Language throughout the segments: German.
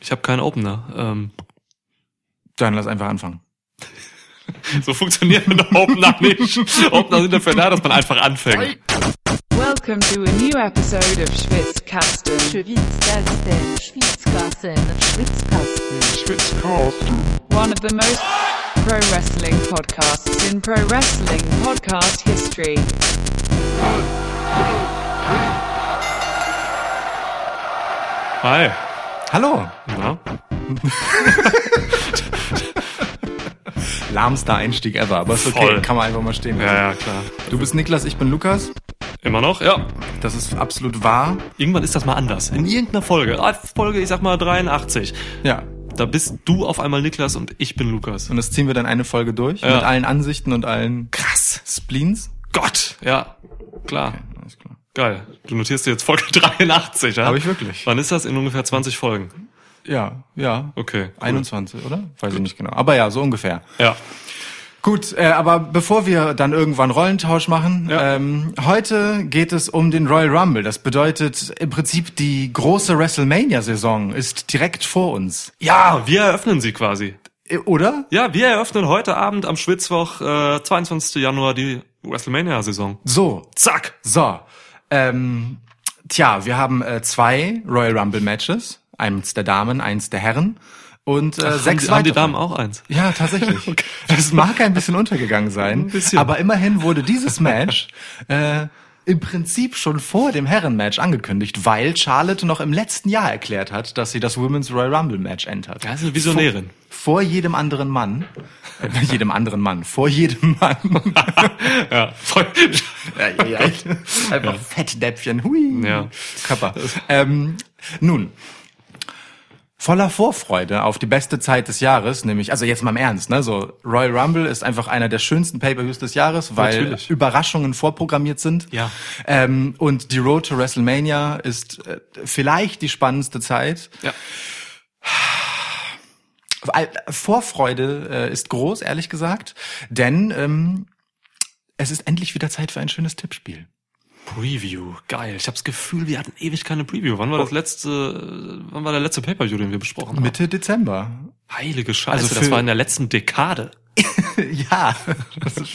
Ich habe keinen Opener. Ähm, Dann lass einfach anfangen. so funktioniert ein Opener nicht. Opener sind dafür da, dass man einfach anfängt. Welcome to a new episode of Schwitzkasten. Schwitzkasten, Schwitzkasten, Schwitzkasten. One of the most pro wrestling podcasts in pro wrestling podcast history. Hi. Hallo. Na? Lahmster Einstieg ever, aber ist okay, Voll. kann man einfach mal stehen lassen. Ja, ja, klar. Du bist Niklas, ich bin Lukas. Immer noch? Ja. Das ist absolut wahr. Irgendwann ist das mal anders. In irgendeiner Folge. Ah, Folge, ich sag mal 83. Ja. Da bist du auf einmal Niklas und ich bin Lukas. Und das ziehen wir dann eine Folge durch Ja. mit allen Ansichten und allen Krass. Spleens. Gott. Ja. Klar. Alles klar. Geil. Du notierst dir jetzt Folge 83, ja? Hab ich wirklich. Wann ist das? In ungefähr 20 Folgen. Ja, ja. Okay. cool. 21, oder? Weiß ich nicht genau. Aber ja, so ungefähr. Ja. Gut, äh, aber bevor wir dann irgendwann Rollentausch machen, Ja. ähm, heute geht es um den Royal Rumble. Das bedeutet im Prinzip die große WrestleMania-Saison ist direkt vor uns. Ja, wir eröffnen sie quasi. Äh, Oder? Ja, wir eröffnen heute Abend am Schwitzwoch, äh, 22. Januar, die WrestleMania-Saison. So, Zack. so. Ähm, tja, wir haben äh, zwei Royal Rumble Matches. Eins der Damen, eins der Herren. Und äh, Ach, sechs haben, die, haben die. Damen auch eins? Ja, tatsächlich. Das mag ein bisschen untergegangen sein, Ein bisschen. aber immerhin wurde dieses Match äh, im Prinzip schon vor dem Herrenmatch angekündigt, weil Charlotte noch im letzten Jahr erklärt hat, dass sie das Women's Royal Rumble Match entert. Ja, ist eine Visionärin. Vor, vor jedem anderen Mann, äh, jedem anderen Mann, vor jedem Mann. Ja, voll. ja, ja, ja. Einfach Fettnäpfchen, hui. Ja. Körper. Ähm, nun, voller Vorfreude auf die beste Zeit des Jahres, nämlich, also jetzt mal im Ernst, ne, so Royal Rumble ist einfach einer der schönsten Pay-per-Views des Jahres, weil Natürlich. Überraschungen vorprogrammiert sind. Ja. Ähm, und die Road to WrestleMania ist äh, vielleicht die spannendste Zeit. Ja. All- Vorfreude äh, ist groß, ehrlich gesagt, denn ähm, es ist endlich wieder Zeit für ein schönes Tippspiel. Preview, geil. Ich habe das Gefühl, wir hatten ewig keine Preview. Wann war das letzte, wann war der letzte Pay-Per-View, den wir besprochen haben? Mitte Dezember. Heilige Scheiße, Also das war in der letzten Dekade. Ja,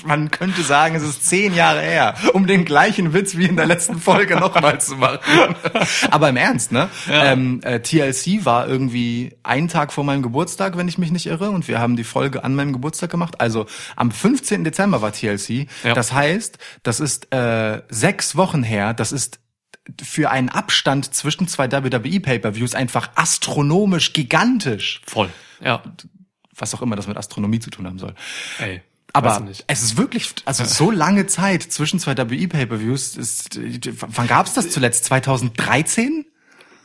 man könnte sagen, es ist zehn Jahre her, um den gleichen Witz wie in der letzten Folge nochmal zu machen. Aber im Ernst, ne? Ähm, äh, TLC war irgendwie einen Tag vor meinem Geburtstag, wenn ich mich nicht irre, und wir haben die Folge an meinem Geburtstag gemacht. Also am 15. Dezember war TLC. Ja. Das heißt, das ist äh, sechs Wochen her. Das ist für einen Abstand zwischen zwei WWE Pay-per-Views einfach astronomisch gigantisch. Voll. Ja. Was auch immer das mit Astronomie zu tun haben soll. Ey. Aber es ist wirklich, also so lange Zeit zwischen zwei WWE Pay-per-Views. Ist, wann gab's das zuletzt? 2013?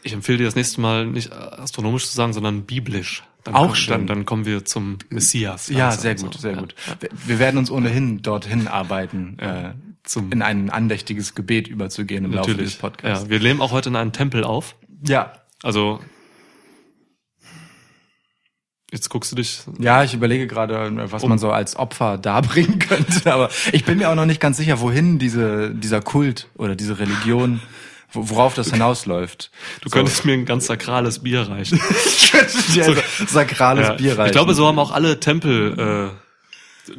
Ich empfehle dir das nächste Mal nicht astronomisch zu sagen, sondern biblisch. Dann Auch kommen, schön. Dann, dann kommen wir zum Messias. Ja, langsam sehr so. gut, sehr Ja, gut. Wir- Wir werden uns ohnehin dorthin arbeiten, äh, Zum- in ein andächtiges Gebet überzugehen im Laufe dieses Natürlich. Podcasts. Ja, wir nehmen auch heute in einem Tempel auf. Ja. Also jetzt guckst du dich. Ja, ich überlege gerade, was man so als Opfer darbringen könnte, aber ich bin mir auch noch nicht ganz sicher, wohin diese, dieser Kult oder diese Religion, wo- worauf das hinausläuft. Du könntest mir ein ganz sakrales Bier reichen. ja, so, sakrales Ja, Bier reichen. Ich glaube, so haben auch alle Tempel äh,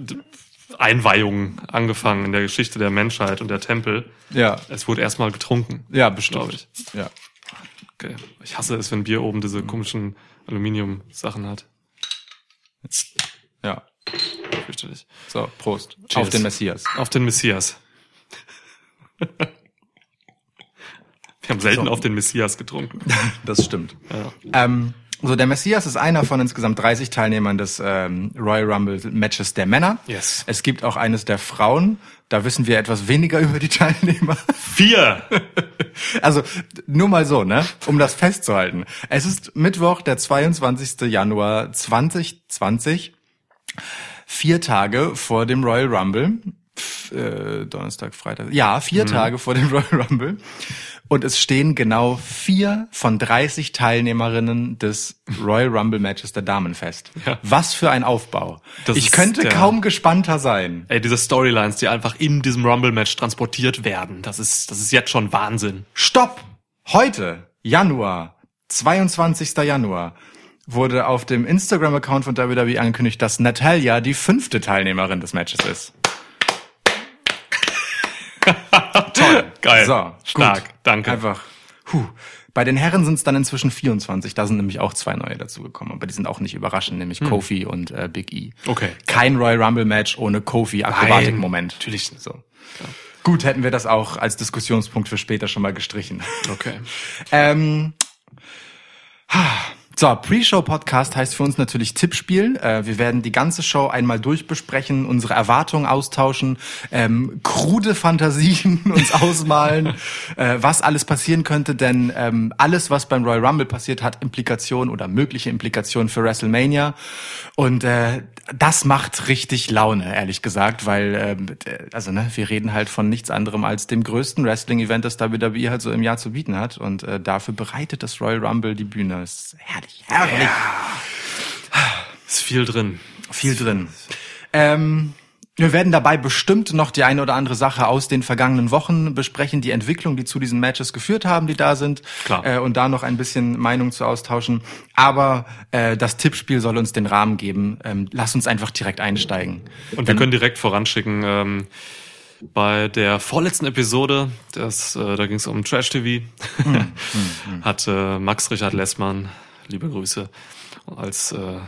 Einweihungen angefangen in der Geschichte der Menschheit und der Tempel. Ja, Es wurde erstmal getrunken. ja, bestimmt. Ich. Ja. Okay. Ich hasse es, wenn Bier oben diese komischen Aluminium-Sachen hat. Ja. Fürchterlich. So, Prost. Cheers. Auf den Messias. Auf den Messias. Wir haben selten So. auf den Messias getrunken. Das stimmt. Ja. Ähm, so, der Messias ist einer von insgesamt 30 Teilnehmern des ähm, Royal Rumble Matches der Männer. Yes. Es gibt auch eines der Frauen. Da wissen wir etwas weniger über die Teilnehmer. Vier! Also nur mal so, ne? Um das festzuhalten. Es ist Mittwoch, der 22. Januar 2020. Vier Tage vor dem Royal Rumble. F- Äh, Donnerstag, Freitag. Ja, vier Tage vor dem Royal Rumble. Und es stehen genau vier von 30 Teilnehmerinnen des Royal Rumble Matches der Damen fest. Ja. Was für ein Aufbau. Das ich könnte der- kaum gespannter sein. Ey, diese Storylines, die einfach in diesem Rumble-Match transportiert werden, das ist, das ist jetzt schon Wahnsinn. Stopp! Heute, Januar 22. Januar wurde auf dem Instagram-Account von WWE angekündigt, dass Natalia die fünfte Teilnehmerin des Matches ist. Geil. So, Stark. gut. Danke. Einfach. Puh. Bei den Herren sind es dann inzwischen 24. Da sind nämlich auch zwei neue dazugekommen, aber die sind auch nicht überraschend, nämlich Kofi und äh, Big E. Hm. Okay. Kein Royal Rumble Match ohne Kofi Akrobatik-Moment. Natürlich. So. Gut, hätten wir das auch als Diskussionspunkt für später schon mal gestrichen. Okay. Ähm, so, Pre-Show-Podcast heißt für uns natürlich Tippspiel. Äh, wir werden die ganze Show einmal durchbesprechen, unsere Erwartungen austauschen, ähm, krude Fantasien uns ausmalen, äh, was alles passieren könnte, denn ähm, alles, was beim Royal Rumble passiert, hat Implikationen oder mögliche Implikationen für WrestleMania. Und äh, das macht richtig Laune, ehrlich gesagt, weil, äh, also ne, wir reden halt von nichts anderem als dem größten Wrestling-Event, das WWE halt so im Jahr zu bieten hat. Und äh, dafür bereitet das Royal Rumble die Bühne. Ist herrlich, herrlich. Ist viel drin. Viel drin. Ähm, wir werden dabei bestimmt noch die eine oder andere Sache aus den vergangenen Wochen besprechen, die Entwicklung, die zu diesen Matches geführt haben, die da sind, Klar. Äh, und da noch ein bisschen Meinung zu austauschen. Aber äh, das Tippspiel soll uns den Rahmen geben. Ähm, lass uns einfach direkt einsteigen. Und wir können direkt voranschicken, ähm, bei der vorletzten Episode, das, äh, da ging es um Trash TV, hat äh, Max Richard Lessmann, liebe Grüße, als äh,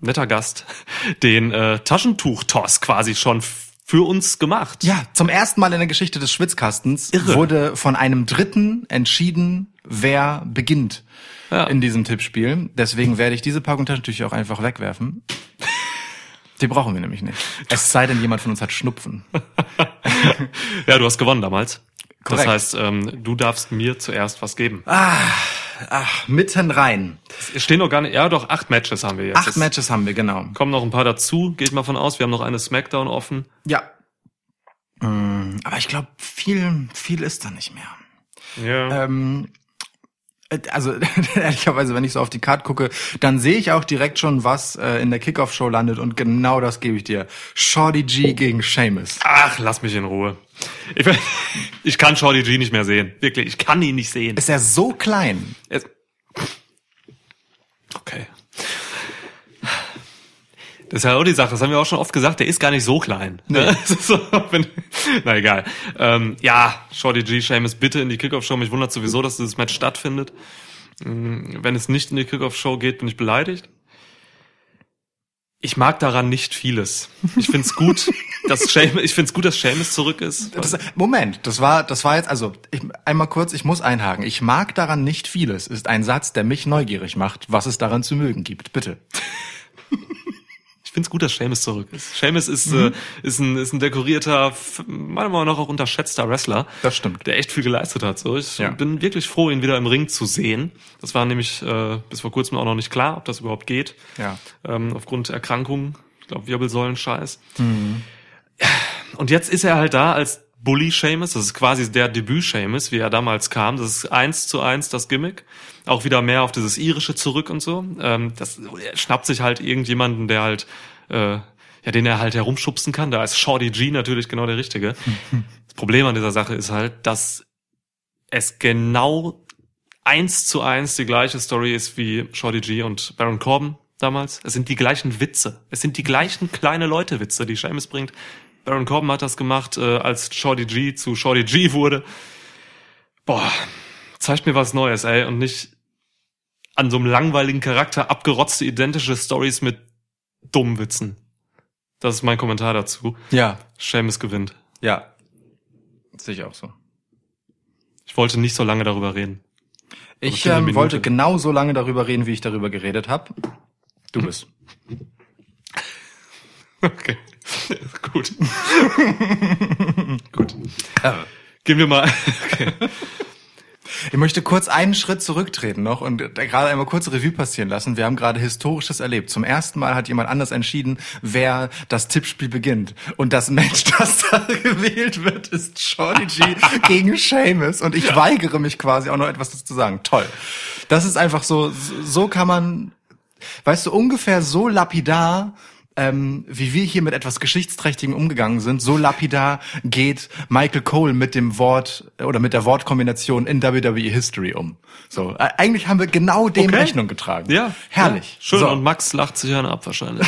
netter Gast, den äh, Taschentuch-Toss quasi schon für uns gemacht. Ja, zum ersten Mal in der Geschichte des Schwitzkastens Irre. wurde von einem Dritten entschieden, wer beginnt Ja. in diesem Tippspiel. Deswegen werde ich diese Packung Taschentücher auch einfach wegwerfen. Die brauchen wir nämlich nicht. Es sei denn, jemand von uns hat Schnupfen. Ja, du hast gewonnen damals. Korrekt. Das heißt, ähm, du darfst mir zuerst was geben. Ach, mitten rein. Es stehen noch gar nicht, ja doch, acht Matches haben wir jetzt. Acht Es Matches haben wir, genau. kommen noch ein paar dazu, geht mal von aus. Wir haben noch eine Smackdown offen. Ja. Mm, Aber ich glaube, viel, viel ist da nicht mehr. Ja. Ähm, äh, also ehrlicherweise, wenn ich so auf die Card gucke, dann sehe ich auch direkt schon, was äh, in der Kickoff-Show landet und genau das gebe ich dir. Shorty G gegen Seamus. Ach, lass mich in Ruhe. Ich, ich kann Shorty G nicht mehr sehen. Wirklich, ich kann ihn nicht sehen. Ist er so klein? Es- Okay. Das ist ja auch die Sache, das haben wir auch schon oft gesagt, der ist gar nicht so klein. Ne? So, wenn, na egal. Ähm, ja, Shorty G, Seamus, bitte in die Kickoff-Show. Mich wundert sowieso, dass dieses Match stattfindet. Mm, Wenn es nicht in die Kickoff-Show geht, bin ich beleidigt. Ich mag daran nicht vieles. Ich find's gut, dass Seamus, ich find's gut, dass Seamus zurück ist. Das, Moment, das war, das war jetzt, also ich, einmal kurz, ich muss einhaken. Ich mag daran nicht vieles, ist ein Satz, der mich neugierig macht, was es daran zu mögen gibt. Bitte. Ich find's gut, dass Seamus zurück ist. Seamus ist, äh, ist, ein, ist ein dekorierter, meiner Meinung nach auch unterschätzter Wrestler. Das stimmt. Der echt viel geleistet hat. So, ich Ja. bin wirklich froh, ihn wieder im Ring zu sehen. Das war nämlich äh, bis vor kurzem auch noch nicht klar, ob das überhaupt geht. Ja. Ähm, aufgrund Erkrankungen, ich glaube Wirbelsäulen-Scheiß. Und jetzt ist er halt da als Bully Seamus. Das ist quasi der Debüt Seamus, wie er damals kam. Das ist eins zu eins das Gimmick. Auch wieder mehr auf dieses irische zurück und so. Ähm, das schnappt sich halt irgendjemanden, der halt, äh, ja, den er halt herumschubsen kann. Da ist Shorty G natürlich genau der Richtige. das Problem an dieser Sache ist halt, dass es genau eins zu eins die gleiche Story ist wie Shorty G und Baron Corbin damals. Es sind die gleichen Witze. Es sind die gleichen kleine Leute Witze, die Seamus bringt. Baron Corbin hat das gemacht, äh, als Shorty G zu Shorty G wurde. Boah, zeigt mir was Neues, ey, und nicht an so einem langweiligen Charakter abgerotzte identische Stories mit dummen Witzen. Das ist mein Kommentar dazu. Ja, Seamus gewinnt. ja. Sehe ich auch so. Ich wollte nicht so lange darüber reden. Ich ähm, wollte genau so lange darüber reden, wie ich darüber geredet habe. Du bist. Okay. Gut. Gut. Gehen wir mal. Okay. Ich möchte kurz einen Schritt zurücktreten noch und gerade einmal kurz Revue passieren lassen. Wir haben gerade Historisches erlebt. Zum ersten Mal hat jemand anders entschieden, wer das Tippspiel beginnt. Und das Match, das da gewählt wird, ist Shorty G gegen Seamus. Und ich weigere mich quasi auch noch etwas dazu zu sagen. Toll. Das ist einfach so, so kann man, weißt du, ungefähr so lapidar ähm, wie wir hier mit etwas Geschichtsträchtigem umgegangen sind, so lapidar geht Michael Cole mit dem Wort oder mit der Wortkombination in WWE History um. So, äh, eigentlich haben wir genau dem Okay. Rechnung getragen. Ja. herrlich. Ja, schön. So, Und Max lacht sich einen ab wahrscheinlich.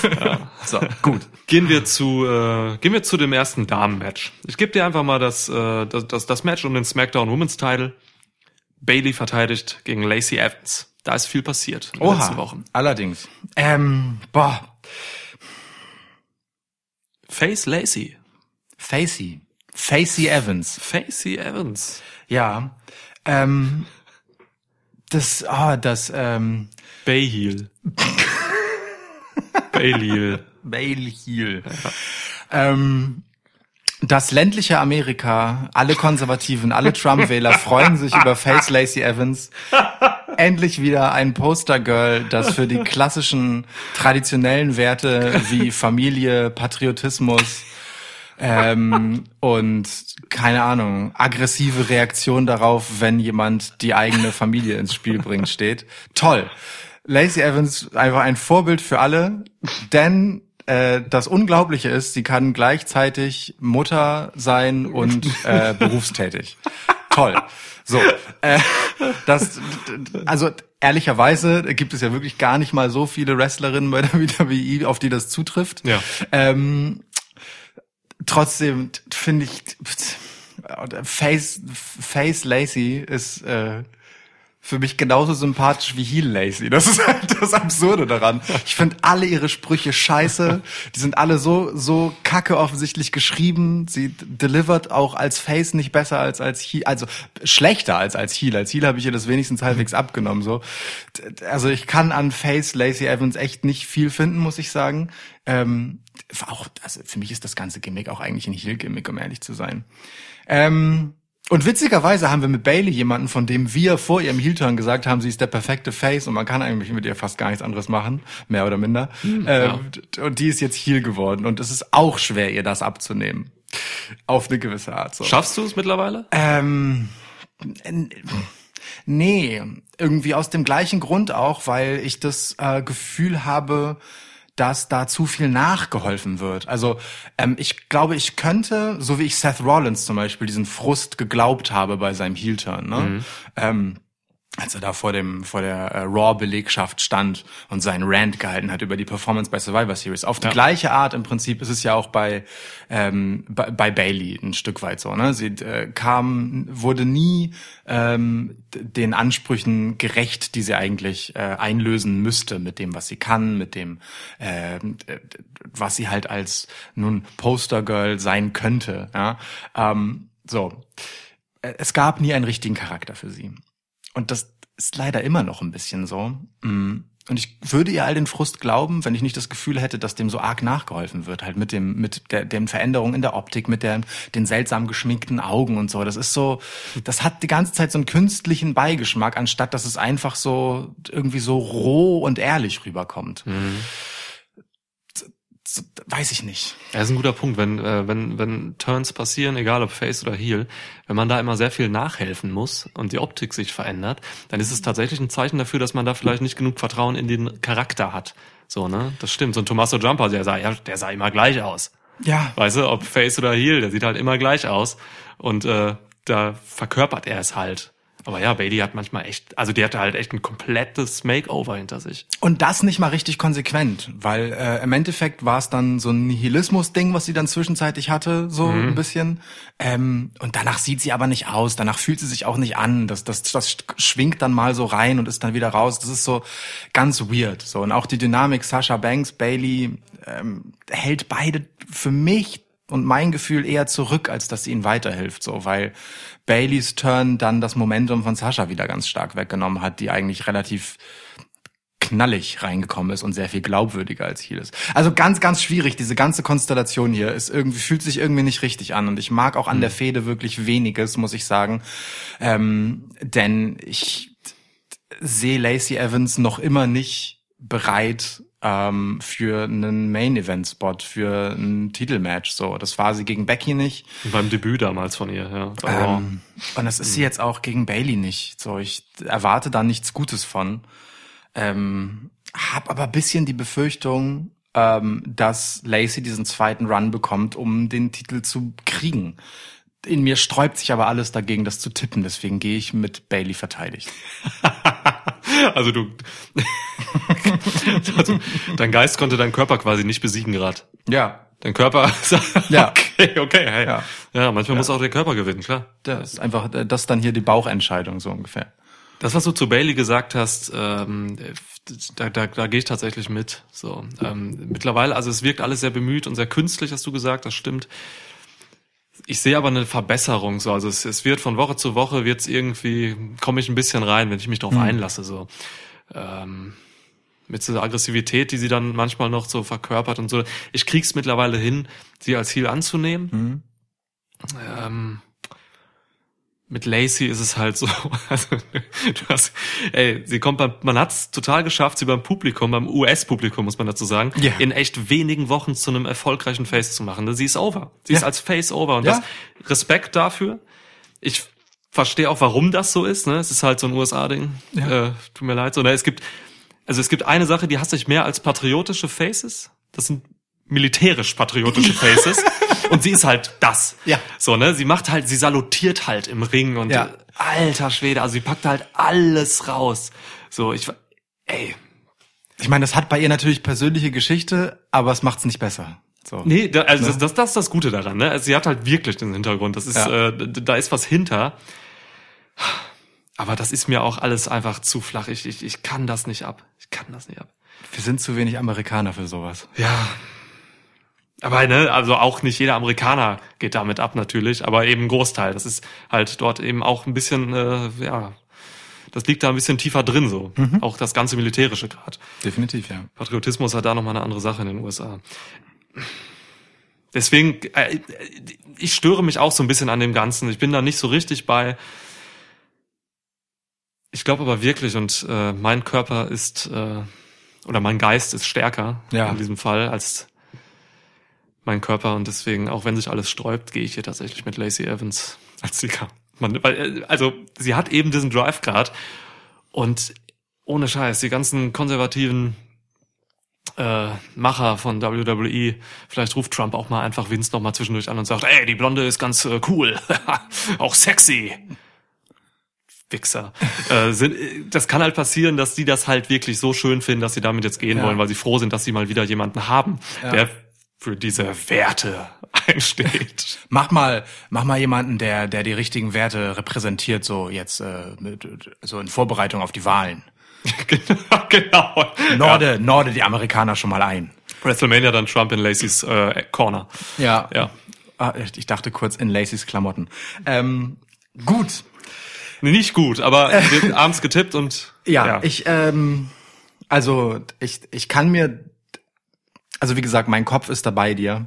so gut. Gehen wir zu äh, gehen wir zu dem ersten Damen-Match. Ich gebe dir einfach mal das, äh, das, das, das Match um den SmackDown Women's Title. Bailey verteidigt gegen Lacey Evans. Da ist viel passiert in den letzten Oha. Wochen. Allerdings. Ähm, boah, Face Lacey. Facey. Facey Evans. Facey Evans. Ja. Ähm, das, ah, das, ähm, Bayheel. Bailey. Bailey Heel. Ähm, das ländliche Amerika, alle Konservativen, alle Trump-Wähler freuen sich über Face Lacey Evans. Endlich wieder ein Postergirl, das für die klassischen traditionellen Werte wie Familie, Patriotismus ähm, und keine Ahnung, aggressive Reaktion darauf, wenn jemand die eigene Familie ins Spiel bringt, steht. Toll. Lacey Evans einfach ein Vorbild für alle, denn äh, das Unglaubliche ist, sie kann gleichzeitig Mutter sein und äh, berufstätig. Toll. So, äh, das, also ehrlicherweise gibt es ja wirklich gar nicht mal so viele Wrestlerinnen bei der WWE, auf die das zutrifft. Ja. Ähm, trotzdem finde ich Face Face Lacey ist äh, für mich genauso sympathisch wie Heel Lacey. Das ist halt das Absurde daran. Ich finde alle ihre Sprüche scheiße. Die sind alle so so kacke offensichtlich geschrieben. Sie delivert auch als Face nicht besser als als Heel, also schlechter als als Heel. Als Heel habe ich ihr das wenigstens halbwegs abgenommen. So, also ich kann an Face Lacey Evans echt nicht viel finden, muss ich sagen. Ähm, auch also für mich ist das ganze Gimmick auch eigentlich ein Heel Gimmick, um ehrlich zu sein. Ähm, und witzigerweise haben wir mit Bailey jemanden, von dem wir vor ihrem Heel-Turn gesagt haben, sie ist der perfekte Face und man kann eigentlich mit ihr fast gar nichts anderes machen, mehr oder minder. ähm, Und die ist jetzt Heel geworden und es ist auch schwer, ihr das abzunehmen. Auf eine gewisse Art. So. Schaffst du es mittlerweile? Ähm, nee, irgendwie aus dem gleichen Grund auch, weil ich das äh, Gefühl habe, dass da zu viel nachgeholfen wird. Also ähm, ich glaube, ich könnte, so wie ich Seth Rollins zum Beispiel, diesen Frust geglaubt habe bei seinem Heel-Turn, ne? Ähm, als er da vor dem vor der äh, Raw-Belegschaft stand und seinen Rant gehalten hat über die Performance bei Survivor Series. Auf die Ja. gleiche Art im Prinzip ist es ja auch bei ähm, bei, bei Bailey ein Stück weit so. Ne? Sie äh, kam, wurde nie ähm, den Ansprüchen gerecht, die sie eigentlich äh, einlösen müsste mit dem, was sie kann, mit dem, äh, was sie halt als nun Postergirl sein könnte. Ja? Ähm, so, Äh, es gab nie einen richtigen Charakter für sie. Und das ist leider immer noch ein bisschen so. Mm. Und ich würde ihr all den Frust glauben, wenn ich nicht das Gefühl hätte, dass dem so arg nachgeholfen wird, halt mit dem, mit der, den Veränderungen in der Optik, mit der, den seltsam geschminkten Augen und so. Das ist so, das hat die ganze Zeit so einen künstlichen Beigeschmack, anstatt dass es einfach so, irgendwie so roh und ehrlich rüberkommt. So, weiß ich nicht. Ja, ist ein guter Punkt, wenn, äh, wenn, wenn Turns passieren, egal ob Face oder Heel, wenn man da immer sehr viel nachhelfen muss und die Optik sich verändert, dann ist es tatsächlich ein Zeichen dafür, dass man da vielleicht nicht genug Vertrauen in den Charakter hat. So, ne? Das stimmt. So ein Tommaso Jumper, der sah, ja, der sah immer gleich aus. Ja, Weißt du, ob Face oder Heel, der sieht halt immer gleich aus. Und äh, da verkörpert er es halt. Aber ja, Bailey hat manchmal echt, also die hatte halt echt ein komplettes Makeover hinter sich. Und das nicht mal richtig konsequent, weil äh, im Endeffekt war es dann so ein Nihilismus-Ding, was sie dann zwischenzeitlich hatte, so ein bisschen. Ähm, und danach sieht sie aber nicht aus, danach fühlt sie sich auch nicht an. Das, das, das schwingt dann mal so rein und ist dann wieder raus. Das ist so ganz weird. So und auch die Dynamik Sasha Banks, Bailey ähm, hält beide für mich und mein Gefühl eher zurück, als dass sie ihnen weiterhilft, so, weil Baileys Turn dann das Momentum von Sascha wieder ganz stark weggenommen hat, die eigentlich relativ knallig reingekommen ist und sehr viel glaubwürdiger als hier ist. Also ganz, ganz schwierig. Diese ganze Konstellation hier ist irgendwie, fühlt sich irgendwie nicht richtig an. Und ich mag auch an der Fehde wirklich weniges, muss ich sagen. Ähm, denn ich sehe Lacey Evans noch immer nicht bereit ähm, für einen Main-Event-Spot, für ein Titelmatch. So, das war sie gegen Becky nicht. Beim Debüt damals von ihr, ja. Raw. Ähm, und das ist sie jetzt auch gegen Bailey nicht. So, ich erwarte da nichts Gutes von. Ähm, hab aber bisschen die Befürchtung, ähm, dass Lacey diesen zweiten Run bekommt, um den Titel zu kriegen. In mir sträubt sich aber alles dagegen, das zu tippen. Deswegen gehe ich mit Bailey verteidigt. Also du, also, dein Geist konnte deinen Körper quasi nicht besiegen gerade. Ja, Dein Körper, Ja. okay, okay, hey. Ja. ja. manchmal muss auch der Körper gewinnen, klar. das ist einfach, das ist dann hier die Bauchentscheidung so ungefähr. Das, was du zu Bailey gesagt hast, ähm, da, da, da gehe ich tatsächlich mit. So ähm, mittlerweile, also es wirkt alles sehr bemüht und sehr künstlich, hast du gesagt, das stimmt. Ich sehe aber eine Verbesserung. So, also es, es wird von Woche zu Woche wird's irgendwie komme ich ein bisschen rein, wenn ich mich darauf einlasse. So ähm, mit dieser Aggressivität, die sie dann manchmal noch so verkörpert und so. Ich krieg's mittlerweile hin, sie als Ziel anzunehmen. Ähm, mit Lacey ist es halt so, also, du hast, ey, sie kommt beim, man hat's total geschafft, sie beim Publikum, beim US-Publikum muss man dazu sagen, Ja. in echt wenigen Wochen zu einem erfolgreichen Face zu machen. Sie ist over. Sie Ja. ist als Face over und Ja. das Respekt dafür. Ich verstehe auch, warum das so ist. Ne? Es ist halt so ein USA-Ding. Äh, tut mir leid. So, ne? Es gibt, also es gibt eine Sache, die hasse ich mehr als patriotische Faces. Das sind militärisch-patriotische Faces. Und sie ist halt das. Ja. So, ne? Sie macht halt, sie salutiert halt im Ring und Ja. alter Schwede, also sie packt halt alles raus. So, ich, ey, Ich meine, das hat bei ihr natürlich persönliche Geschichte, aber es macht's nicht besser. So. Nee, da, also das, das, das ist das Gute daran. Ne? Also sie hat halt wirklich den Hintergrund. Das ist, Ja. äh, da ist was hinter. Aber das ist mir auch alles einfach zu flach. Ich, ich, ich kann das nicht ab. Ich kann das nicht ab. Wir sind zu wenig Amerikaner für sowas. Ja. Aber ne, also auch nicht jeder Amerikaner geht damit ab natürlich, aber eben ein Großteil. Das ist halt dort eben auch ein bisschen, äh, ja, das liegt da ein bisschen tiefer drin so. Auch das ganze militärische Grad. Definitiv, ja. Patriotismus hat da nochmal eine andere Sache in den USA. Deswegen, äh, ich störe mich auch so ein bisschen an dem Ganzen. Ich bin da nicht so richtig bei. Ich glaube aber wirklich, und äh, mein Körper ist, äh, oder mein Geist ist stärker Ja. in diesem Fall als mein Körper. Und deswegen, auch wenn sich alles sträubt, gehe ich hier tatsächlich mit Lacey Evans als Sieger. Man, weil, äh, also, sie hat eben diesen Drive grad und ohne Scheiß, die ganzen konservativen äh, Macher von WWE, vielleicht ruft Trump auch mal einfach Vince noch mal zwischendurch an und sagt, ey, die Blonde ist ganz äh, cool, auch sexy. Wichser. äh, sind, äh, das kann halt passieren, dass die das halt wirklich so schön finden, dass sie damit jetzt gehen Ja. wollen, weil sie froh sind, dass sie mal wieder jemanden haben, Ja. der für diese Werte einsteht. Mach mal, mach mal jemanden, der, der die richtigen Werte repräsentiert, so jetzt, äh, mit, so in Vorbereitung auf die Wahlen. genau, genau. Norde, Norde die Amerikaner schon mal ein. WrestleMania dann Trump in Lacey's äh, Corner. Ja. Ja. Ah, ich dachte kurz in Lacey's Klamotten. Ähm, gut. Nee, Nicht gut, aber abends getippt und Ja, ich, ähm, also ich, ich kann mir, also wie gesagt, mein Kopf ist dabei dir.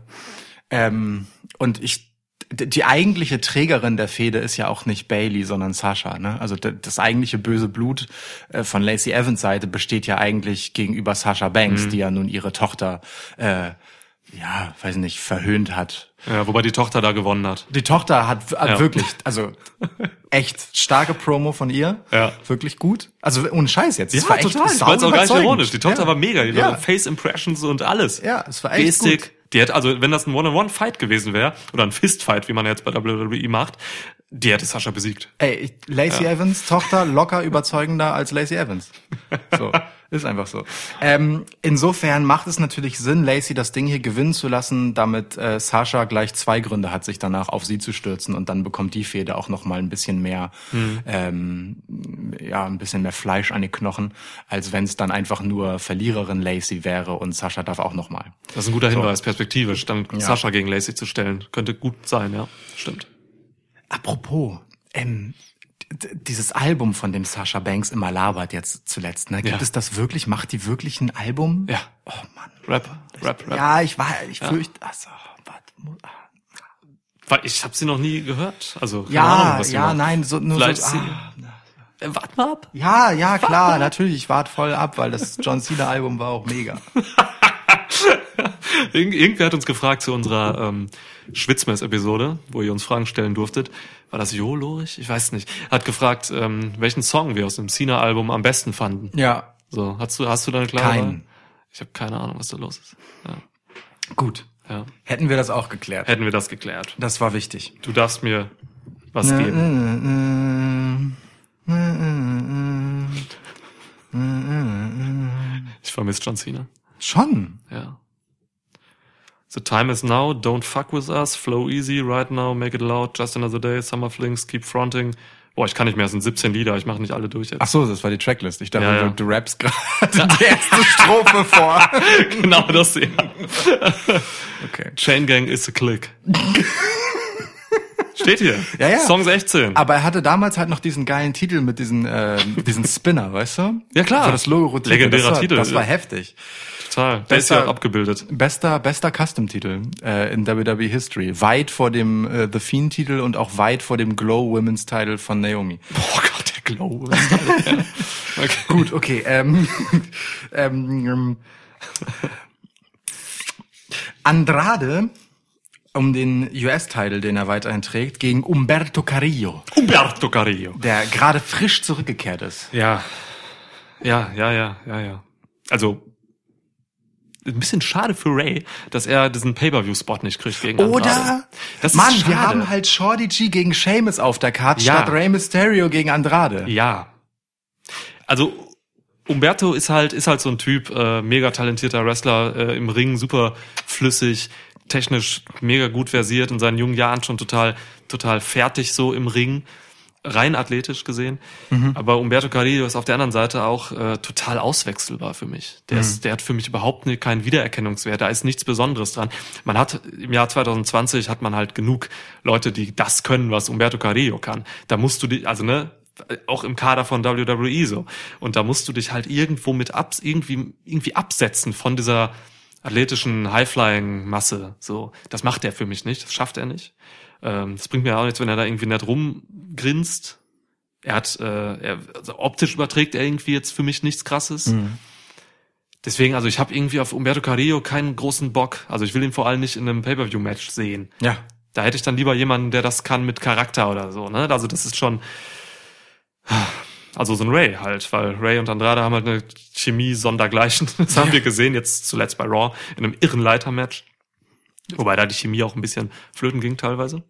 Ähm, und ich, die eigentliche Trägerin der Fehde ist ja auch nicht Bailey, sondern Sascha. Ne? Also das eigentliche böse Blut äh, von Lacey Evans Seite besteht ja eigentlich gegenüber Sasha Banks, die ja nun ihre Tochter, äh, ja, weiß nicht, verhöhnt hat. ja, wobei die Tochter da gewonnen hat. Die Tochter hat, hat Ja. wirklich, also echt starke Promo von ihr. Ja. Wirklich gut. Also ohne Scheiß jetzt. Es Ja, war echt total. Ich sau war jetzt auch gar nicht ironisch. Die Tochter ja. war mega. Die Ja. Face Impressions und alles. Ja, es war echt Gestik. gut. Die hätte, also wenn das ein One-on-One-Fight gewesen wäre, oder ein Fist-Fight, wie man jetzt bei WWE macht, die hätte Sascha besiegt. Ey, Lacey Evans Tochter locker überzeugender als Lacey Evans. So, ist einfach so. Ähm, insofern macht es natürlich Sinn, Lacey das Ding hier gewinnen zu lassen, damit äh, Sasha gleich zwei Gründe hat, sich danach auf sie zu stürzen und dann bekommt die Fehde auch noch mal ein bisschen mehr, ähm, ja, ein bisschen mehr Fleisch an die Knochen, als wenn es dann einfach nur Verliererin Lacey wäre und Sasha darf auch noch mal. Das ist ein guter Hinweis, perspektivisch, dann Ja. Sascha gegen Lacey zu stellen. Könnte gut sein, ja. Stimmt. Apropos, ähm, dieses Album, von dem Sasha Banks immer labert jetzt zuletzt, ne? Gibt Ja. es das wirklich? Macht die wirklich ein Album? Ja. Oh Mann. Rap, Rap, Rap. Ja, ich war, ich fürchte, also, mu- ah. Weil Ich habe sie noch nie gehört. Also keine ja, Ahnung, was sie ja, macht. nein, so, nur Vielleicht so, ah, Äh, Wart mal ab. ja, ja, klar, natürlich, ich warte voll ab, weil das John Cena Album war auch mega. Irgend, irgendwer hat uns gefragt zu unserer ähm, Schwitzmess-Episode, wo ihr uns Fragen stellen durftet. War das Jo Lorich? Ich weiß nicht. Hat gefragt, ähm, welchen Song wir aus dem Cena-Album am besten fanden. Ja, So, hast du, hast du da eine klare Keinen. Ich habe keine Ahnung, was da los ist. Ja. Gut. ja. Hätten wir das auch geklärt. Hätten wir das geklärt. Das war wichtig. Du darfst mir was geben. Ich vermisse John Cena. Schon. Ja. The time is now, don't fuck with us, flow easy, right now, make it loud, just another day, summer flings, keep fronting. Boah, ich kann nicht mehr, es sind 17 Lieder, ich mache nicht alle durch jetzt. Ach so, das war die Tracklist. Ich dachte, Ja, ja. Du, du rappst gerade die erste Strophe vor. genau das, ja. Okay. Chain Gang is a click. Steht hier. Ja, ja. Song 16. Aber er hatte damals halt noch diesen geilen Titel mit diesen, äh, diesen Spinner, weißt du? Ja, klar. Wo das Logo rotierte. Legendärer das war, Titel. Das war heftig. Total. Der ist ja auch abgebildet. Bester, bester Custom-Titel äh, in WWE History. Weit vor dem äh, The Fiend-Titel und auch weit vor dem Glow Women's-Titel von Naomi. Boah Gott, der Glow. ja. okay. Gut, okay. Ähm, ähm, ähm, Andrade um den US-Titel, den er weiterhin trägt, gegen Umberto Carrillo, Umberto Carrillo. der gerade frisch zurückgekehrt ist. Ja. Ja, ja, ja, ja, ja. Also, ein bisschen schade für Ray, dass er diesen Pay-Per-View-Spot nicht kriegt gegen Andrade. Oder, Das ist Mann, wir haben halt Shorty G gegen Sheamus auf der Karte Ja. statt Rey Mysterio gegen Andrade. Ja. Also Umberto ist halt ist halt so ein Typ, äh, mega talentierter Wrestler äh, im Ring, super flüssig, technisch mega gut versiert in seinen jungen Jahren schon total total fertig so im Ring, rein athletisch gesehen. Aber Umberto Carrillo ist auf der anderen Seite auch äh, total auswechselbar für mich. Der ist der hat für mich überhaupt nie, keinen Wiedererkennungswert. Da ist nichts Besonderes dran. Man hat im Jahr 2020 hat man halt genug Leute, die das können, was Umberto Carrillo kann. Da musst du die, also ne, auch im Kader von WWE so. Und da musst du dich halt irgendwo mit abs, irgendwie, irgendwie absetzen von dieser athletischen High-Flying-Masse. So, das macht er für mich nicht. Das schafft er nicht. Ähm, das bringt mir auch nichts, wenn er da irgendwie nett rumgrinst. Er hat, äh, er, also optisch überträgt er irgendwie jetzt für mich nichts Krasses. Deswegen, also ich habe irgendwie auf Umberto Carrillo keinen großen Bock. Also ich will ihn vor allem nicht in einem Pay-per-view-Match sehen. Ja. Da hätte ich dann lieber jemanden, der das kann mit Charakter oder so, ne? Also das ist schon, also so ein Ray halt, weil Ray und Andrade haben halt eine Chemie sondergleichen. Das haben wir gesehen, jetzt zuletzt bei Raw, in einem irren Leitermatch. Wobei da die Chemie auch ein bisschen flöten ging teilweise.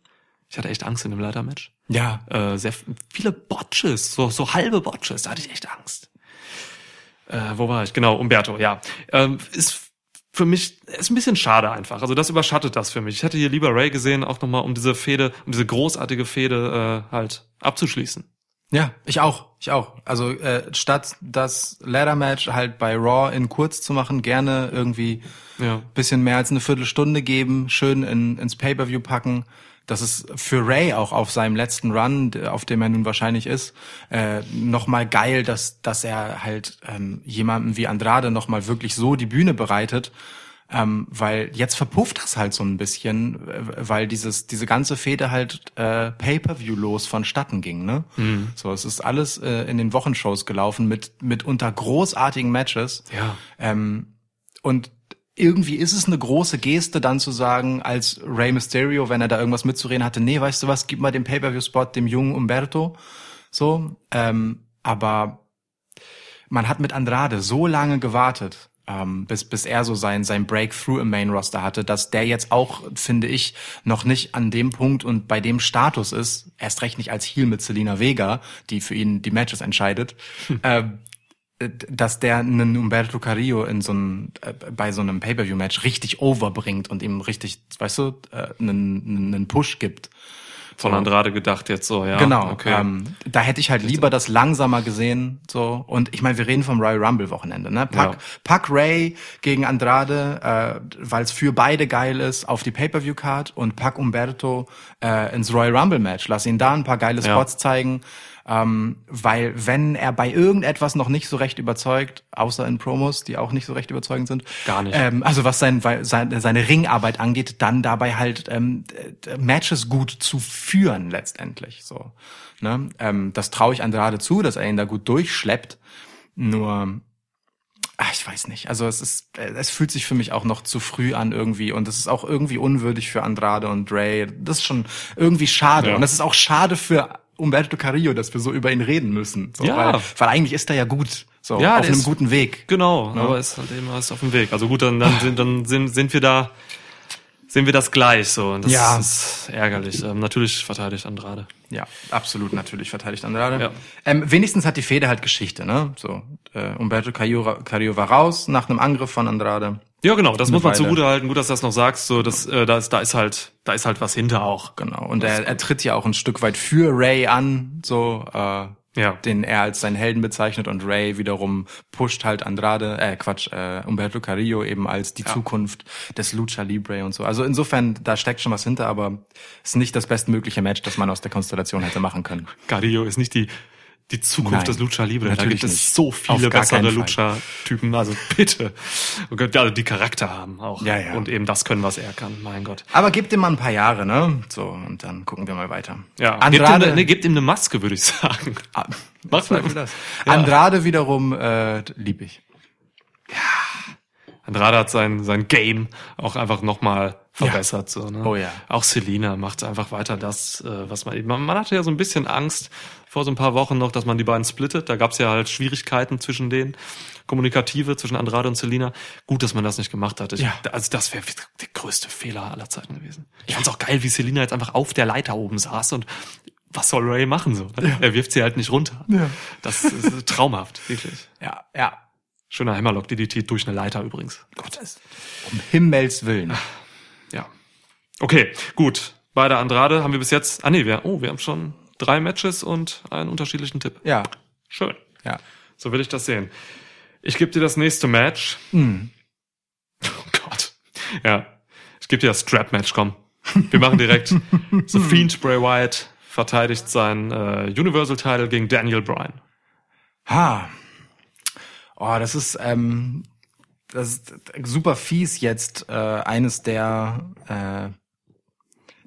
Ich hatte echt Angst in dem Leitermatch. Ja. Äh, sehr viele Botches, so, so halbe Botches, da hatte ich echt Angst. Äh, wo war ich? Genau, Umberto, ja. Ähm, ist für mich ist ein bisschen schade einfach. Also das überschattet das für mich. Ich hätte hier lieber Ray gesehen, auch nochmal um diese Fehde, um diese großartige Fehde äh, halt abzuschließen. Ja, ich auch. Ich auch. Also äh, statt das Ladder Match halt bei Raw in kurz zu machen, gerne irgendwie Ja. bisschen mehr als eine Viertelstunde geben, schön in, ins Pay-per-View packen. Das ist für Ray auch auf seinem letzten Run, auf dem er nun wahrscheinlich ist, äh, nochmal geil, dass, dass er halt ähm, jemandem wie Andrade nochmal wirklich so die Bühne bereitet. Ähm, weil jetzt verpufft das halt so ein bisschen, äh, weil dieses diese ganze Fehde halt äh, Pay-per-View los vonstatten ging, ne? So, es ist alles äh, in den Wochenshows gelaufen mit mit unter großartigen Matches. Ja. Ähm, und irgendwie ist es eine große Geste, dann zu sagen, als Rey Mysterio, wenn er da irgendwas mitzureden hatte, nee, weißt du was, gib mal den Pay-Per-View-Spot dem jungen Umberto. So, ähm, aber man hat mit Andrade so lange gewartet, ähm, bis, bis er so sein, sein Breakthrough im Main-Roster hatte, dass der jetzt auch, finde ich, noch nicht an dem Punkt und bei dem Status ist, erst recht nicht als Heel mit Selena Vega, die für ihn die Matches entscheidet, ähm, äh, dass der einen Umberto Carrillo in so einem, äh, bei so einem Pay-Per-View-Match richtig overbringt und ihm richtig, weißt du, äh, einen, einen Push gibt. Von Andrade gedacht jetzt so, ja. Genau. Okay. Ähm, da hätte ich halt lieber das langsamer gesehen. So und ich meine, wir reden vom Royal Rumble Wochenende. Ne? Pack, Ja. pack Ray gegen Andrade, äh, weil es für beide geil ist, auf die Pay-per-View Card und pack Umberto äh, ins Royal Rumble Match. Lass ihn da ein paar geile Ja. Spots zeigen. Ähm, weil wenn er bei irgendetwas noch nicht so recht überzeugt, außer in Promos, die auch nicht so recht überzeugend sind, Gar nicht. Ähm, also was sein, sein, seine Ringarbeit angeht, dann dabei halt ähm, Matches gut zu führen letztendlich. So, ne? ähm, das traue ich Andrade zu, dass er ihn da gut durchschleppt. Nur ach, ich weiß nicht. Also es ist, es fühlt sich für mich auch noch zu früh an irgendwie und es ist auch irgendwie unwürdig für Andrade und Ray. Das ist schon irgendwie schade Ja. und es ist auch schade für Umberto Carrillo, dass wir so über ihn reden müssen. So, Ja. Weil, weil eigentlich ist er ja gut. So, Ja, auf einem ist- guten Weg. Genau, aber ist halt immer ist auf dem Weg. Also gut, dann, dann, sind, dann sind, sind wir da, sehen wir das gleich so. Und das Ja. ist ärgerlich. Ähm, natürlich verteidigt Andrade. Ja, absolut natürlich verteidigt Andrade. Ja. Ähm, wenigstens hat die Fehde halt Geschichte, ne? So, äh, Umberto Carrillo, Carrillo war raus nach einem Angriff von Andrade. Ja, genau, das muss man zugute halten. Gut, dass du das noch sagst. So, das, äh, da ist, da ist halt, da ist halt was hinter auch. Genau. Und er, er tritt ja auch ein Stück weit für Ray an, so, äh, Ja. den er als seinen Helden bezeichnet und Ray wiederum pusht halt Andrade, äh, Quatsch, äh, Umberto Carrillo eben als die Zukunft des Lucha Libre und so. Also insofern, da steckt schon was hinter, aber ist nicht das bestmögliche Match, das man aus der Konstellation hätte machen können. Carrillo ist nicht die, die Zukunft Nein, des Lucha Libre. Da natürlich gibt es nicht. so viele bessere. Lucha-Typen. Also bitte. Oh Gott, Ja, die Charakter haben auch. Ja, ja. Und eben das können, was er kann. Mein Gott. Aber gebt ihm mal ein paar Jahre, ne? So, und dann gucken wir mal weiter. Ja. Andrade, Gebt ihm, nee, gebt ihm eine Maske, würde ich sagen. Ah, Zweifel das. Ja. Andrade wiederum äh, lieb ich. Andrade hat sein, sein Game auch einfach nochmal verbessert. So, ne? Oh ja. Auch Selina macht einfach weiter das, äh, was man, man, man hatte ja so ein bisschen Angst vor so ein paar Wochen noch, dass man die beiden splittet. Da gab es ja halt Schwierigkeiten zwischen denen, kommunikative zwischen Andrade und Selina. Gut, dass man das nicht gemacht hat. Ich, Ja. Also das wäre der größte Fehler aller Zeiten gewesen. Ich fand's auch geil, wie Selina jetzt einfach auf der Leiter oben saß und was soll Ray machen so? Ne? Er wirft sie halt nicht runter. Ja. Das ist traumhaft, wirklich. Ja, ja. Schöner Hammerlock DDT durch eine Leiter übrigens. Gott, um Himmels Willen. Ja. Okay, gut. Bei der Andrade haben wir bis jetzt, ah nee, wir, oh, wir haben schon drei Matches und einen unterschiedlichen Tipp. Ja, Schön. ja. So will ich das sehen. Ich gebe dir das nächste Match. Hm. Oh Gott. Ja. Ich gebe dir das Strap-Match, komm. Wir machen direkt. The Fiend Bray Wyatt verteidigt seinen äh, Universal-Title gegen Daniel Bryan. Ha. Oh, das ist, ähm, das ist super fies jetzt, äh, eines der, äh,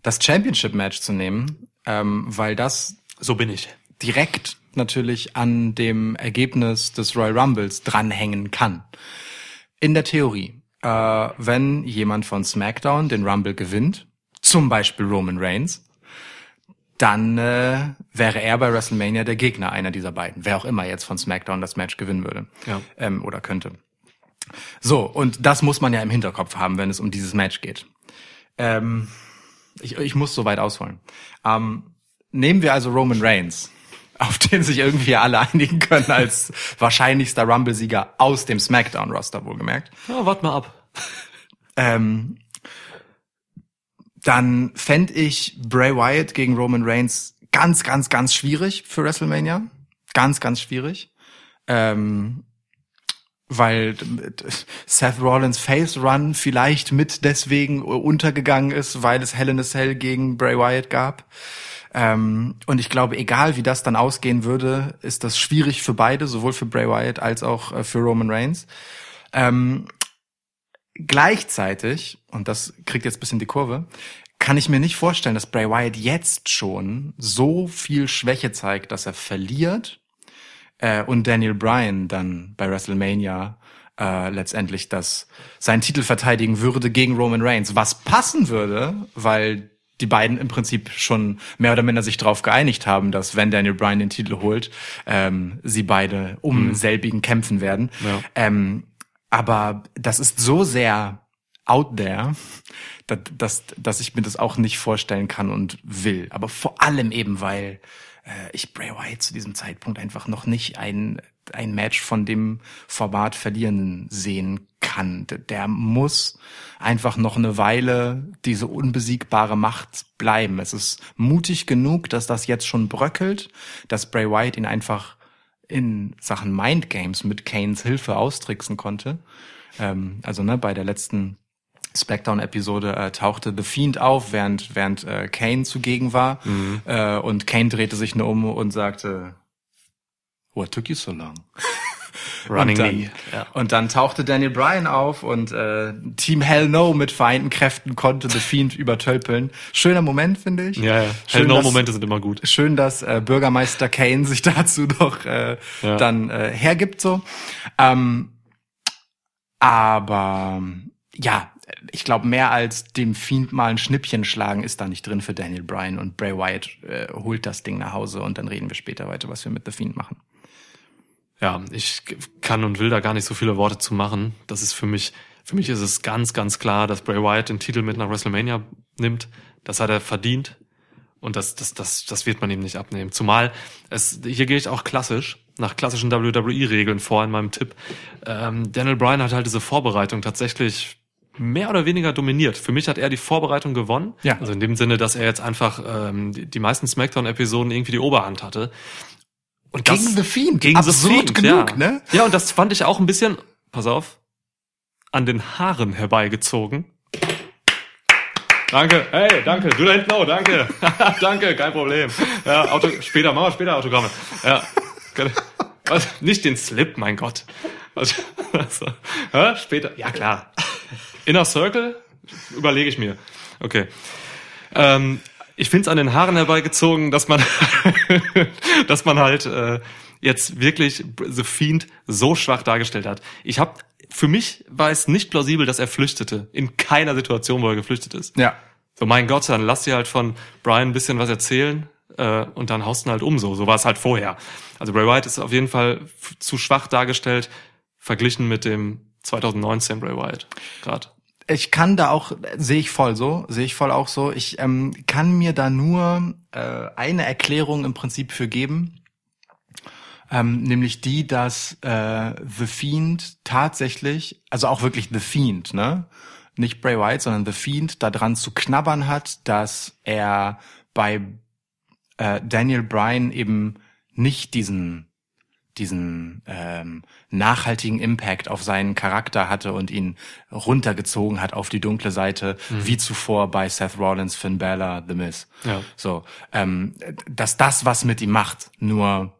das Championship-Match zu nehmen, ähm, weil das So bin ich. direkt natürlich an dem Ergebnis des Royal Rumbles dranhängen kann. In der Theorie, äh, wenn jemand von SmackDown den Rumble gewinnt, zum Beispiel Roman Reigns, dann äh, wäre er bei WrestleMania der Gegner einer dieser beiden, wer auch immer jetzt von SmackDown das Match gewinnen würde Ja. ähm, oder könnte. So, und das muss man ja im Hinterkopf haben, wenn es um dieses Match geht. Ähm, ich, ich muss so weit ausholen. Ähm, nehmen wir also Roman Reigns, auf den sich irgendwie alle einigen können als wahrscheinlichster Rumble-Sieger aus dem SmackDown-Roster, wohlgemerkt. Ja, wart mal ab. Ähm, dann fänd ich Bray Wyatt gegen Roman Reigns ganz, ganz, ganz schwierig für WrestleMania. Ganz, ganz schwierig. Ähm, weil Seth Rollins Face Run vielleicht mit deswegen untergegangen ist, weil es Hell in a Cell gegen Bray Wyatt gab. Ähm, und ich glaube, egal wie das dann ausgehen würde, ist das schwierig für beide, sowohl für Bray Wyatt als auch äh, für Roman Reigns. Ähm, gleichzeitig, und das kriegt jetzt ein bisschen die Kurve, kann ich mir nicht vorstellen, dass Bray Wyatt jetzt schon so viel Schwäche zeigt, dass er verliert äh, und Daniel Bryan dann bei WrestleMania äh, letztendlich das seinen Titel verteidigen würde gegen Roman Reigns, was passen würde, weil die beiden im Prinzip schon mehr oder minder sich darauf geeinigt haben, dass wenn Daniel Bryan den Titel holt, ähm, sie beide um selbigen kämpfen werden. Ja. Ähm, aber das ist so sehr out there, dass, dass, dass ich mir das auch nicht vorstellen kann und will. Aber vor allem eben, weil äh, ich Bray Wyatt zu diesem Zeitpunkt einfach noch nicht ein, ein Match von dem Format verlieren sehen kann. Der muss einfach noch eine Weile diese unbesiegbare Macht bleiben. Es ist mutig genug, dass das jetzt schon bröckelt, dass Bray Wyatt ihn einfach in Sachen Mind Games mit Kanes Hilfe austricksen konnte. Ähm, also ne, bei der letzten Smackdown-Episode äh, tauchte The Fiend auf, während, während äh, Kane zugegen war. Äh, und Kane drehte sich nur um und sagte, What took you so long? Running und dann, Knee. Ja. Und dann tauchte Daniel Bryan auf und äh, Team Hell No mit vereinten Kräften konnte The Fiend übertölpeln. Schöner Moment, finde ich. Ja, ja. Schön, Hell no dass- Momente sind immer gut. Schön, dass äh, Bürgermeister Kane sich dazu noch äh, Ja. dann äh, hergibt so. Ähm, aber ja, ich glaube, mehr als dem Fiend mal ein Schnippchen schlagen ist da nicht drin für Daniel Bryan und Bray Wyatt äh, holt das Ding nach Hause und dann reden wir später weiter, was wir mit The Fiend machen. Ja, ich kann und will da gar nicht so viele Worte zu machen. Das ist für mich, für mich ist es ganz, ganz klar, dass Bray Wyatt den Titel mit nach WrestleMania nimmt. Das hat er verdient. Und das, das, das, das wird man ihm nicht abnehmen. Zumal es, hier gehe ich auch klassisch, nach klassischen WWE-Regeln vor in meinem Tipp. Ähm, Daniel Bryan hat halt diese Vorbereitung tatsächlich mehr oder weniger dominiert. Für mich hat er die Vorbereitung gewonnen. Ja. Also in dem Sinne, dass er jetzt einfach ähm, die, die meisten Smackdown-Episoden irgendwie die Oberhand hatte. Und Gegen The Fiend. Gegen Absurd The Fiend, genug, ja. ne? Ja, und das fand ich auch ein bisschen, pass auf, an den Haaren herbeigezogen. Danke, hey, danke, du da hinten auch, danke, danke, kein Problem. Ja, Auto, später, machen wir später Autogramme. Ja, was, nicht den Slip, mein Gott. Also, also, ja, später, ja klar. Inner Circle, überlege ich mir. Okay. Ähm, ich finde es an den Haaren herbeigezogen, dass man, dass man halt äh, jetzt wirklich The Fiend so schwach dargestellt hat. Ich habe, für mich war es nicht plausibel, dass er flüchtete. In keiner Situation, wo er geflüchtet ist. Ja. So, mein Gott, dann lass dir halt von Brian ein bisschen was erzählen äh, und dann haust du ihn halt um. So, so war es halt vorher. Also Bray Wyatt ist auf jeden Fall zu schwach dargestellt, verglichen mit dem 2019 Bray Wyatt. Gerade. Ich kann da auch, sehe ich voll so, sehe ich voll auch so. Ich ähm, kann mir da nur äh, eine Erklärung im Prinzip für geben. Ähm, nämlich die, dass äh, The Fiend tatsächlich, also auch wirklich The Fiend, ne? Nicht Bray Wyatt, sondern The Fiend daran zu knabbern hat, dass er bei äh, Daniel Bryan eben nicht diesen diesen ähm, nachhaltigen Impact auf seinen Charakter hatte und ihn runtergezogen hat auf die dunkle Seite, wie zuvor bei Seth Rollins, Finn Balor, The Miz. Ja. So, ähm, dass das was mit ihm macht, nur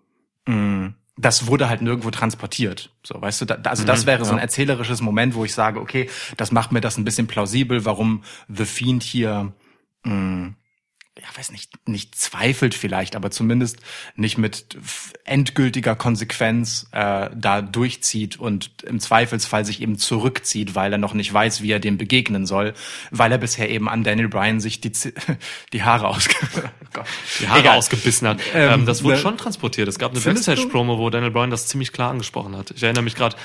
mh, das wurde halt nirgendwo transportiert. So, weißt du, da, also das wäre so ein erzählerisches Moment, wo ich sage, okay, das macht mir das ein bisschen plausibel, warum The Fiend hier mh, ja, weiß nicht, nicht zweifelt vielleicht, aber zumindest nicht mit endgültiger Konsequenz äh, da durchzieht und im Zweifelsfall sich eben zurückzieht, weil er noch nicht weiß, wie er dem begegnen soll, weil er bisher eben an Daniel Bryan sich die, die Haare ausge die Haare Egal. ausgebissen hat. Ähm, Ähm, das wurde ne- schon transportiert. Es gab eine? Backstage-Promo, wo Daniel Bryan das ziemlich klar angesprochen hat. Ich erinnere mich gerade,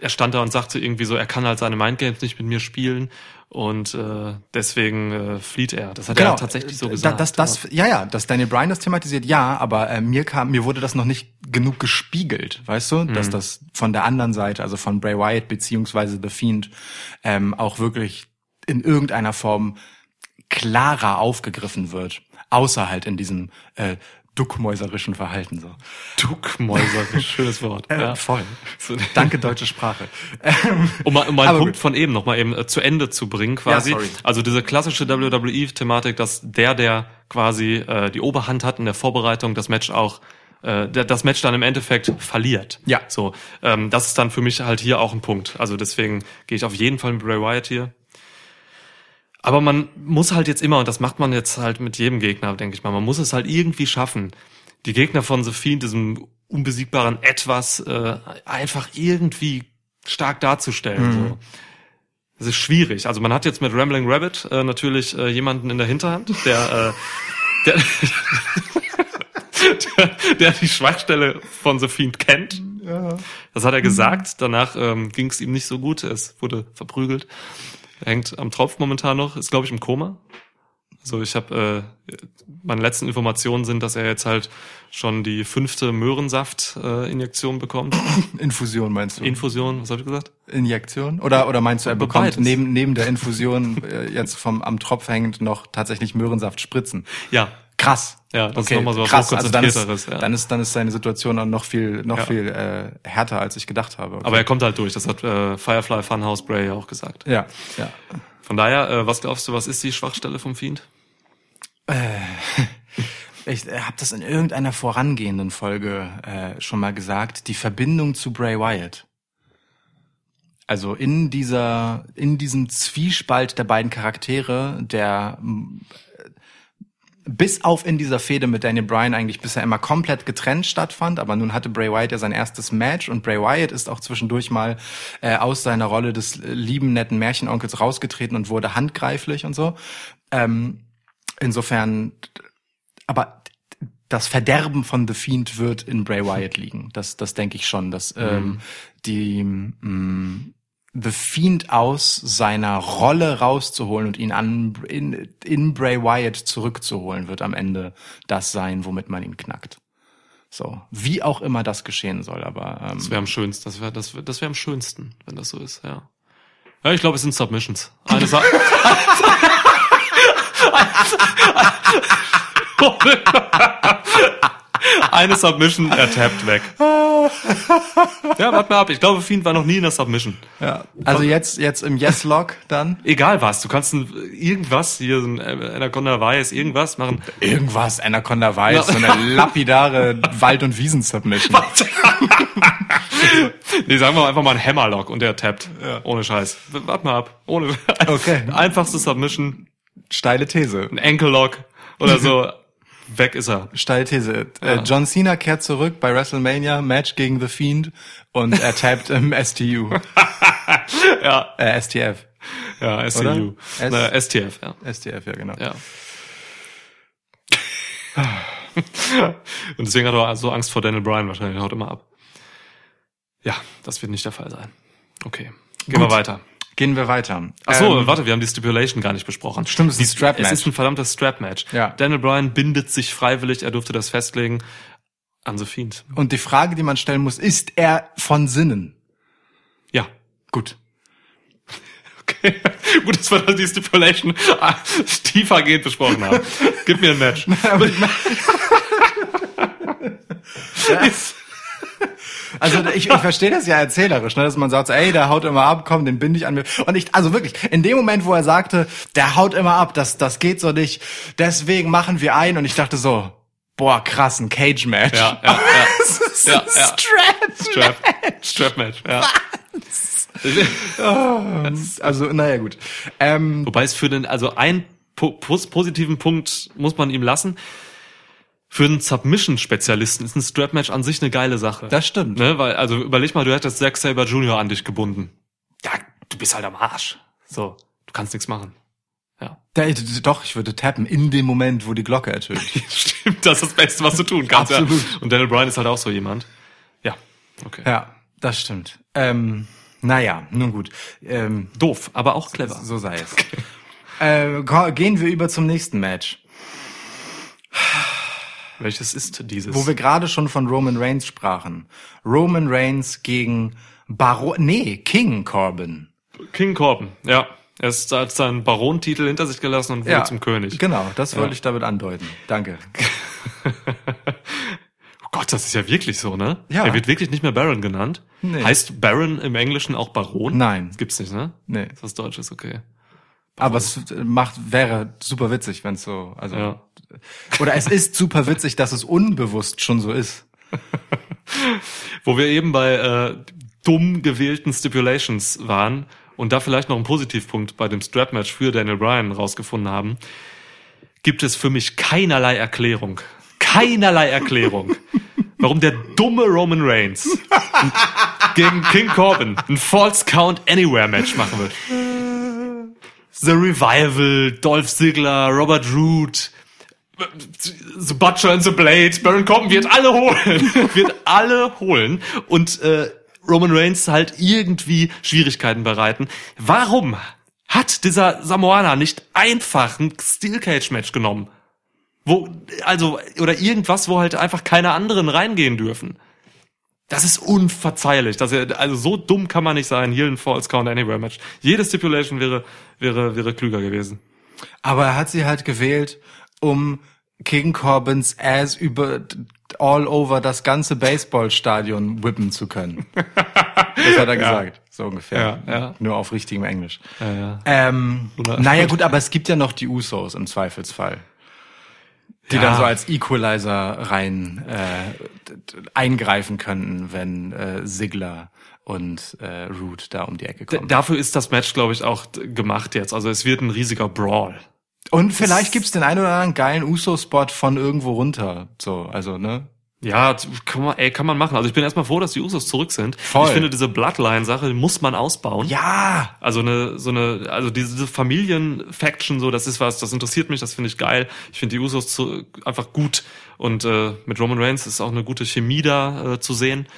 er stand da und sagte irgendwie so, er kann halt seine Mindgames nicht mit mir spielen und äh, deswegen äh, flieht er. Das hat er tatsächlich so Da- gesagt. Das, das, ja, ja, dass Daniel Bryan das thematisiert, ja, aber äh, mir kam, mir wurde das noch nicht genug gespiegelt, weißt du, dass Mhm. das von der anderen Seite, also von Bray Wyatt beziehungsweise The Fiend, ähm, auch wirklich in irgendeiner Form klarer aufgegriffen wird, außer halt in diesem äh, duckmäuserischen Verhalten so. Duckmäuser, schönes Wort. Äh, voll. So- Danke deutsche Sprache. Um, mal- um meinen Punkt gut. von eben noch mal eben äh, zu Ende zu bringen, quasi. Ja, sorry. also diese klassische WWE-Thematik, dass der, der quasi äh, die Oberhand hat in der Vorbereitung, das Match auch äh, das Match dann im Endeffekt verliert. Ja. So, ähm, das ist dann für mich halt hier auch ein Punkt. Also deswegen gehe ich auf jeden Fall mit Bray Wyatt hier. Aber man muss halt jetzt immer, und das macht man jetzt halt mit jedem Gegner, denke ich mal, man muss es halt irgendwie schaffen, die Gegner von Fiend, diesem unbesiegbaren Etwas, äh, einfach irgendwie stark darzustellen. So. Das ist schwierig. Also man hat jetzt mit Rambling Rabbit äh, natürlich äh, jemanden in der Hinterhand, der, äh, der, der, der die Schwachstelle von Fiend kennt. Das hat er gesagt. Danach ähm, ging es ihm nicht so gut. Es wurde verprügelt. Er hängt am Tropf momentan noch, ist glaube ich im Koma. Also ich habe äh, meine letzten Informationen sind, dass er jetzt halt schon die fünfte Möhrensaft-Injektion bekommt. Infusion meinst du? Infusion, was habe ich gesagt? Injektion? Oder, oder meinst du, er bekommt Beides. neben, neben der Infusion äh, jetzt vom am Tropf hängend noch tatsächlich Möhrensaft spritzen? Ja, Krass. Ja, das ist okay. noch mal so was krass. Also dann ist, ja. dann ist dann ist seine Situation auch noch viel noch Ja. viel äh, härter als ich gedacht habe. Okay. aber er kommt halt durch. Das hat äh, Firefly Funhouse Bray ja auch gesagt. ja, ja. Von daher, äh, was glaubst du, was ist die Schwachstelle vom Fiend? Ich äh, habe das in irgendeiner vorangehenden Folge äh, schon mal gesagt, die Verbindung zu Bray Wyatt. Also in dieser, in diesem Zwiespalt der beiden Charaktere, der bis auf in dieser Fehde mit Daniel Bryan eigentlich bisher immer komplett getrennt stattfand. Aber nun hatte Bray Wyatt ja sein erstes Match und Bray Wyatt ist auch zwischendurch mal äh, aus seiner Rolle des lieben, netten Märchenonkels rausgetreten und wurde handgreiflich und so. Ähm, insofern, aber das Verderben von The Fiend wird in Bray Wyatt liegen. Das, das denke ich schon, dass ähm, die mh, The Fiend aus seiner Rolle rauszuholen und ihn an in, in Bray Wyatt zurückzuholen, wird am Ende das sein, womit man ihn knackt. So, wie auch immer das geschehen soll, aber ähm, Das wäre am schönsten. Das wäre das wär, das wär am schönsten, wenn das so ist, ja. Ja, ich glaube, es sind Submissions. Eine Sa Eine Submission, er tappt weg. Ja, warte mal ab. Ich glaube, Fiend war noch nie in der Submission. ja. also jetzt jetzt im Yes Lock dann Egal was, du kannst ein, irgendwas, hier so ein Anaconda Weiß, irgendwas machen. irgendwas Anaconda Weiß, so eine lapidare Wald- und Wiesen-Submission. Nee, sagen wir einfach mal ein Hammerlock und der tappt. Ohne Scheiß. Warte mal ab. Ohne Okay. Einfachste Submission, Steile These. ein Ankle-Lock oder so. Weg ist er. Steile These. Äh, John Cena kehrt zurück bei WrestleMania, Match gegen The Fiend und er tappt im STU. Ja, Äh, STF. ja. Oder? Na, STF, ja. STF, ja genau. ja. Und deswegen hat er so Angst vor Daniel Bryan wahrscheinlich. Er haut immer ab. Ja, das wird nicht der Fall sein. Okay. Gehen wir Gut. weiter. Gehen wir weiter. Ach so, Ähm, warte, wir haben die Stipulation gar nicht besprochen. Stimmt, es ist ein Strap-Match. Es ist ein verdammtes Strap-Match. Ja. Daniel Bryan bindet sich freiwillig, er durfte das festlegen, an The Fiend. Und die Frage, die man stellen muss, ist er von Sinnen? Ja. Gut. Okay. Gut, dass wir die Stipulation ah, tiefergehend besprochen haben. Gib mir ein Match. Also ich, ich verstehe das ja erzählerisch, ne, dass man sagt, ey, der haut immer ab, komm, den binde ich an mir. Und ich, also wirklich, in dem Moment, wo er sagte, der haut immer ab, das, das geht so nicht, deswegen machen wir ein. Und ich dachte so, boah, krass, ein Cage-Match. Ja, ja, ja. Ja, ja. Strap. Strap. Strap-Match, ja. Also, naja, gut. Ähm, Wobei es für den, also einen po pos positiven Punkt muss man ihm lassen. Für einen Submission-Spezialisten ist ein Strap-Match an sich eine geile Sache. Das stimmt. Ne, weil, also überleg mal, du hättest Zack Saber Jr. an dich gebunden. Ja, du bist halt am Arsch. So, du kannst nichts machen. Ja. da, doch, ich würde tappen in dem Moment, wo die Glocke ertönt. Stimmt, das ist das Beste, was du tun kannst. Absolut. Ja. Und Daniel Bryan ist halt auch so jemand. Ja, okay. ja, das stimmt. Ähm, naja, nun gut. Ähm, Doof, aber auch clever. so sei es. Äh, ko- gehen wir über zum nächsten Match. Welches ist dieses? Wo wir gerade schon von Roman Reigns sprachen. Roman Reigns gegen Baron, nee, King Corbin. King Corbin, ja. Er ist, hat seinen Baron-Titel hinter sich gelassen und wurde zum König. Genau, das wollte ich damit andeuten. Danke. Oh Gott, das ist ja wirklich so, ne? Ja. Er wird wirklich nicht mehr Baron genannt. Nee. Heißt Baron im Englischen auch Baron? Nein. Das gibt's nicht, ne? Nee. Das ist was Deutsches, okay. Aber es macht, wäre super witzig, wenn es so, also, Ja. oder es ist super witzig, dass es unbewusst schon so ist. Wo wir eben bei äh, dumm gewählten Stipulations waren und da vielleicht noch einen Positivpunkt bei dem Strap-Match für Daniel Bryan rausgefunden haben, gibt es für mich keinerlei Erklärung. Keinerlei Erklärung. Warum der dumme Roman Reigns gegen King Corbin ein False Count Anywhere Match machen wird. The Revival, Dolph Ziggler, Robert Root, The Butcher and the Blade, Baron Corbin wird alle holen, wird alle holen und äh, Roman Reigns halt irgendwie Schwierigkeiten bereiten. Warum hat dieser Samoaner nicht einfach ein Steel Cage Match genommen? Wo, also, oder irgendwas, wo halt einfach keine anderen reingehen dürfen. Das ist unverzeihlich. Das also so dumm kann man nicht sein. Hier ein False Count Anywhere Match. Jede Stipulation wäre, wäre, wäre klüger gewesen. Aber er hat sie halt gewählt, um King Corbins Ass über all over das ganze Baseballstadion whippen zu können. Das hat er gesagt, so ungefähr. Ja, ja. Nur auf richtigem Englisch. Ja, ja. Ähm, naja gut, aber es gibt ja noch die Usos im Zweifelsfall. Die Ja. dann so als Equalizer rein äh, d- d- eingreifen könnten, wenn äh, Sigler und äh, Root da um die Ecke D kommen. dafür ist das Match, glaube ich, auch d- gemacht jetzt. Also es wird ein riesiger Brawl. Und vielleicht gibt's den einen oder anderen geilen Uso-Spot von irgendwo runter. So, also, ne? Ja, kann man, ey, kann man machen. Also ich bin erstmal froh, dass die Usos zurück sind. Voll. Ich finde, diese Bloodline-Sache muss man ausbauen. Ja! Also eine, so eine, also diese Familien-Faction, so, das ist was, das interessiert mich, das finde ich geil. Ich finde die Usos zu, einfach gut. Und äh, mit Roman Reigns ist auch eine gute Chemie da äh, zu sehen.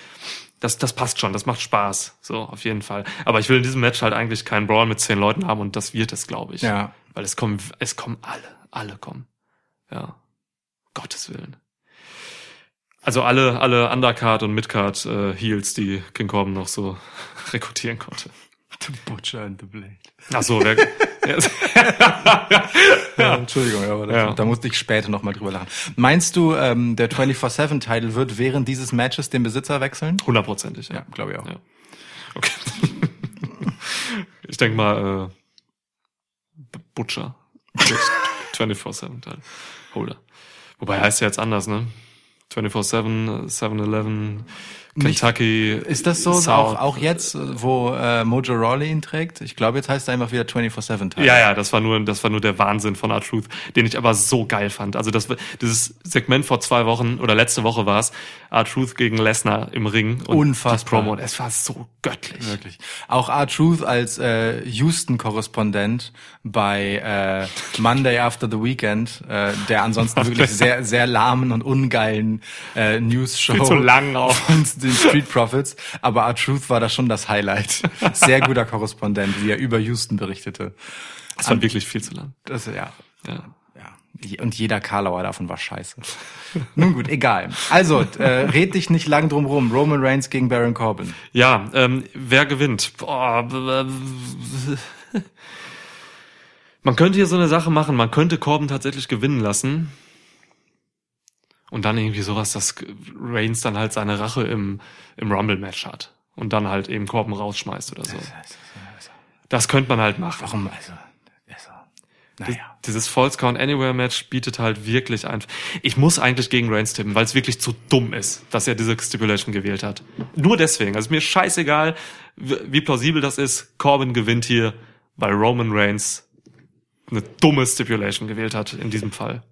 Das, das passt schon, das macht Spaß. So, auf jeden Fall. Aber ich will in diesem Match halt eigentlich keinen Brawl mit zehn Leuten haben und das wird es, glaube ich. Ja. Weil es kommen, es kommen alle, alle kommen. Ja. Gottes Willen. Also alle, alle Undercard und Midcard äh, Heels, die King Corbin noch so rekrutieren konnte. The Butcher and the Blade. Ach so, wer, Ja, Entschuldigung, aber das, Ja. da musste ich später nochmal drüber lachen. Meinst du, ähm, der 24-7-Title wird während dieses Matches den Besitzer wechseln? hundertprozentig. Ja, glaube ich auch. Ja. Okay. ich denke mal, äh, Butcher. 24-7 Teil. Holder. Wobei heißt ja jetzt anders, ne? 24-7, 7-Eleven, Nicht- Kentucky. Ist das so, South. auch, auch jetzt, wo äh, Mojo Rawley ihn trägt? Ich glaube, jetzt heißt er einfach wieder 24-7-Title. Ja, ja, das war nur, das war nur der Wahnsinn von R-Truth, den ich aber so geil fand. Also das, dieses Segment vor zwei Wochen oder letzte Woche war es, R-Truth gegen Lesnar im Ring. Und Unfassbar. Das Promo, es war so göttlich. Wirklich. Auch R-Truth als äh, Houston-Korrespondent bei äh, Monday After the Weekend, äh, der ansonsten wirklich sehr, sehr lahmen und ungeilen äh, News-Show Viel zu lang auch. von den Street Profits. Aber R-Truth war da schon das Highlight. Sehr guter Korrespondent, wie er über Houston berichtete. Das war wirklich viel zu lang. Das, ja, Ja. ja. Und jeder Karlauer davon war scheiße. Nun gut, egal. Also, äh, red dich nicht lang drum rum. Roman Reigns gegen Baron Corbin. Ja, ähm, wer gewinnt? Boah, man könnte hier so eine Sache machen. Man könnte Corbin tatsächlich gewinnen lassen. Und dann irgendwie sowas, dass Reigns dann halt seine Rache im, im Rumble-Match hat. Und dann halt eben Corbin rausschmeißt oder so. Das könnte man halt machen. Warum also? also naja. Dieses False Count Anywhere Match bietet halt wirklich einfach. Ich muss eigentlich gegen Reigns tippen, weil es wirklich zu dumm ist, dass er diese Stipulation gewählt hat. Nur deswegen. Also ist mir scheißegal, wie wie plausibel das ist. Corbin gewinnt hier, weil Roman Reigns eine dumme Stipulation gewählt hat in diesem Fall.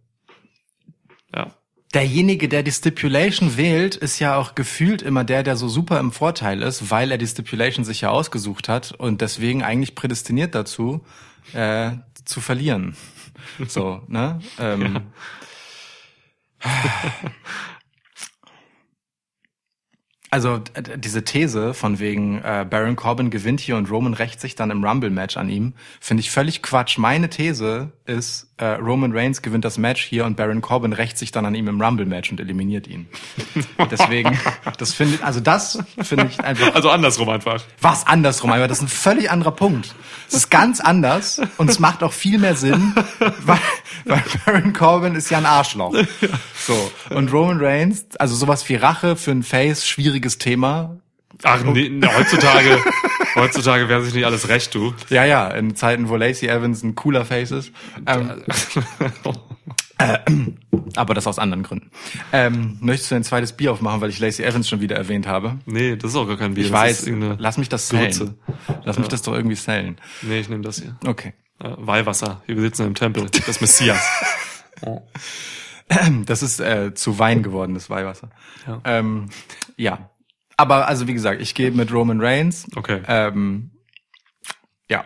Ja. Derjenige, der die Stipulation wählt, ist ja auch gefühlt immer der, der so super im Vorteil ist, weil er die Stipulation sich ja ausgesucht hat und deswegen eigentlich prädestiniert dazu, äh, zu verlieren. So, ne? Ähm, Also diese These von wegen äh, Baron Corbin gewinnt hier und Roman rächt sich dann im Rumble-Match an ihm, finde ich völlig Quatsch. Meine These ist, äh, Roman Reigns gewinnt das Match hier und Baron Corbin rächt sich dann an ihm im Rumble-Match und eliminiert ihn. Deswegen, das finde ich, also das finde ich einfach Also andersrum einfach. was andersrum, aber das ist ein völlig anderer Punkt. Es ist ganz anders und es macht auch viel mehr Sinn, weil, weil Baron Corbin ist ja ein Arschloch. So. Und Roman Reigns, also sowas wie Rache für ein Face, schwieriges Thema. Ach, nee, nee, heutzutage, heutzutage wäre sich nicht alles recht, du. Ja, ja, in Zeiten, wo Lacey Evans ein cooler Face ist. Ähm, aber das aus anderen Gründen. Ähm, möchtest du ein zweites Bier aufmachen, weil ich Lacey Evans schon wieder erwähnt habe? nee, das ist auch gar kein Bier. Ich das weiß, lass mich das Grütze. zählen. Lass mich das doch irgendwie zählen. Nee, ich nehme das hier. Okay. Äh, Weihwasser. Wir sitzen im Tempel des Messias. Das ist äh, zu Wein geworden, das Weihwasser. Ja. Ähm, ja. Aber also wie gesagt, ich gehe mit Roman Reigns. Okay. Ähm, ja,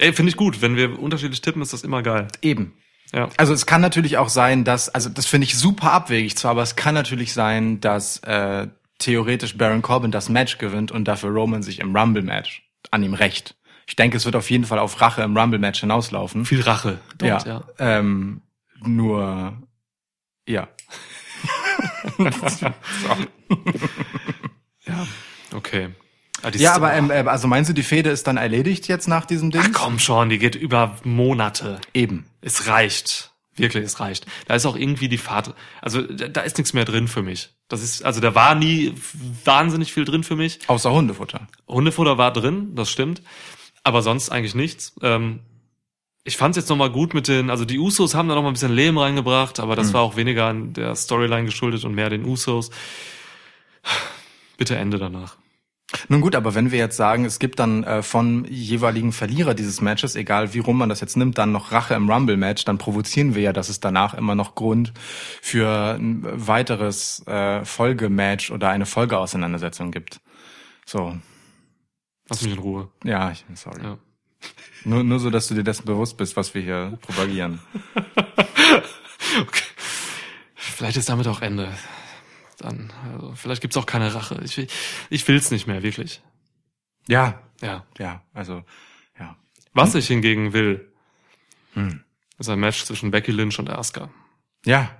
Ey, finde ich gut. Wenn wir unterschiedlich tippen, ist das immer geil. eben. Ja. Also es kann natürlich auch sein, dass, also das finde ich super abwegig zwar, aber es kann natürlich sein, dass äh, theoretisch Baron Corbin das Match gewinnt und dafür Roman sich im Rumble-Match an ihm rächt. Ich denke, es wird auf jeden Fall auf Rache im Rumble-Match hinauslaufen. Viel Rache. Dort, ja. Ähm, nur, ja. Ja. Okay. Ah, Ja, aber ähm, äh, also meinst du, die Fehde ist dann erledigt jetzt nach diesem Ding? Ach, komm schon, die geht über Monate. Eben. Es reicht. Wirklich, es reicht. Da ist auch irgendwie die Fahrt, also da, da ist nichts mehr drin für mich. Das ist, also da war nie wahnsinnig viel drin für mich. Außer Hundefutter. Hundefutter war drin, das stimmt. Aber sonst eigentlich nichts. Ähm, ich fand es jetzt nochmal gut mit den, also die Usos haben da nochmal ein bisschen Leben reingebracht, aber das war auch weniger an der Storyline geschuldet und mehr den Usos. Bitte Ende danach. Nun gut, aber wenn wir jetzt sagen, es gibt dann äh, von jeweiligen Verlierer dieses Matches, egal wie rum man das jetzt nimmt, dann noch Rache im Rumble-Match, dann provozieren wir ja, dass es danach immer noch Grund für ein weiteres äh, Folgematch oder eine Folgeauseinandersetzung gibt. So, Lass mich in Ruhe. ja, ich, sorry. Ja. Nur, nur so, dass du dir dessen bewusst bist, was wir hier propagieren. Okay. Vielleicht ist damit auch Ende. Dann, also, vielleicht gibt's auch keine Rache. Ich, will- ich will's nicht mehr, wirklich. Ja, Ja. ja, also, ja. Was ich hingegen will, Hm. ist ein Match zwischen Becky Lynch und Asuka. Ja.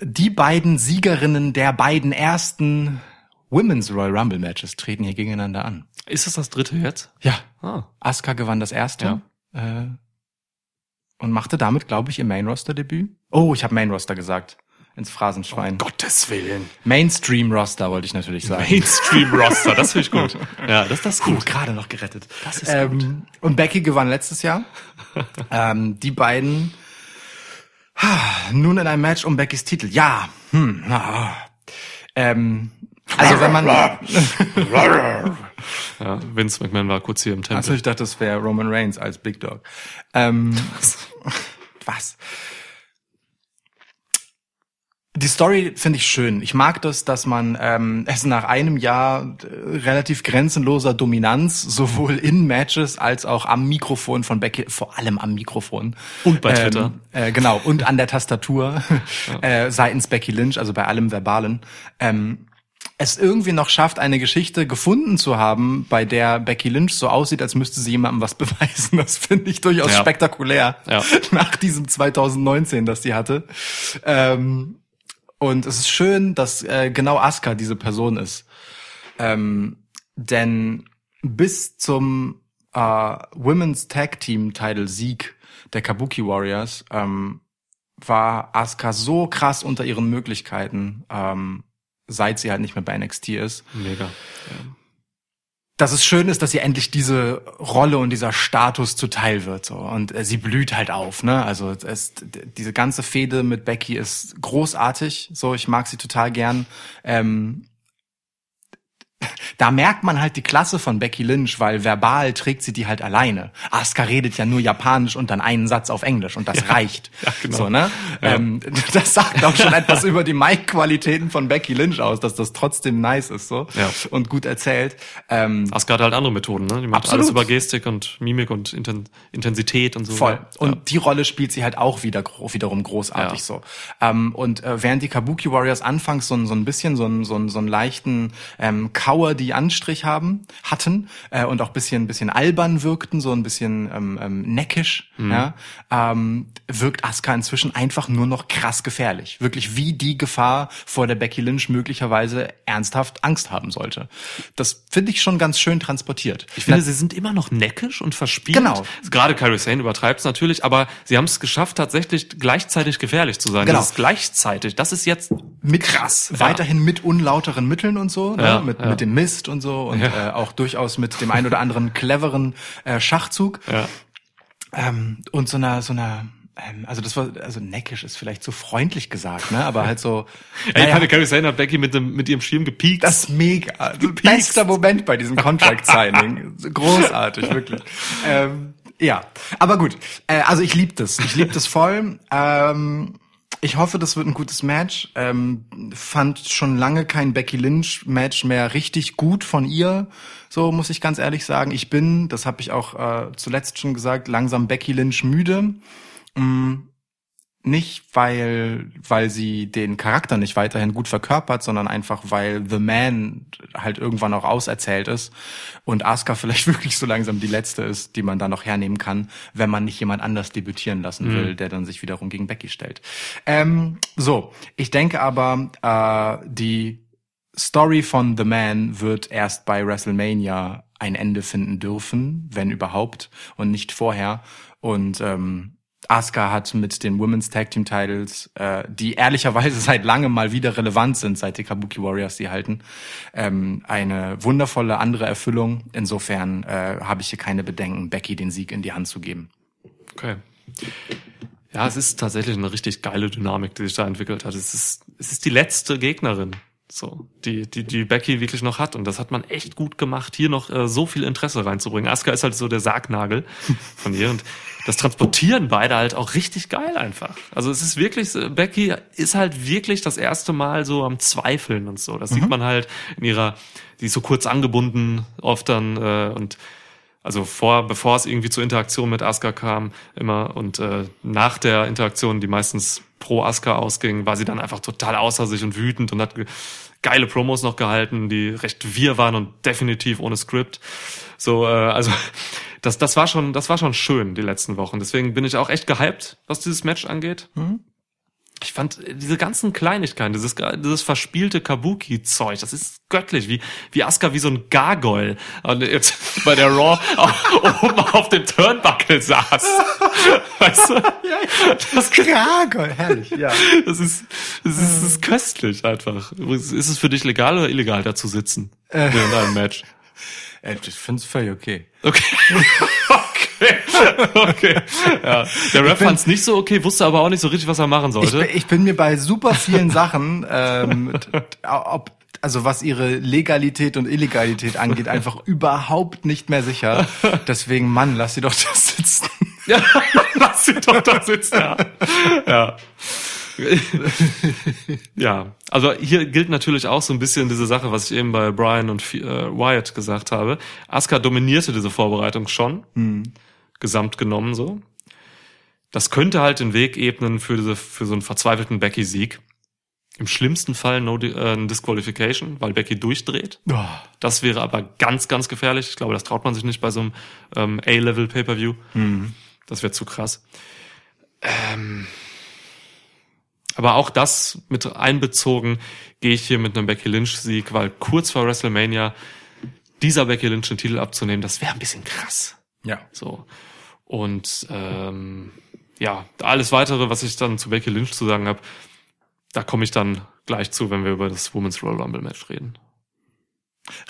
Die beiden Siegerinnen der beiden ersten Women's Royal Rumble Matches treten hier gegeneinander an. Ist das das dritte jetzt? Ja, Ah, Asuka gewann das erste äh, und machte damit, glaube ich, ihr Main Roster Debüt. Oh, ich habe Main Roster gesagt. Ins Phrasenschwein. Gottes Willen. Mainstream Roster wollte ich natürlich sagen. Mainstream-Roster, das finde ich gut. Ja, das, das ist Puh, gut. gerade noch gerettet. Das ist ähm, Und Becky gewann letztes Jahr. ähm, die beiden ah, nun in einem Match um Beckys Titel. Ja. Hm, ah. ähm, also wenn man, Ja, Vince McMahon war kurz hier im Tempel. also ich dachte, das wäre Roman Reigns als Big Dog. Ähm, was? Die Story finde ich schön. Ich mag das, dass man ähm, es nach einem Jahr äh, relativ grenzenloser Dominanz sowohl in Matches als auch am Mikrofon von Becky, vor allem am Mikrofon Und bei Twitter. ähm, äh, genau und an der Tastatur äh, seitens Becky Lynch, also bei allem Verbalen. Ähm, es irgendwie noch schafft, eine Geschichte gefunden zu haben, bei der Becky Lynch so aussieht, als müsste sie jemandem was beweisen. Das finde ich durchaus Ja. spektakulär. Ja. Nach diesem 2019, das sie hatte. Ähm, und es ist schön, dass äh, genau Asuka diese Person ist. Ähm, denn bis zum äh, Women's Tag Team Title Sieg der Kabuki Warriors ähm, war Asuka so krass unter ihren Möglichkeiten, ähm, seit sie halt nicht mehr bei NXT ist, Mega. dass es schön ist, dass ihr endlich diese Rolle und dieser Status zuteil wird. So. Und äh, sie blüht halt auf. Ne? Also es, diese ganze Fehde mit Becky ist großartig. So, ich mag sie total gern. Ähm, da merkt man halt die Klasse von Becky Lynch, weil verbal trägt sie die halt alleine. Asuka redet ja nur Japanisch und dann einen Satz auf Englisch und das reicht. Ja, genau. So, ne? Ähm, das sagt auch schon etwas über die Mic-Qualitäten von Becky Lynch aus, dass das trotzdem nice ist so Ja. und gut erzählt. Ähm, Asuka hat halt andere Methoden, ne? Die macht Absolut. alles über Gestik und Mimik und Inten Intensität und so. Voll. Ja. Und die Rolle spielt sie halt auch wieder wiederum großartig Ja. so. Ähm, und äh, während die Kabuki Warriors anfangs so, ein- so ein bisschen so, so, so einen leichten ähm, Kauer die Anstrich haben hatten äh, und auch bisschen bisschen albern wirkten, so ein bisschen ähm, ähm, neckisch, Mhm. ja, ähm, wirkt Asuka inzwischen einfach nur noch krass gefährlich. Wirklich wie die Gefahr, vor der Becky Lynch möglicherweise ernsthaft Angst haben sollte. Das finde ich schon ganz schön transportiert. Ich finde, sie sind immer noch neckisch und verspielt. Genau. Gerade Kyrie Sane übertreibt es natürlich, aber sie haben es geschafft, tatsächlich gleichzeitig gefährlich zu sein. Genau. Das ist gleichzeitig. Das ist jetzt mit krass. weiterhin mit unlauteren Mitteln und so, ne? Ja, mit, ja. mit dem Mist und so und Ja. äh, auch durchaus mit dem ein oder anderen cleveren äh, Schachzug Ja. ähm, und so einer so einer ähm, also das war also neckisch ist vielleicht zu freundlich gesagt, ne, aber halt so Ey, ich naja, meine, Kyrie Sane hat Becky mit, dem, mit ihrem Schirm gepiekt. das ist mega. Also, Bester Moment bei diesem Contract Signing. Großartig, wirklich. Ähm, ja, aber gut. Äh, also ich liebe das. Ich liebe das voll. Ähm, ich hoffe, das wird ein gutes Match. Ähm, fand schon lange kein Becky Lynch Match mehr richtig gut von ihr. So muss ich ganz ehrlich sagen. Ich bin, das habe ich auch äh, zuletzt schon gesagt, langsam Becky Lynch müde. Nicht, weil, weil sie den Charakter nicht weiterhin gut verkörpert, sondern einfach, weil The Man halt irgendwann auch auserzählt ist und Asuka vielleicht wirklich so langsam die letzte ist, die man da noch hernehmen kann, wenn man nicht jemand anders debütieren lassen will, der dann sich wiederum gegen Becky stellt. Ähm, so, ich denke aber, äh, die Story von The Man wird erst bei WrestleMania ein Ende finden dürfen, wenn überhaupt, und nicht vorher. Und ähm, Asuka hat mit den Women's Tag Team Titles, äh, die ehrlicherweise seit langem mal wieder relevant sind, seit die Kabuki Warriors sie halten, ähm, eine wundervolle andere Erfüllung. Insofern äh, habe ich hier keine Bedenken, Becky den Sieg in die Hand zu geben. Okay. Ja, es ist tatsächlich eine richtig geile Dynamik, die sich da entwickelt hat. Es ist, es ist die letzte Gegnerin. So, die, die, die Becky wirklich noch hat. Und das hat man echt gut gemacht, hier noch äh, so viel Interesse reinzubringen. Asuka ist halt so der Sargnagel von ihr. Und das transportieren beide halt auch richtig geil einfach. Also es ist wirklich, Becky ist halt wirklich das erste Mal so am Zweifeln und so. Das sieht man halt in ihrer, die ist so kurz angebunden oft dann äh, und also vor, bevor es irgendwie zur Interaktion mit Asuka kam, immer und äh, nach der Interaktion, die meistens pro Asuka ausging, war sie dann einfach total außer sich und wütend und hat ge- geile Promos noch gehalten, die recht wir waren und definitiv ohne Skript. So, äh, also das, das war schon, das war schon schön die letzten Wochen. Deswegen bin ich auch echt gehypt, was dieses Match angeht. Ich fand äh, diese ganzen Kleinigkeiten, dieses, dieses verspielte Kabuki-Zeug, das ist göttlich, wie, wie Asuka wie so ein Gargoyle und jetzt bei der Raw oben auf dem Turnbuckle saß. Weißt du? Das, Krago, herrlich, ja. das ist, das ist, das ist köstlich einfach. Ist es für dich legal oder illegal, da zu sitzen? Während einem Match? Ich finde es völlig okay. Okay. okay. Okay. Ja. Der Ref fand es nicht so okay, wusste aber auch nicht so richtig, was er machen Ich, sollte. bin- ich bin mir bei super vielen Sachen, ähm, ob, also was ihre Legalität und Illegalität angeht, einfach überhaupt nicht mehr sicher. Deswegen, Mann, lass sie doch da sitzen. Ja, lass sie doch da sitzen. Ja. ja. ja, also hier gilt natürlich auch so ein bisschen diese Sache, was ich eben bei Brian und äh, Wyatt gesagt habe. Asuka dominierte diese Vorbereitung schon, gesamt genommen so. Das könnte halt den Weg ebnen für diese für so einen verzweifelten Becky-Sieg. Im schlimmsten Fall no äh, eine Disqualification, weil Becky durchdreht. Oh, Das wäre aber ganz, ganz gefährlich. Ich glaube, das traut man sich nicht bei so einem ähm, A-Level Pay-per-View. Das wäre zu krass. Ähm, aber auch das mit einbezogen gehe ich hier mit einem Becky Lynch-Sieg, weil kurz vor WrestleMania dieser Becky Lynch den Titel abzunehmen, das wäre ein bisschen krass. ja. So. Und ähm, ja, alles weitere, was ich dann zu Becky Lynch zu sagen habe, da komme ich dann gleich zu, wenn wir über das Women's Royal Rumble Match reden.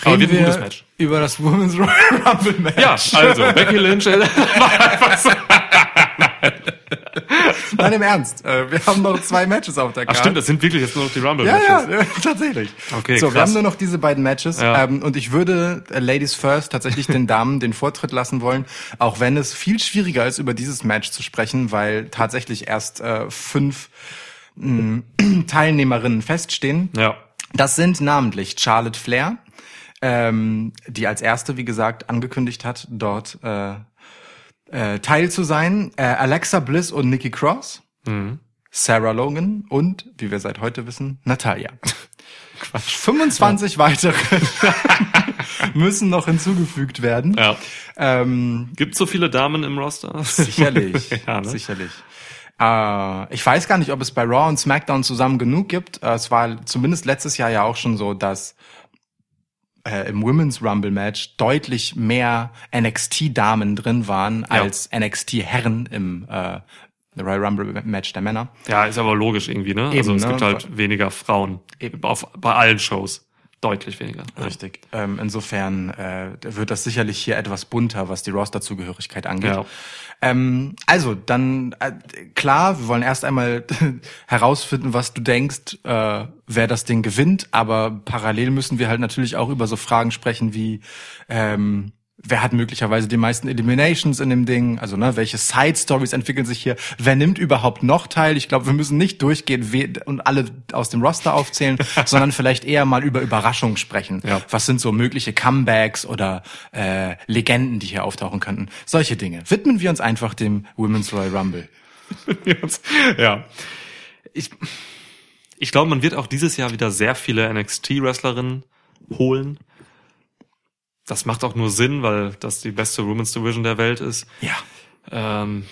Reden wir gutes Match. über das Women's Royal Rumble Match. Ja, also Becky Lynch äh, war einfach so. Nein, im Ernst. Äh, wir haben noch zwei Matches auf der Ach Karte. stimmt, das sind wirklich jetzt nur noch die Rumble Ja, Matches. ja, tatsächlich. Okay, so, wir krass. haben nur noch diese beiden Matches Ja. ähm, und ich würde äh, Ladies First tatsächlich den Damen den Vortritt lassen wollen, auch wenn es viel schwieriger ist, über dieses Match zu sprechen, weil tatsächlich erst äh, fünf mh, Teilnehmerinnen feststehen. Ja. Das sind namentlich Charlotte Flair, ähm, die als erste, wie gesagt, angekündigt hat, dort äh, äh, Teil zu sein. Äh, Alexa Bliss und Nikki Cross. Sarah Logan und, wie wir seit heute wissen, Natalia. 25 weitere müssen noch hinzugefügt werden. Ja. Ähm, Gibt so viele Damen im Roster? sicherlich, ja, ne? sicherlich. Äh, ich weiß gar nicht, ob es bei Raw und SmackDown zusammen genug gibt. Äh, es war zumindest letztes Jahr ja auch schon so, dass äh, im Women's Rumble Match deutlich mehr NXT-Damen drin waren als NXT-Herren im äh, Royal Rumble Match der Männer. Ja, ist aber logisch irgendwie, ne? Eben, also es ne? gibt halt weniger Frauen. Eben. Auf, bei allen Shows. Deutlich weniger. Richtig. Ähm, insofern äh, wird das sicherlich hier etwas bunter, was die Rosterzugehörigkeit angeht. Ja. Ähm, also, dann äh, klar, wir wollen erst einmal herausfinden, was du denkst, äh, wer das Ding gewinnt, aber parallel müssen wir halt natürlich auch über so Fragen sprechen wie ähm, Wer hat möglicherweise die meisten Eliminations in dem Ding? Also, ne, welche Side Stories entwickeln sich hier? Wer nimmt überhaupt noch teil? Ich glaube, wir müssen nicht durchgehen und alle aus dem Roster aufzählen, sondern vielleicht eher mal über Überraschungen sprechen. Ja. Was sind so mögliche Comebacks oder äh, Legenden, die hier auftauchen könnten? Solche Dinge. Widmen wir uns einfach dem Women's Royal Rumble. ja. Ich, ich glaube, man wird auch dieses Jahr wieder sehr viele NXT-Wrestlerinnen holen. Das macht auch nur Sinn, weil das die beste Women's Division der Welt ist. Ja. Ähm,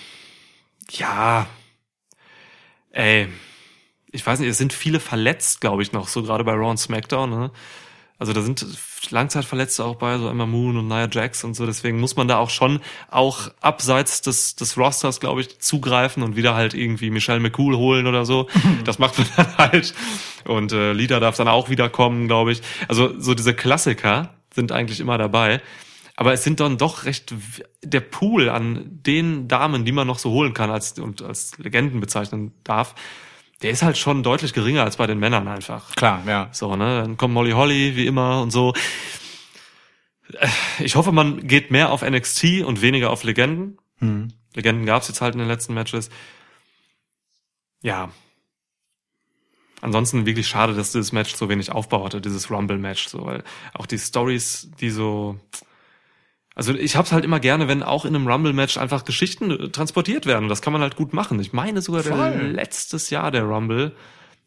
ja. Ey. Ich weiß nicht, es sind viele verletzt, glaube ich, noch, so gerade bei Raw und SmackDown, ne? Also da sind Langzeitverletzte auch bei, so Emma Moon und Nia Jax und so, deswegen muss man da auch schon auch abseits des, des Rosters, glaube ich, zugreifen und wieder halt irgendwie Michelle McCool holen oder so. Das macht man dann halt. Und äh, Lida darf dann auch wieder kommen, glaube ich. Also so diese Klassiker sind eigentlich immer dabei. Aber es sind dann doch recht der Pool an den Damen, die man noch so holen kann als und als Legenden bezeichnen darf, der ist halt schon deutlich geringer als bei den Männern einfach. Klar, ja. So, ne? Dann kommt Molly Holly, wie immer und so. Ich hoffe, man geht mehr auf NXT und weniger auf Legenden. Legenden gab's jetzt halt in den letzten Matches. Ja. Ansonsten wirklich schade, dass dieses Match so wenig Aufbau hatte, dieses Rumble-Match, so, weil auch die Stories, die so, also ich hab's halt immer gerne, wenn auch in einem Rumble-Match einfach Geschichten äh, transportiert werden. Das kann man halt gut machen. Ich meine sogar Voll. letztes Jahr der Rumble,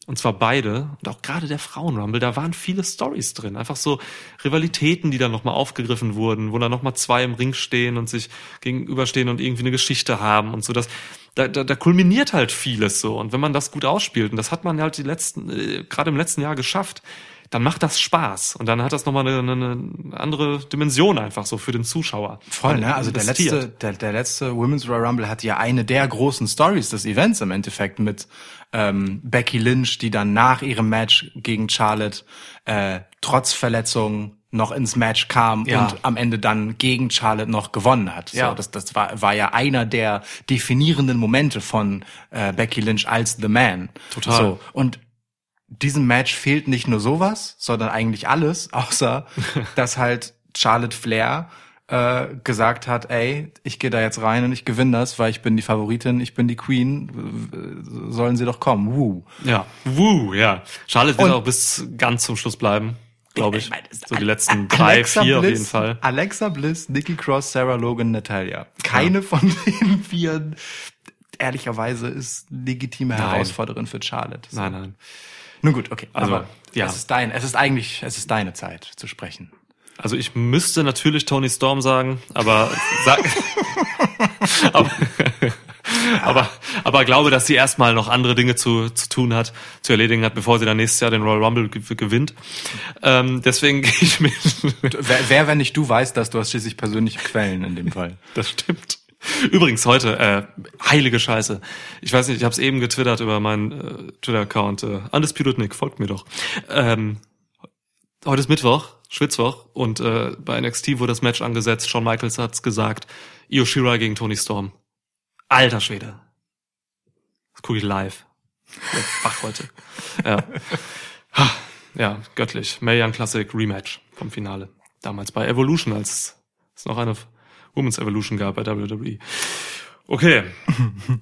und zwar beide, und auch gerade der Frauen-Rumble, da waren viele Stories drin. Einfach so Rivalitäten, die dann nochmal aufgegriffen wurden, wo dann nochmal zwei im Ring stehen und sich gegenüberstehen und irgendwie eine Geschichte haben und so. Das, da, da, da kulminiert halt vieles so. Und wenn man das gut ausspielt, und das hat man halt die letzten, äh, gerade im letzten Jahr geschafft, dann macht das Spaß. Und dann hat das nochmal eine, eine, andere Dimension einfach so für den Zuschauer. Voll, ne? Also der letzte, der, der letzte Women's Royal Rumble hat ja eine der großen Stories des Events im Endeffekt mit ähm, Becky Lynch, die dann nach ihrem Match gegen Charlotte äh, trotz Verletzung noch ins Match kam Ja. und am Ende dann gegen Charlotte noch gewonnen hat. So, Ja. das das war, war ja einer der definierenden Momente von äh, Becky Lynch als The Man. Total. So, und diesem Match fehlt nicht nur sowas, sondern eigentlich alles, außer dass halt Charlotte Flair äh, gesagt hat, ey, ich gehe da jetzt rein und ich gewinne das, weil ich bin die Favoritin, ich bin die Queen, sollen sie doch kommen. Woo. Ja. Woo, ja. Charlotte wird Und- auch bis ganz zum Schluss bleiben, glaube ich. So die letzten drei, Alexa vier auf Bliss, jeden Fall. Alexa Bliss, Nikki Cross, Sarah Logan, Natalia. Keine von den vier, ehrlicherweise, ist legitime Nein. Herausforderin für Charlotte. So. Nein, nein. Nun gut, okay. Also, aber ja. es ist dein, es ist eigentlich, es ist deine Zeit zu sprechen. Also ich müsste natürlich Tony Storm sagen, aber sag, aber, aber, aber glaube, dass sie erstmal noch andere Dinge zu, zu tun hat, zu erledigen hat, bevor sie dann nächstes Jahr den Royal Rumble ge- gewinnt. Ähm, deswegen gehe ich mit. Wer, wer, wenn nicht du, weiß das, du hast schließlich persönliche Quellen in dem Fall. Das stimmt. Übrigens heute, äh, heilige Scheiße. Ich weiß nicht, ich habe es eben getwittert über meinen äh, Twitter-Account. Äh, Undisputed Nick, folgt mir doch. Ähm, heute ist Mittwoch, Schwitzwoch, und äh, bei NXT wurde das Match angesetzt. Shawn Michaels hat's gesagt. Io Shirai gegen Tony Storm. Alter Schwede. Das gucke ich live. Wach heute. Ja. Ja, göttlich. Mae Classic Rematch vom Finale. Damals bei Evolution, als es noch eine Women's Evolution gab bei WWE. Okay.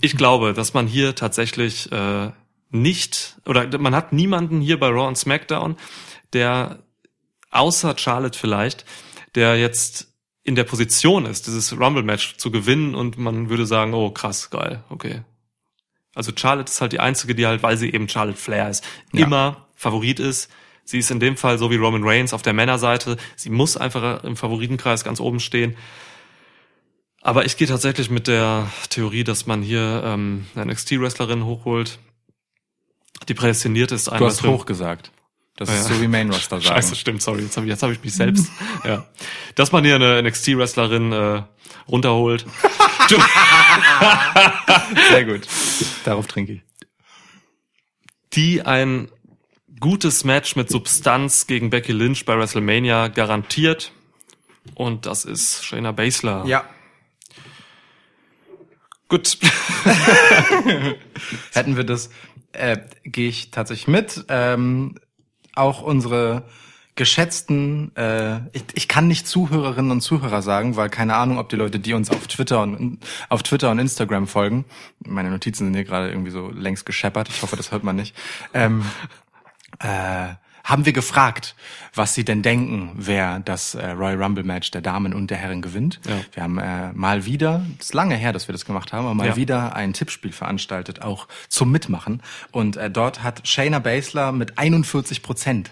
Ich glaube, dass man hier tatsächlich äh, nicht, oder man hat niemanden hier bei Raw und SmackDown, der außer Charlotte vielleicht, der jetzt in der Position ist, dieses Rumble-Match zu gewinnen und man würde sagen, oh krass, geil, okay. Also Charlotte ist halt die einzige, die halt, weil sie eben Charlotte Flair ist, Ja. immer Favorit ist. Sie ist in dem Fall so wie Roman Reigns auf der Männerseite. Sie muss einfach im Favoritenkreis ganz oben stehen. Aber ich gehe tatsächlich mit der Theorie, dass man hier ähm, eine NXT-Wrestlerin hochholt, die prädestiniert ist. Du einmal hast drin- Das ist Ja. so wie Main Roster sagen. Scheiße, stimmt, sorry, jetzt habe ich, jetzt hab ich mich selbst. ja. Dass man hier eine NXT-Wrestlerin äh, runterholt. Sehr gut. Darauf trinke ich. die ein gutes Match mit Substanz gegen Becky Lynch bei WrestleMania garantiert. Und das ist Shayna Baszler. Ja. Gut. Hätten wir das, äh, gehe ich tatsächlich mit. Ähm, auch unsere geschätzten, äh, ich, ich kann nicht Zuhörerinnen und Zuhörer sagen, weil keine Ahnung, ob die Leute, die uns auf Twitter und auf Twitter und Instagram folgen, meine Notizen sind hier gerade irgendwie so längst gescheppert, ich hoffe, das hört man nicht, ähm, äh, haben wir gefragt, was sie denn denken, wer das äh, Royal Rumble Match der Damen und der Herren gewinnt. Ja. Wir haben äh, mal wieder, das ist lange her, dass wir das gemacht haben, aber mal Ja. wieder ein Tippspiel veranstaltet, auch zum Mitmachen. Und äh, dort hat Shayna Baszler mit 41 Prozent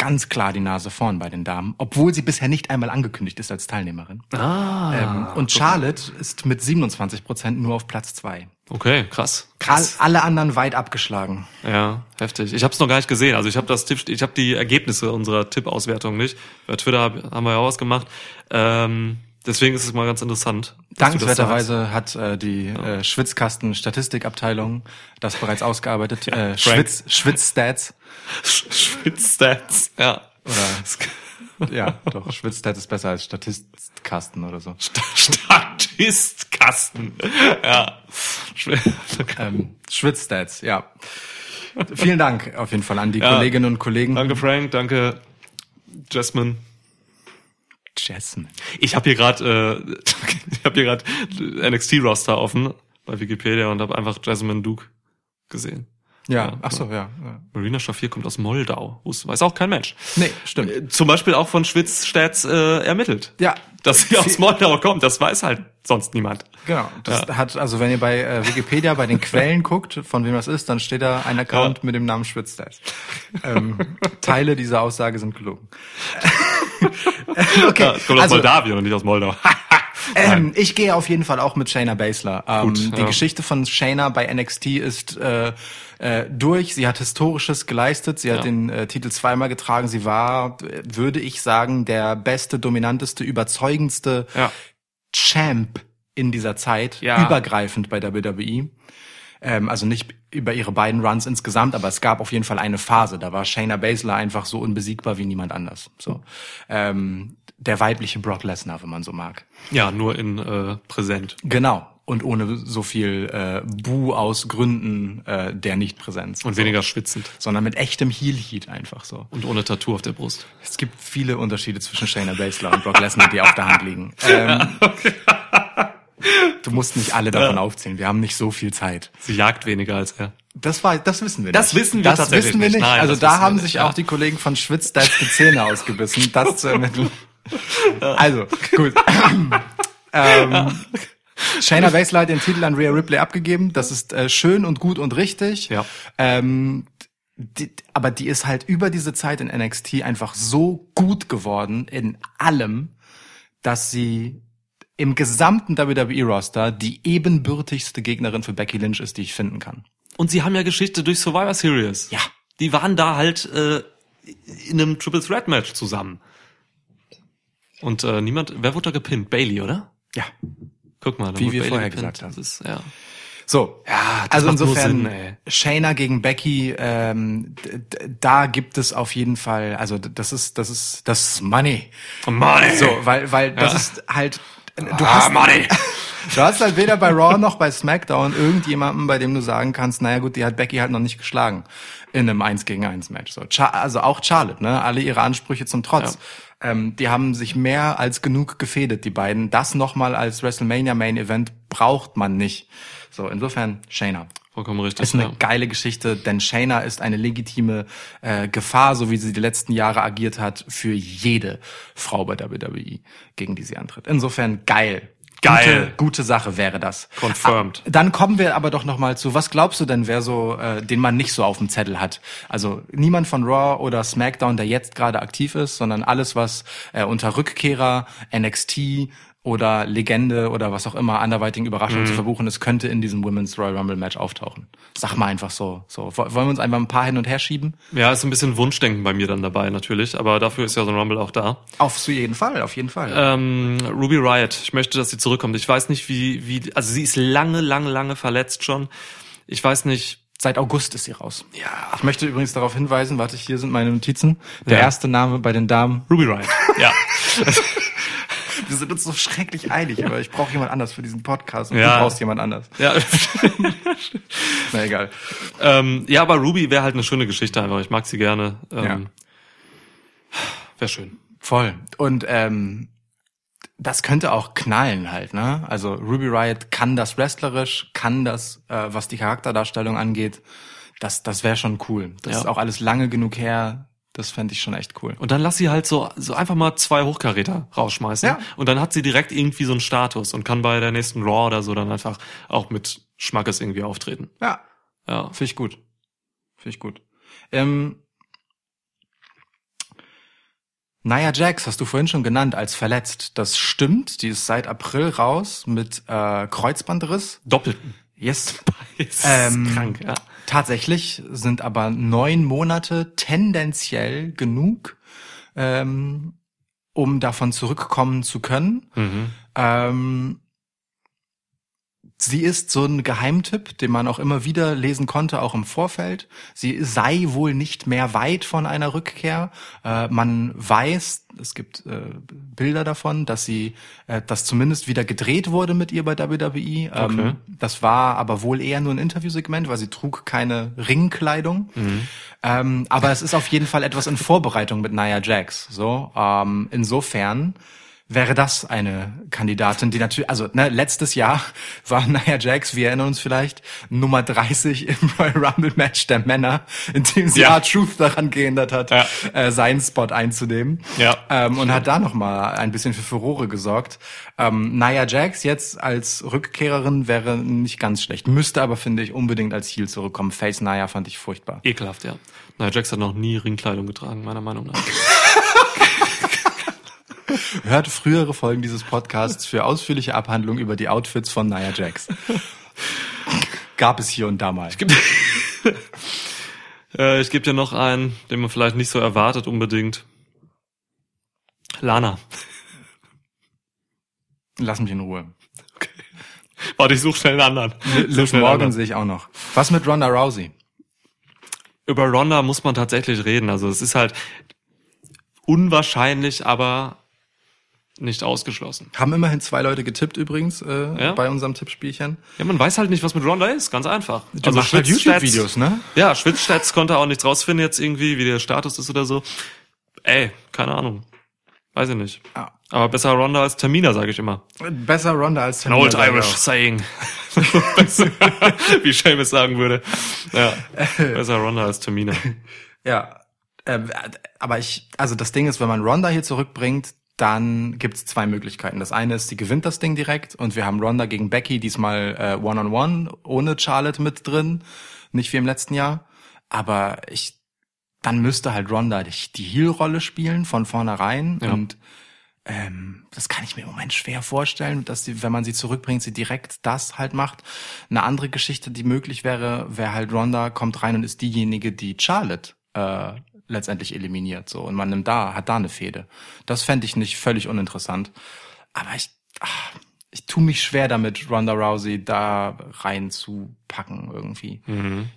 ganz klar die Nase vorn bei den Damen, obwohl sie bisher nicht einmal angekündigt ist als Teilnehmerin. Ah. ähm, und Charlotte ist mit 27 Prozent nur auf Platz zwei. Okay, krass. All, alle anderen weit abgeschlagen. Ja, heftig. Ich habe es noch gar nicht gesehen. Also ich habe das Tipp, ich habe die Ergebnisse unserer Tippauswertung nicht. Bei Twitter hab, haben wir ja auch was gemacht. Ähm, deswegen ist es mal ganz interessant. Dankenswerterweise hat äh, die äh, Schwitzkasten Statistikabteilung das bereits ausgearbeitet. Äh, Schwitz, Schwitzstats. Schwitzstats. Ja. Oder ja, doch, Schwitzstats ist besser als Statistkasten oder so. Statistkasten. Ja. Ähm, Schwitzstats, ja. Vielen Dank auf jeden Fall an die Ja. Kolleginnen und Kollegen. Danke Frank, danke Jasmine. Jasmine. Ich habe hier gerade äh, ich habe hier gerade NXT Roster offen bei Wikipedia und habe einfach Jasmine Duke gesehen. Ja, Ja, ach so, ja. ja. Marina Schafir kommt aus Moldau. Weiß auch kein Mensch. Nee, stimmt. Äh, Zum Beispiel auch von Schwitzstädts äh, ermittelt. Ja, Dass sie aus Moldau kommt, das weiß halt sonst niemand. Genau. Das hat, also wenn ihr bei äh, Wikipedia bei den Quellen guckt, von wem das ist, dann steht da ein Account Ja. mit dem Namen Schwitzdash. Ähm, Teile dieser Aussage sind gelogen. okay, Ja, es kommt aus also Moldawien und nicht aus Moldau. ähm, ich gehe auf jeden Fall auch mit Shayna Baszler. Ähm, Gut, die ja. Geschichte von Shayna bei NXT ist äh, äh, durch. Sie hat Historisches geleistet. Sie hat Ja. den äh, Titel zweimal getragen. Sie war, äh, würde ich sagen, der beste, dominanteste, überzeugendste Ja. Champ in dieser Zeit, übergreifend bei WWE. Ähm, also nicht über ihre beiden Runs insgesamt, aber es gab auf jeden Fall eine Phase, da war Shayna Baszler einfach so unbesiegbar wie niemand anders. So ähm, der weibliche Brock Lesnar, wenn man so mag. Ja, nur in äh, präsent. Genau. Und ohne so viel äh, Bu aus Gründen äh, der Nichtpräsenz. Und weniger schwitzend. Sondern mit echtem Heel-Heat einfach so. Und ohne Tattoo auf der Brust. Es gibt viele Unterschiede zwischen Shayna Baszler und Brock Lesnar, die auf der Hand liegen. Ähm, Du musst nicht alle davon aufzählen. Wir haben nicht so viel Zeit. Sie jagt weniger als er. Das war, das wissen wir Das nicht. wissen wir das tatsächlich wissen wir nicht. nicht. Nein, also das da haben nicht, sich ja. auch die Kollegen von Schwitzdals die Zähne ausgebissen, das zu ermitteln. Also, gut. ähm, Shayna Baszler hat den Titel an Rhea Ripley abgegeben. Das ist äh, schön und gut und richtig. Ja. Ähm, die, aber die ist halt über diese Zeit in NXT einfach so gut geworden in allem, dass sie im gesamten WWE-Roster die ebenbürtigste Gegnerin für Becky Lynch ist, die ich finden kann. Und sie haben ja Geschichte durch Survivor Series. Ja. Die waren da halt äh, in einem Triple Threat Match zusammen. Und äh, niemand, wer wurde da gepinnt? Bailey, oder? Ja. Guck mal, Wie wir Bailey vorher gepinnt. gesagt haben. Das ist, ja. So, Ja, also insofern Sinn. Shayna gegen Becky, ähm, da gibt es auf jeden Fall, also das ist, das ist, das ist Money. Money. So, weil, weil das Ja. ist halt, du Ah, hast Money. Du hast halt weder bei Raw noch bei SmackDown irgendjemanden, bei dem du sagen kannst, naja gut, die hat Becky halt noch nicht geschlagen in einem 1 gegen 1 Match. So, also auch Charlotte, ne? Alle ihre Ansprüche zum Trotz. Ähm, die haben sich mehr als genug gefädet, die beiden. Das nochmal als WrestleMania Main Event braucht man nicht. So, insofern Shayna. Vollkommen richtig. Ist eine ja. geile Geschichte, denn Shayna ist eine legitime äh, Gefahr, so wie sie die letzten Jahre agiert hat, für jede Frau bei WWE, gegen die sie antritt. Insofern geil. Geil. Gute, gute Sache wäre das. Confirmed. Ah, Dann kommen wir aber doch noch mal zu, was glaubst du denn, wer so, äh, den man nicht so auf dem Zettel hat? Also niemand von Raw oder SmackDown, der jetzt gerade aktiv ist, sondern alles, was äh, unter Rückkehrer, NXT oder Legende oder was auch immer anderweitigen Überraschungen Mhm. zu verbuchen ist, könnte in diesem Women's Royal Rumble Match auftauchen. Sag mal einfach so. so. Wollen wir uns einfach ein paar hin und her schieben? Ja, ist ein bisschen Wunschdenken bei mir dann dabei natürlich, aber dafür ist ja so ein Rumble auch da. Auf jeden Fall, auf jeden Fall. Ähm, Ruby Riot, ich möchte, dass sie zurückkommt. Ich weiß nicht, wie, wie, also sie ist lange, lange, lange verletzt schon. Ich weiß nicht, Seit August ist sie raus. ja, Ich möchte übrigens darauf hinweisen, warte, hier sind meine Notizen. Der Ja. erste Name bei den Damen Ruby Riot. Ja. Wir sind uns so schrecklich einig, aber ich brauche jemand anders für diesen Podcast und Ja. du brauchst jemand anders. ja. Na egal. ähm, ja, aber Ruby wäre halt eine schöne Geschichte einfach. Ich mag sie gerne. Ähm, Ja. Wäre schön. Voll. Und ähm, das könnte auch knallen halt, ne? Also Ruby Riot kann das wrestlerisch, kann das, äh, was die Charakterdarstellung angeht. Das, das wäre schon cool. Das Ja. ist auch alles lange genug her. Das fände ich schon echt cool. Und dann lass sie halt so, so einfach mal zwei Hochkaräter rausschmeißen. Ja. Und dann hat sie direkt irgendwie so einen Status und kann bei der nächsten Raw oder so dann einfach auch mit Schmackes irgendwie auftreten. Ja, Ja. finde ich gut. Finde ich gut. Ähm, Nia Jax hast du vorhin schon genannt als verletzt. Das stimmt. Die ist seit April raus mit äh, Kreuzbandriss. Doppelten. Yes. Ähm, krank, ja. Tatsächlich sind aber neun Monate tendenziell genug, ähm, um davon zurückkommen zu können. Mhm. Ähm, Sie ist so ein Geheimtipp, den man auch immer wieder lesen konnte, auch im Vorfeld. Sie sei wohl nicht mehr weit von einer Rückkehr. Äh, man weiß, es gibt äh, Bilder davon, dass sie, äh, dass zumindest wieder gedreht wurde mit ihr bei WWE. Ähm, Okay. das war aber wohl eher nur ein Interviewsegment, weil sie trug keine Ringkleidung. Ähm, aber es ist auf jeden Fall etwas in Vorbereitung mit Nia Jax. So, ähm, insofern wäre das eine Kandidatin, die natürlich, also ne, letztes Jahr war Nia Jax, wir erinnern uns vielleicht, Nummer 30 im Royal Rumble Match der Männer, in dem sie Ja. R-Truth daran gehindert hat, Ja. äh, seinen Spot einzunehmen. Ja. Ähm, und hat da noch mal ein bisschen für Furore gesorgt. Ähm, Nia Jax jetzt als Rückkehrerin wäre nicht ganz schlecht, müsste aber, finde ich, unbedingt als Heel zurückkommen. Face Nia fand ich furchtbar. Ekelhaft, ja. Nia Jax hat noch nie Ringkleidung getragen, meiner Meinung nach. Hört frühere Folgen dieses Podcasts für ausführliche Abhandlungen über die Outfits von Nia Jax. Gab es hier und da mal. Äh, ich gebe dir noch einen, den man vielleicht nicht so erwartet unbedingt. Lana. Lass mich in Ruhe. Warte, ich suche schnell einen anderen. Liv Morgan sehe ich auch noch. Was mit Ronda Rousey? Über Ronda muss man tatsächlich reden. Also es ist halt unwahrscheinlich, aber nicht ausgeschlossen. Haben immerhin zwei Leute getippt übrigens äh, Ja? bei unserem Tippspielchen. Ja, man weiß halt nicht, was mit Ronda ist. Ganz einfach. Du machst halt YouTube-Videos, ne? Ja, Schwitzstats konnte auch nichts rausfinden jetzt irgendwie, wie der Status ist oder so. Ey, keine Ahnung. Weiß ich nicht. Ja. Aber besser Ronda als Tamina, sage ich immer. Besser Ronda als An Tamina, old ich Irish auch. saying. Besser, wie Seamus sagen würde. Ja, besser Ronda als Tamina. Ja, äh, aber ich, also das Ding ist, wenn man Ronda hier zurückbringt, dann gibt's zwei Möglichkeiten. Das eine ist, sie gewinnt das Ding direkt und wir haben Ronda gegen Becky diesmal äh, One-on-One ohne Charlotte mit drin, nicht wie im letzten Jahr. Aber ich, dann müsste halt Ronda die, die Heel-Rolle spielen von vornherein Ja. und ähm, das kann ich mir im Moment schwer vorstellen, dass sie, wenn man sie zurückbringt, sie direkt das halt macht. Eine andere Geschichte, die möglich wäre, wäre halt Ronda kommt rein und ist diejenige, die Charlotte äh, letztendlich eliminiert. So und man nimmt da, hat da eine Fehde. Das fände ich nicht völlig uninteressant. Aber ich, ach, ich tue mich schwer damit, Ronda Rousey da reinzupacken irgendwie.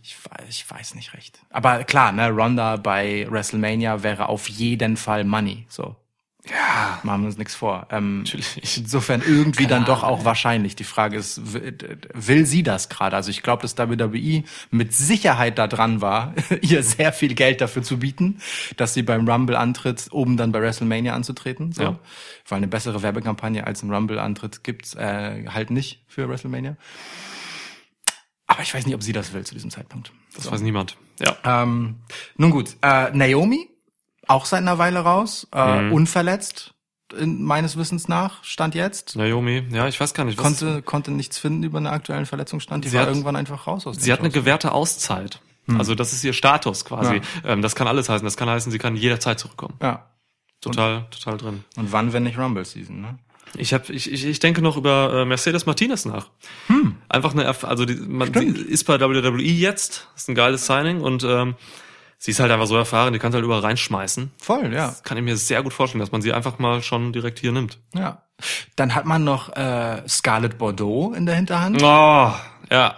Ich, wei- ich weiß nicht recht. Aber klar, ne, Ronda bei WrestleMania wäre auf jeden Fall Money. So. Ja. Machen wir uns nichts vor. Ähm, Natürlich. Insofern irgendwie dann doch auch wahrscheinlich. Die Frage ist, will, sie das gerade? Also ich glaube, dass WWE mit Sicherheit da dran war, ihr sehr viel Geld dafür zu bieten, dass sie beim Rumble antritt, oben dann bei WrestleMania anzutreten. So. Ja. Weil eine bessere Werbekampagne als ein Rumble-Antritt gibt's äh, halt nicht für WrestleMania. Aber ich weiß nicht, ob sie das will zu diesem Zeitpunkt. Das weiß niemand. Ja. Ähm, nun gut, äh, Naomi, auch seit einer Weile raus, äh, Mhm. unverletzt, in, meines Wissens nach, stand jetzt. Naomi, ja, ich weiß gar nicht. Was Konnte, konnte nichts finden über einen aktuellen Verletzungsstand. Die Sie war hat- irgendwann einfach raus aus Sie hat eine gewährte Auszeit. Also das ist ihr Status quasi. Ähm, das kann alles heißen. Das kann heißen, sie kann jederzeit zurückkommen. Ja. Total, total drin. Und wann, wenn nicht Rumble Season, ne? Ich hab, ich, ich, ich denke noch über äh, Mercedes Martinez nach. Einfach eine, also die, man sie ist bei WWE jetzt, ist ein geiles Signing und ähm, sie ist halt einfach so erfahren, die kann halt überall reinschmeißen. Voll, ja. Kann ich mir sehr gut vorstellen, dass man sie einfach mal schon direkt hier nimmt. Ja. Dann hat man noch äh, Scarlett Bordeaux in der Hinterhand, Oh, ja,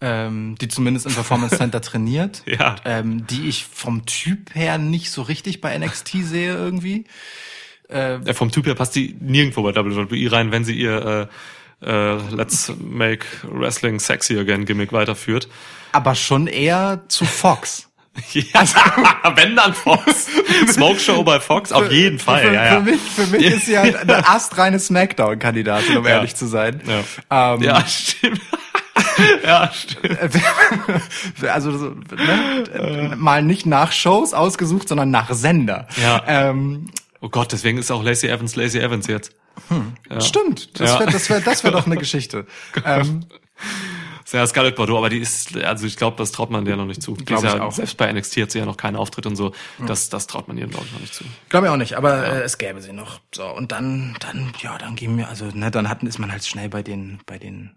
ähm, die zumindest im Performance Center trainiert. ja. ähm, die ich vom Typ her nicht so richtig bei NXT sehe irgendwie. Ja, vom Typ her passt die nirgendwo bei WWE rein, wenn sie ihr äh, äh, Let's Make Wrestling Sexy Again Gimmick weiterführt. Aber schon eher zu Fox. Ja, wenn dann Fox. Smoke Show bei Fox, auf jeden Fall. Für, ja, ja. für mich, für mich ist sie halt eine astreine Smackdown-Kandidatin, um Ja. ehrlich zu sein. Ja. Ähm, Ja, stimmt. ja, stimmt. also so, ne? mal nicht nach Shows ausgesucht, sondern nach Sender. Ja. Ähm, Oh Gott, deswegen ist auch Lacey Evans Lacey Evans jetzt. Ja. Stimmt, das wäre das wär, das wär doch eine Geschichte. Ähm, Ja, Scarlett Bordeaux, aber die ist, also ich glaube, das traut man der noch nicht zu. Glaub ich ja, auch. Selbst bei NXT hat sie ja noch keinen Auftritt und so. Das, das traut man ihr, glaube ich, noch nicht zu. Glaube ich auch nicht, aber äh, es gäbe sie noch. So und dann, dann, ja, dann gehen wir, also ne, dann hatten ist man halt schnell bei den, bei den,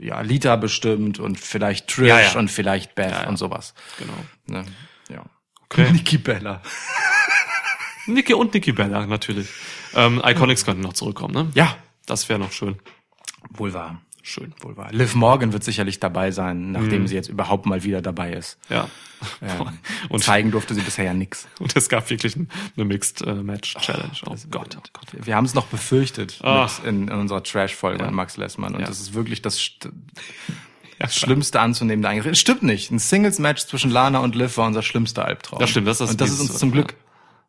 ja, Lita bestimmt und vielleicht Trish Ja, ja. und vielleicht Beth Ja, ja. und sowas. Genau. Ne? Ja. Okay. Nikki Bella. Nikki und Nikki Bella, natürlich. Ähm, Iconics könnten noch zurückkommen, ne? Ja, Das wäre noch schön. wohl wahr. Schön. Wohl wahr. Liv Morgan wird sicherlich dabei sein, nachdem sie jetzt überhaupt mal wieder dabei ist. Ja. Ähm, Und- zeigen durfte sie bisher ja nix. Und es gab wirklich ein- eine Mixed äh, Match Challenge. Oh, Gott, oh Gott. Wir haben es noch befürchtet mit in, in unserer Trash-Folge Ja. mit Max Lessmann. Und Ja. das ist wirklich das, St- das schlimmste anzunehmende Eingriff. Stimmt nicht. Ein Singles-Match zwischen Lana und Liv war unser schlimmster Albtraum. Das stimmt, das ist Und das ist uns zum Glück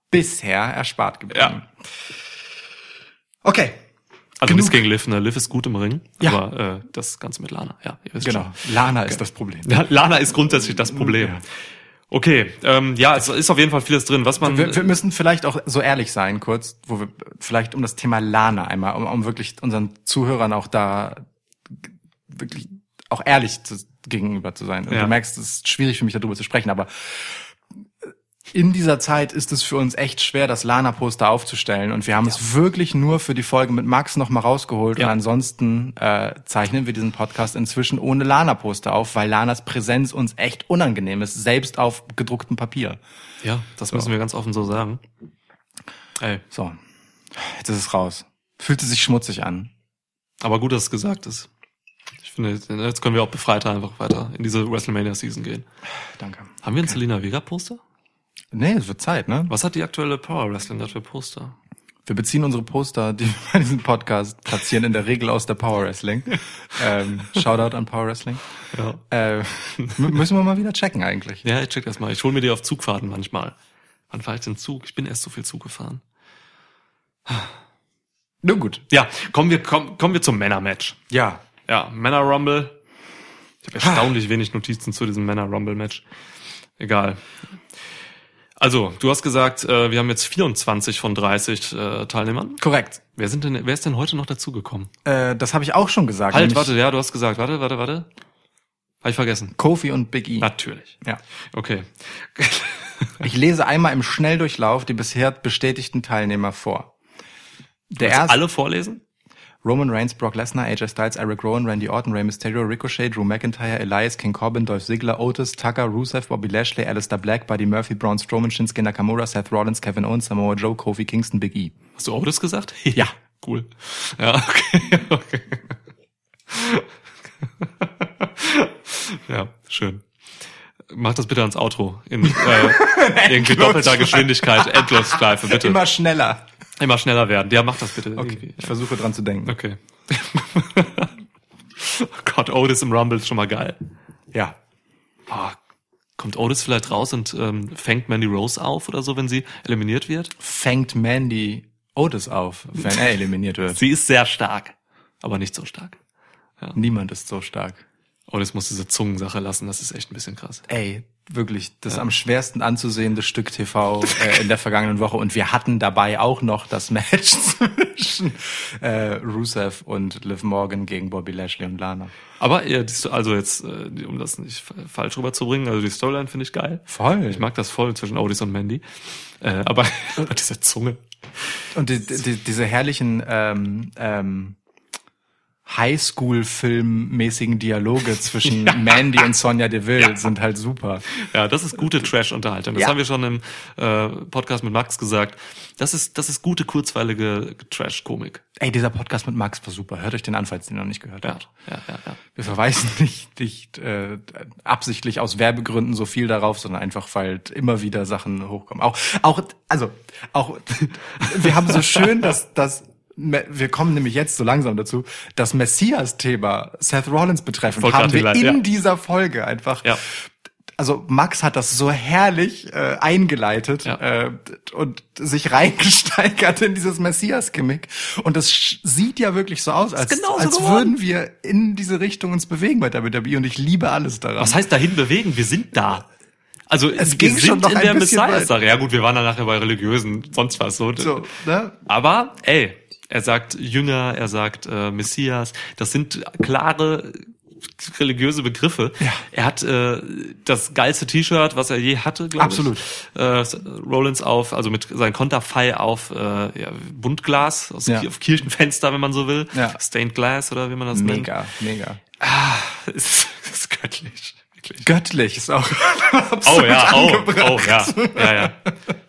bisher erspart geblieben. Ja. Okay. Also Genug. nichts gegen Liv, ne? Liv ist gut im Ring, Ja. aber äh, das Ganze mit Lana, ja, ihr wisst Genau. schon. Lana ist das Problem. Ja, Lana ist grundsätzlich das Problem. Ja. Okay, ähm, ja, es ist auf jeden Fall vieles drin, was man Wir, wir müssen vielleicht auch so ehrlich sein, kurz, wo wir vielleicht um das Thema Lana einmal, um, um wirklich unseren Zuhörern auch da wirklich auch ehrlich zu, gegenüber zu sein. Und Ja. Du merkst, es ist schwierig für mich darüber zu sprechen, aber in dieser Zeit ist es für uns echt schwer, das Lana-Poster aufzustellen. Und wir haben es wirklich nur für die Folge mit Max noch mal rausgeholt. Ja. Und ansonsten äh, zeichnen wir diesen Podcast inzwischen ohne Lana-Poster auf, weil Lanas Präsenz uns echt unangenehm ist, selbst auf gedrucktem Papier. ja, das müssen wir ganz offen so sagen. Ey, So, jetzt ist es raus. Fühlte sich schmutzig an. aber gut, dass es gesagt ist. Ich finde, jetzt können wir auch befreiter einfach weiter in diese WrestleMania-Season gehen. Danke. Haben wir ein Selena Vega-Poster? Nee, es wird Zeit, ne? Was hat die aktuelle Power Wrestling da für Poster? Wir beziehen unsere Poster, die wir bei diesem Podcast platzieren, in der Regel aus der Power Wrestling. ähm, Shoutout an Power Wrestling. Ja. Äh, mü- müssen wir mal wieder checken eigentlich. Ja, ich check das mal. Ich hol mir die auf Zugfahrten manchmal. Wann fahre ich denn Zug? Ich bin erst so viel Zug gefahren. Nur gut. Ja, kommen wir, kommen, kommen wir zum Männermatch. Ja. Ja, Männer Rumble. Ich habe erstaunlich wenig Notizen zu diesem Männer Rumble Match. Egal. Also, du hast gesagt, äh, wir haben jetzt 24 von 30 äh, Teilnehmern. Korrekt. Wer sind denn, wer ist denn heute noch dazugekommen? Äh, das habe ich auch schon gesagt. Halt, warte, ja, du hast gesagt, warte, warte, warte. Habe ich vergessen. Kofi und Big E. Natürlich. Ja. Okay. Ich lese einmal im Schnelldurchlauf die bisher bestätigten Teilnehmer vor. Der erste alle vorlesen? Roman Reigns, Brock Lesnar, AJ Styles, Eric Rowan, Randy Orton, Rey Mysterio, Ricochet, Drew McIntyre, Elias, King Corbin, Dolph Ziggler, Otis, Tucker, Rusev, Bobby Lashley, Alistair Black, Buddy Murphy, Braun Strowman, Shinsuke Nakamura, Seth Rollins, Kevin Owens, Samoa Joe, Kofi Kingston, Big E. Hast du Otis gesagt? Ja. Cool. Ja, okay. okay. ja, schön. Mach das bitte ans Outro. In äh, irgendwie doppelter Geschwindigkeit, Endlosschleife, bitte. Immer schneller. Immer schneller werden. Ja, mach das bitte. Okay, irgendwie. ich versuche dran zu denken. Okay. oh Gott, Otis im Rumble ist schon mal geil. Ja. Ah, kommt Otis vielleicht raus und ähm, fängt Mandy Rose auf oder so, wenn sie eliminiert wird? Fängt Mandy Otis auf, wenn er eliminiert wird. Sie ist sehr stark, aber nicht so stark. Niemand ist so stark. Otis muss diese Zungensache lassen, das ist echt ein bisschen krass. Ey, wirklich, das am schwersten anzusehende Stück TV äh, in der vergangenen Woche. Und wir hatten dabei auch noch das Match zwischen äh, Rusev und Liv Morgan gegen Bobby Lashley und Lana. Aber ja, also jetzt, äh, um das nicht fa- falsch rüberzubringen, also die Storyline finde ich geil. Voll. Ich mag das voll zwischen Otis und Mandy. Äh, aber diese Zunge. Und die, die, diese herrlichen ähm, ähm, Highschool-Film-mäßigen Dialoge zwischen Mandy und Sonja Deville sind halt super. Ja, das ist gute Trash-Unterhaltung. Das Ja. haben wir schon im äh, Podcast mit Max gesagt. Das ist, das ist gute, kurzweilige Trash-Komik. Ey, dieser Podcast mit Max war super. Hört euch den an, falls ihr ihn noch nicht gehört Ja, habt. ja, ja, ja. Wir verweisen nicht, nicht äh, absichtlich aus Werbegründen so viel darauf, sondern einfach, weil immer wieder Sachen hochkommen. Auch, auch, also, auch, wir haben so schön, dass, dass wir kommen nämlich jetzt so langsam dazu, das Messias-Thema Seth Rollins betreffend, Wollte haben wir hinleiten, in ja. dieser Folge einfach Ja. also Max hat das so herrlich äh, eingeleitet Ja. äh, und sich reingesteigert in dieses Messias-Gimmick. Und das sieht ja wirklich so aus, als, als geworden. würden wir in diese Richtung uns bewegen bei WWE. Und ich liebe alles daran. Was heißt dahin bewegen? Wir sind da. Also Es ging schon noch in der Messias-Sache. Ja gut, wir waren dann nachher bei religiösen, sonst was so. so, ne? Aber ey, er sagt Jünger, er sagt äh, Messias. Das sind klare religiöse Begriffe. Ja. Er hat äh, das geilste T-Shirt, was er je hatte, glaube Absolut. ich. Äh, Rollins auf, also mit seinem Konterfei auf äh, ja, Buntglas, aus Ja. auf Kirchenfenster, wenn man so will. Ja. Stained Glass oder wie man das nennt. Mega, mega. Es ist, ist göttlich. Wirklich. Göttlich ist auch Oh absolut ja, oh, angebracht. oh ja, ja, ja,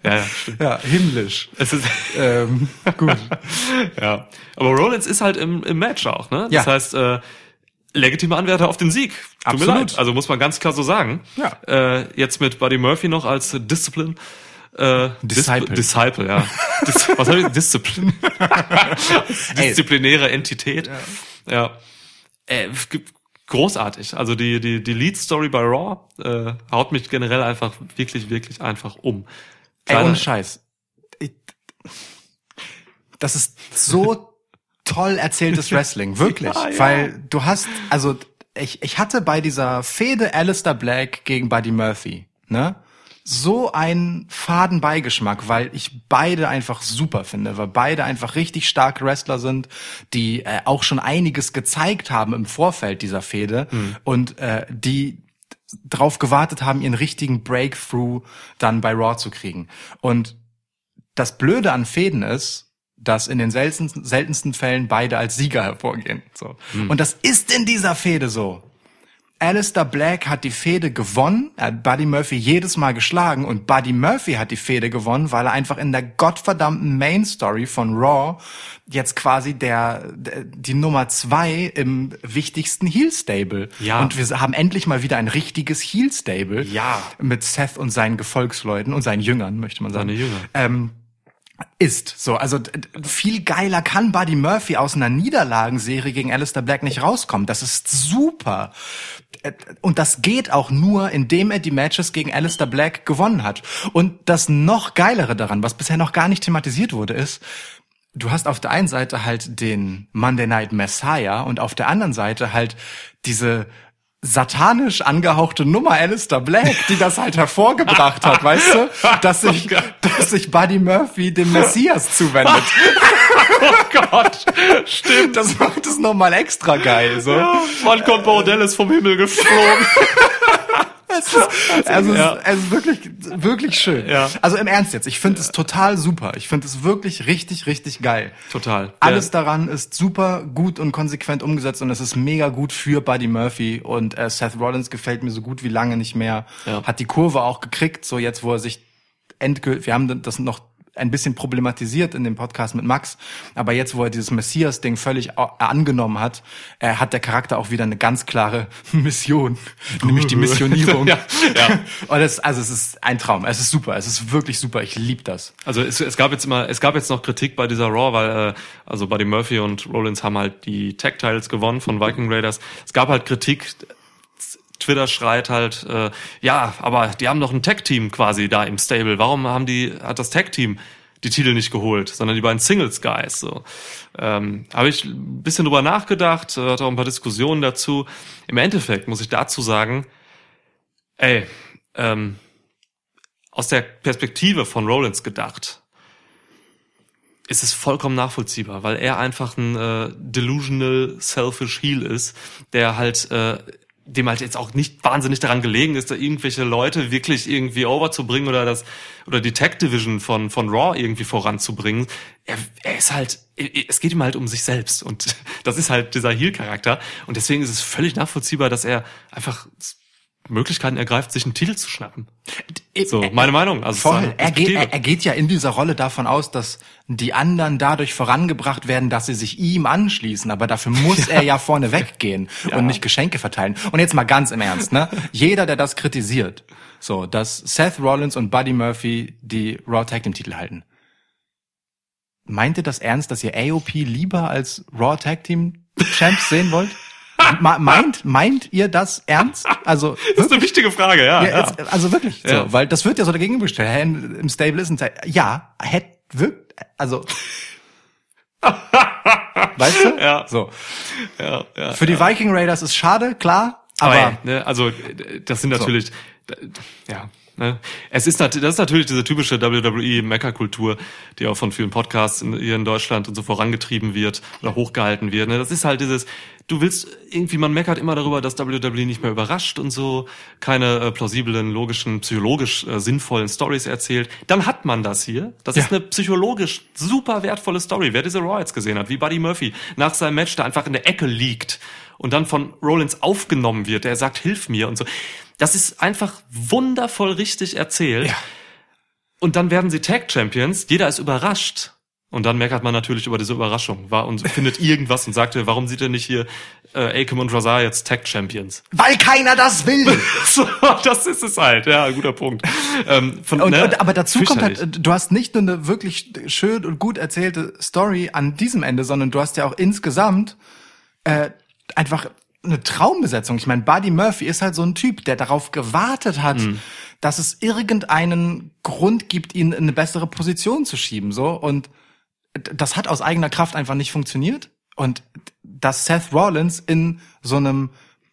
ja, ja, stimmt. Ja, himmlisch. Es ist, ähm, gut. ja. Aber Rollins ist halt im, im Match auch, ne? Das Ja. heißt, äh, legitime Anwärter auf den Sieg. Tut mir Absolut. leid. Also muss man ganz klar so sagen. Ja. Äh, jetzt mit Buddy Murphy noch als Discipline. Äh, Disciple. Dis Disciple, ja. Dis was habe ich? Discipline. Disziplinäre Entität. Ja. Äh, g- großartig. Also die, die, die Lead Story bei Raw äh, haut mich generell einfach wirklich, wirklich einfach um. Ey, Kleiner- ohne Scheiß. Ich, das ist so toll erzähltes Wrestling, wirklich. Ja, ja. Weil du hast, also ich, ich hatte bei dieser Fehde Alistair Black gegen Buddy Murphy, ne? So einen faden Beigeschmack, weil ich beide einfach super finde, weil beide einfach richtig starke Wrestler sind, die äh, auch schon einiges gezeigt haben im Vorfeld dieser Fehde und äh, die drauf gewartet haben, ihren richtigen Breakthrough dann bei Raw zu kriegen. Und das Blöde an Fäden ist, dass in den seltensten, seltensten Fällen beide als Sieger hervorgehen. So. Und das ist in dieser Fehde so. Alistair Black hat die Fehde gewonnen, er hat Buddy Murphy jedes Mal geschlagen und Buddy Murphy hat die Fehde gewonnen, weil er einfach in der gottverdammten Main Story von Raw jetzt quasi der, der die Nummer zwei im wichtigsten Heel Stable. Ja. Und wir haben endlich mal wieder ein richtiges Heel Stable. Ja. Mit Seth und seinen Gefolgsleuten und seinen Jüngern, möchte man sagen. Seine Jünger. Ähm, ist so. Also viel geiler kann Buddy Murphy aus einer Niederlagenserie gegen Alistair Black nicht rauskommen. Das ist super. Und das geht auch nur, indem er die Matches gegen Alistair Black gewonnen hat. Und das noch geilere daran, was bisher noch gar nicht thematisiert wurde, ist, du hast auf der einen Seite halt den Monday Night Messiah und auf der anderen Seite halt diese satanisch angehauchte Nummer Alistair Black, die das halt hervorgebracht hat, weißt du? Dass sich, dass sich Buddy Murphy dem Messias zuwendet. Oh Gott, stimmt. Das macht es nochmal extra geil, so. Wann kommt Bordell ist vom Himmel geflogen? Es ist, also Ja. es ist wirklich, wirklich schön. Ja. Also im Ernst jetzt, ich finde es total super. Ich finde es wirklich richtig, richtig geil. Total. Alles Ja. daran ist super gut und konsequent umgesetzt und es ist mega gut für Buddy Murphy und äh, Seth Rollins gefällt mir so gut wie lange nicht mehr. Ja. Hat die Kurve auch gekriegt, so jetzt, wo er sich endgültig, wir haben das noch ein bisschen problematisiert in dem Podcast mit Max, aber jetzt, wo er dieses Messias-Ding völlig angenommen hat, äh, hat der Charakter auch wieder eine ganz klare Mission, nämlich die Missionierung. Ja, ja. Und das, also es ist ein Traum, es ist super, es ist wirklich super, ich lieb das. Also es, es gab jetzt immer, es gab jetzt noch Kritik bei dieser Raw, weil äh, also Buddy Murphy und Rollins haben halt die Tag Titles gewonnen von Viking Raiders. Es gab halt Kritik. Twitter schreit halt, äh, ja, aber die haben doch ein Tag Team quasi da im Stable. Warum haben die hat das Tag Team die Titel nicht geholt, sondern die beiden Singles Guys? So ähm, habe ich ein bisschen drüber nachgedacht, äh, hatte auch ein paar Diskussionen dazu. Im Endeffekt muss ich dazu sagen, ey, ähm, aus der Perspektive von Rollins gedacht, ist es vollkommen nachvollziehbar, weil er einfach ein äh, delusional, selfish Heel ist, der halt äh, dem halt jetzt auch nicht wahnsinnig daran gelegen ist, da irgendwelche Leute wirklich irgendwie overzubringen oder das oder die Tech Division von von Raw irgendwie voranzubringen. Er, er ist halt, es geht ihm halt um sich selbst und das ist halt dieser Heel Charakter und deswegen ist es völlig nachvollziehbar, dass er einfach Möglichkeiten ergreift, sich einen Titel zu schnappen. So, meine Meinung. Also Voll. Er geht, er, er geht ja in dieser Rolle davon aus, dass die anderen dadurch vorangebracht werden, dass sie sich ihm anschließen. Aber dafür muss er ja vorne weggehen und nicht Geschenke verteilen. Und jetzt mal ganz im Ernst, ne? Jeder, der das kritisiert, so, dass Seth Rollins und Buddy Murphy die Raw Tag Team Titel halten. Meint ihr das ernst, dass ihr AOP lieber als Raw Tag Team Champs sehen wollt? Meint, meint ihr das ernst? Also, Das ist eine wichtige Frage, ja. ja, ja. Jetzt, also wirklich, Ja. so, weil das wird ja so dagegen gestellt. Hä, im Stable ist ein Zeit. Ja, hätte wirkt, also. weißt du? Ja. So. ja, ja. Für die Viking Raiders ist schade, klar, aber, Aber, ne, also äh, das sind natürlich, äh, ja. Ne? Es ist das ist natürlich diese typische WWE Mecker-Kultur, die auch von vielen Podcasts in, hier in Deutschland und so vorangetrieben wird oder hochgehalten wird. Ne? Das ist halt dieses, du willst irgendwie, man meckert immer darüber, dass WWE nicht mehr überrascht und so, keine äh, plausiblen, logischen, psychologisch äh, sinnvollen Stories erzählt. Dann hat man das hier. Das Ja. ist eine psychologisch super wertvolle Story. Wer diese Raw jetzt gesehen hat, wie Buddy Murphy nach seinem Match da einfach in der Ecke liegt und dann von Rollins aufgenommen wird, der sagt, hilf mir und so. Das ist einfach wundervoll richtig erzählt. Ja. Und dann werden sie Tag Champions, jeder ist überrascht. Und dann meckert man natürlich über diese Überraschung war und findet irgendwas und sagte, warum sieht er nicht hier äh, Akam und Razar jetzt Tag Champions? Weil keiner das will. so, das ist es halt, ja, guter Punkt. Ähm, von, Und, ne, und, aber dazu kommt halt, du hast nicht nur eine wirklich schön und gut erzählte Story an diesem Ende, sondern du hast ja auch insgesamt äh, einfach eine Traumbesetzung. Ich meine, Buddy Murphy ist halt so ein Typ, der darauf gewartet hat, Mhm. dass es irgendeinen Grund gibt, ihn in eine bessere Position zu schieben, so und das hat aus eigener Kraft einfach nicht funktioniert. Und dass Seth Rollins in so einem,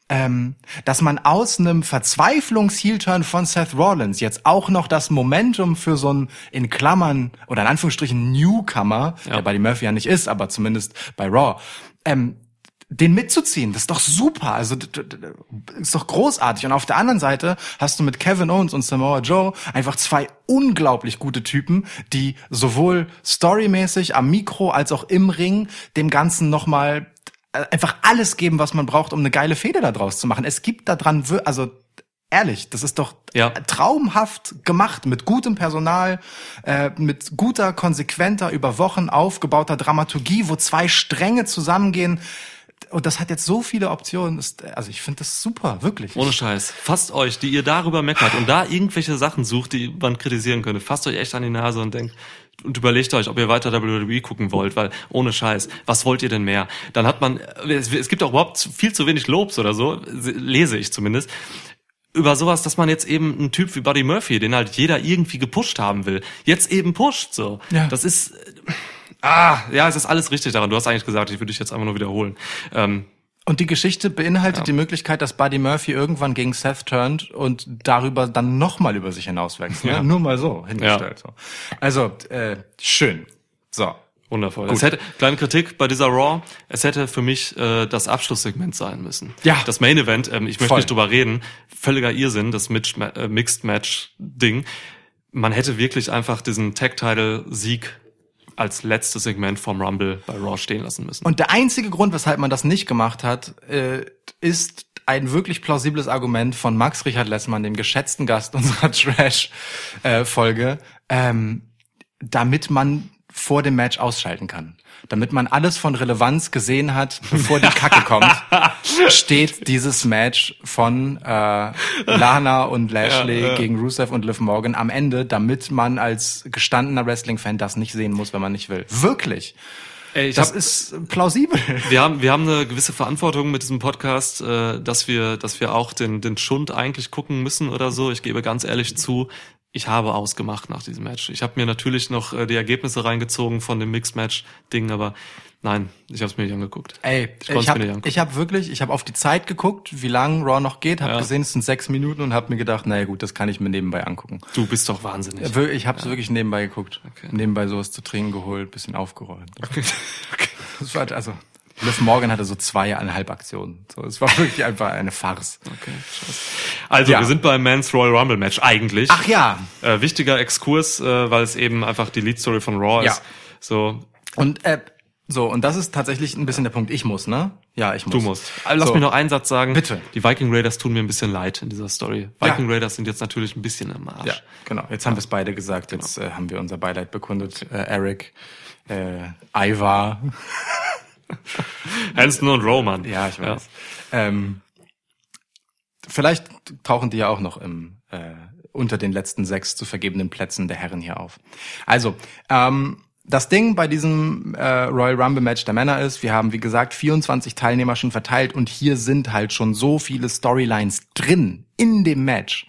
ähm, dass man aus einem Verzweiflungs-Heel-Turn von Seth Rollins jetzt auch noch das Momentum für so einen in Klammern oder in Anführungsstrichen Newcomer, der bei die Murphy ja nicht ist, aber zumindest bei Raw, ähm, den mitzuziehen, das ist doch super, also ist doch großartig. Und auf der anderen Seite hast du mit Kevin Owens und Samoa Joe einfach zwei unglaublich gute Typen, die sowohl storymäßig am Mikro als auch im Ring dem Ganzen nochmal einfach alles geben, was man braucht, um eine geile Fehde da draus zu machen. Es gibt da dran, also ehrlich, das ist doch Ja. traumhaft gemacht mit gutem Personal, äh, mit guter, konsequenter, über Wochen aufgebauter Dramaturgie, wo zwei Stränge zusammengehen. Und das hat jetzt so viele Optionen. Ist, also ich finde das super, wirklich. Ohne Scheiß. Fasst euch, die ihr darüber meckert und da irgendwelche Sachen sucht, die man kritisieren könnte, fasst euch echt an die Nase und denkt und überlegt euch, ob ihr weiter WWE gucken wollt, weil ohne Scheiß, was wollt ihr denn mehr? Dann hat man, es, es gibt auch überhaupt viel zu wenig Lobs oder so, lese ich zumindest, über sowas, dass man jetzt eben einen Typ wie Buddy Murphy, den halt jeder irgendwie gepusht haben will, jetzt eben pusht, so. Ja. Das ist, ah, ja, es ist alles richtig daran. Du hast eigentlich gesagt, ich würde dich jetzt einfach nur wiederholen. Ähm, Und die Geschichte beinhaltet die Möglichkeit, dass Buddy Murphy irgendwann gegen Seth turnt und darüber dann nochmal über sich hinauswächst. Ne? Ja. Nur mal so hingestellt. So. Also, äh, schön. So. Wundervoll. Es hätte, kleine Kritik bei dieser Raw, es hätte für mich äh, das Abschlusssegment sein müssen. Ja. Das Main Event, ähm, ich möchte Voll. nicht drüber reden, völliger Irrsinn, das Mitch, äh, Mixed Match Ding. Man hätte wirklich einfach diesen Tag-Title-Sieg als letztes Segment vom Rumble bei Raw stehen lassen müssen. Und der einzige Grund, weshalb man das nicht gemacht hat, äh, ist ein wirklich plausibles Argument von Max Richard Lessmann, dem geschätzten Gast unserer Trash-Folge, ähm, damit man vor dem Match ausschalten kann. Damit man alles von Relevanz gesehen hat, bevor die Kacke kommt, steht dieses Match von äh, Lana und Lashley Ja, ja. gegen Rusev und Liv Morgan am Ende, damit man als gestandener Wrestling-Fan das nicht sehen muss, wenn man nicht will. Wirklich. Ey, Das hab- ist plausibel. wir haben, wir haben eine gewisse Verantwortung mit diesem Podcast, äh, dass wir, dass wir auch den, den Schund eigentlich gucken müssen oder so. Ich gebe ganz ehrlich zu, ich habe ausgemacht nach diesem Match. Ich habe mir natürlich noch äh, die Ergebnisse reingezogen von dem Mixed-Match-Ding, aber nein, ich habe es mir nicht angeguckt. Ey, Ich ich, habe hab wirklich, ich habe auf die Zeit geguckt, wie lang Raw noch geht, habe Ja. gesehen, es sind sechs Minuten und habe mir gedacht, naja gut, das kann ich mir nebenbei angucken. Du bist doch wahnsinnig. Ich habe es wirklich nebenbei geguckt, Okay. nebenbei sowas zu trinken geholt, bisschen aufgeräumt. Das war also Liv Morgan hatte so zweieinhalb Aktionen. So, es war wirklich einfach eine Farce. Okay, scheiße. Also, Ja. wir sind beim Men's Royal Rumble Match eigentlich. Ach ja, Äh, wichtiger Exkurs, äh, weil es eben einfach die Lead Story von Raw Ja. ist. So, und äh, so und das ist tatsächlich ein bisschen der Punkt. Ich muss, ne? Ja, ich muss. du musst. Äh, Lass So. mich noch einen Satz sagen. Bitte. Die Viking Raiders tun mir ein bisschen leid in dieser Story. Ja. Viking Raiders sind jetzt natürlich ein bisschen am Arsch. Ja, genau. Jetzt haben wir es beide gesagt. Jetzt äh, haben wir unser Beileid bekundet. Äh, Eric, äh, Ivar. Hanson und Roman. Ja, ich weiß. Ähm, vielleicht tauchen die ja auch noch im äh, unter den letzten sechs zu vergebenen Plätzen der Herren hier auf. Also, ähm, das Ding bei diesem äh, Royal Rumble Match der Männer ist, wir haben wie gesagt 24 Teilnehmer schon verteilt und hier sind halt schon so viele Storylines drin in dem Match,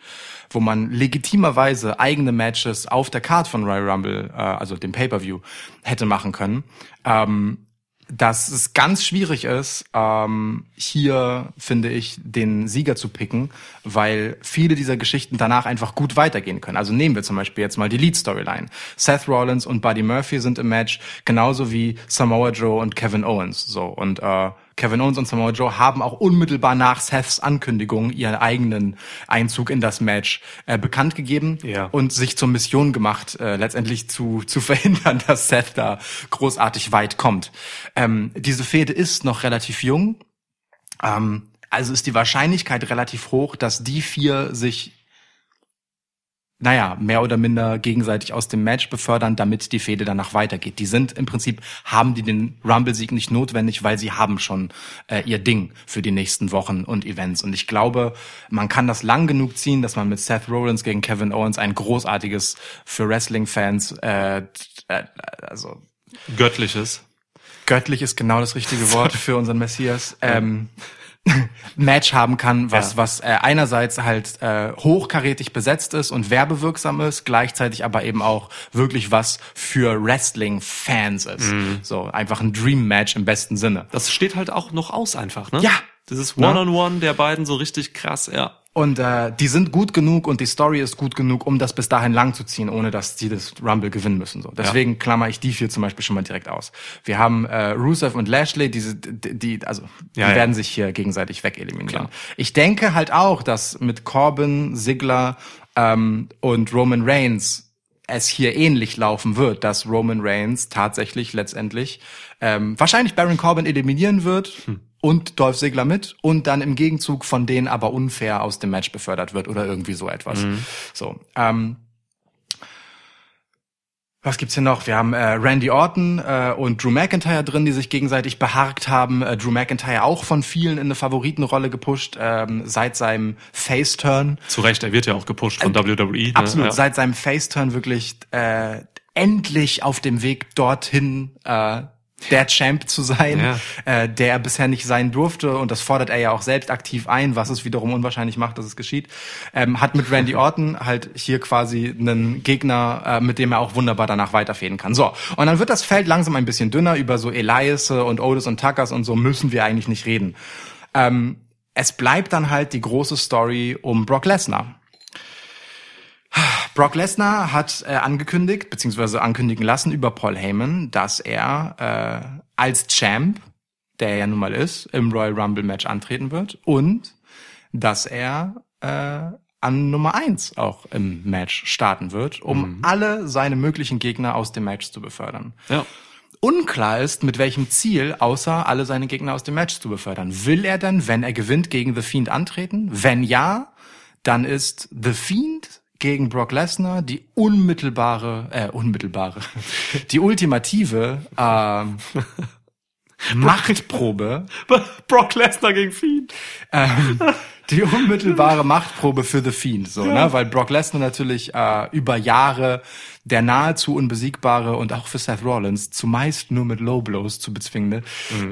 wo man legitimerweise eigene Matches auf der Card von Royal Rumble, äh, also dem Pay-per-View, hätte machen können. Ähm, dass es ganz schwierig ist, ähm, hier, finde ich, den Sieger zu picken, weil viele dieser Geschichten danach einfach gut weitergehen können. Also nehmen wir zum Beispiel jetzt mal die Lead-Storyline. Seth Rollins und Buddy Murphy sind im Match, genauso wie Samoa Joe und Kevin Owens. So Und äh, Kevin Owens und Samoa Joe haben auch unmittelbar nach Seths Ankündigung ihren eigenen Einzug in das Match äh, bekannt gegeben Ja. und sich zur Mission gemacht, äh, letztendlich zu, zu verhindern, dass Seth da großartig weit kommt. Ähm, diese Fehde ist noch relativ jung. Ähm, also ist die Wahrscheinlichkeit relativ hoch, dass die vier sich naja, mehr oder minder gegenseitig aus dem Match befördern, damit die Fehde danach weitergeht. Die sind im Prinzip, haben die den Rumble-Sieg nicht notwendig, weil sie haben schon äh, ihr Ding für die nächsten Wochen und Events. Und ich glaube, man kann das lang genug ziehen, dass man mit Seth Rollins gegen Kevin Owens ein großartiges für Wrestling-Fans, äh, äh, also Göttliches. göttlich ist genau das richtige Wort für unseren Messias. Ähm, Match haben kann, was Ja. was äh, einerseits halt äh, hochkarätig besetzt ist und werbewirksam ist, gleichzeitig aber eben auch wirklich was für Wrestling-Fans ist. Mhm. So einfach ein Dream-Match im besten Sinne. Das steht halt auch noch aus einfach, ne? Ja. Dieses Ne? One-on-One der beiden so richtig krass, ja. Und äh, die sind gut genug und die Story ist gut genug, um das bis dahin lang zu ziehen, ohne dass die das Rumble gewinnen müssen. So. Deswegen klammer ich die vier zum Beispiel schon mal direkt aus. Wir haben äh, Rusev und Lashley, diese, die, die also die Ja, ja. werden sich hier gegenseitig wegeliminieren. Klar. Ich denke halt auch, dass mit Corbin, Ziggler ähm, und Roman Reigns es hier ähnlich laufen wird, dass Roman Reigns tatsächlich letztendlich ähm, wahrscheinlich Baron Corbin eliminieren wird und Dolph Ziggler mit und dann im Gegenzug von denen aber unfair aus dem Match befördert wird oder irgendwie so etwas. So. Ähm, was gibt's hier noch? Wir haben äh, Randy Orton äh, und Drew McIntyre drin, die sich gegenseitig beharkt haben. Äh, Drew McIntyre auch von vielen in eine Favoritenrolle gepusht ähm, seit seinem Face-Turn. Zu Recht, er wird ja auch gepusht von WWE. Ne? Äh, Absolut, Ja. seit seinem Face-Turn wirklich äh, endlich auf dem Weg dorthin äh, der Champ zu sein, Ja. äh, der er bisher nicht sein durfte und das fordert er ja auch selbst aktiv ein, was es wiederum unwahrscheinlich macht, dass es geschieht. Ähm, hat mit Randy Orton halt hier quasi einen Gegner, äh, mit dem er auch wunderbar danach weiterfäden kann. So, und dann wird das Feld langsam ein bisschen dünner, über so Elias und Otis und Tuckers und so müssen wir eigentlich nicht reden. Ähm, es bleibt dann halt die große Story um Brock Lesnar. Brock Lesnar hat äh, angekündigt, beziehungsweise ankündigen lassen über Paul Heyman, dass er äh, als Champ, der er ja nun mal ist, im Royal Rumble Match antreten wird und dass er äh, an Nummer eins auch im Match starten wird, um alle seine möglichen Gegner aus dem Match zu befördern. ja. Unklar ist, mit welchem Ziel, außer alle seine Gegner aus dem Match zu befördern. Will er denn, wenn er gewinnt, gegen The Fiend antreten? Wenn ja, dann ist The Fiend gegen Brock Lesnar die unmittelbare, äh, unmittelbare, die ultimative ähm, Machtprobe, Brock Lesnar gegen Fiend. ähm, die unmittelbare Machtprobe für The Fiend, so, ne? Weil Brock Lesnar natürlich äh, über Jahre der nahezu unbesiegbare und auch für Seth Rollins zumeist nur mit Low Blows zu bezwingende,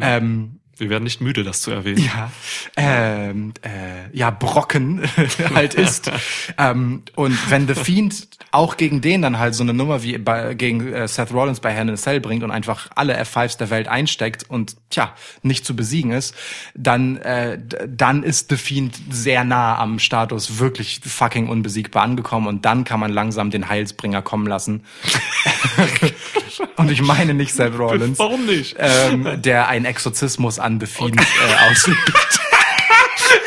ähm, Wir werden nicht müde, das zu erwähnen. ja, ähm, äh, ja, Brocken halt ist. ähm, und wenn The Fiend auch gegen den dann halt so eine Nummer wie bei, gegen äh, Seth Rollins bei Hell in a Cell bringt und einfach alle F5s der Welt einsteckt und tja, nicht zu besiegen ist, dann, äh, dann ist The Fiend sehr nah am Status wirklich fucking unbesiegbar angekommen und dann kann man langsam den Heilsbringer kommen lassen. und ich meine nicht Seth Rollins Warum nicht? ähm, der einen Exorzismus an The Fiend äh, ausübt.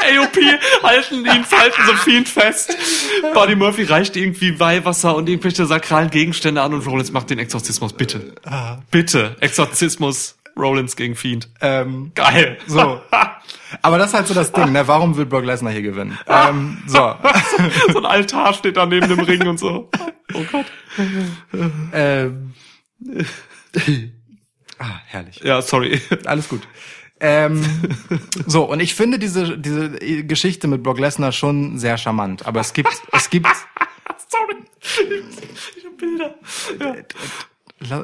AOP halten ihn, halten so Fiend fest. Buddy Murphy reicht irgendwie Weihwasser und irgendwelche sakralen Gegenstände an und Rollins macht den Exorzismus, bitte. Bitte, Exorzismus, Rollins gegen Fiend. ähm, Geil. so. Aber das ist halt so das Ding, ne? Warum will Brock Lesnar hier gewinnen? Ähm, so. so ein Altar steht da neben dem Ring und so. Oh Gott. ähm, ah, herrlich. Ja, sorry. Alles gut. Ähm, so, und ich finde diese, diese Geschichte mit Brock Lesnar schon sehr charmant. Aber es gibt, es gibt, sorry. Ich hab Bilder. Ja.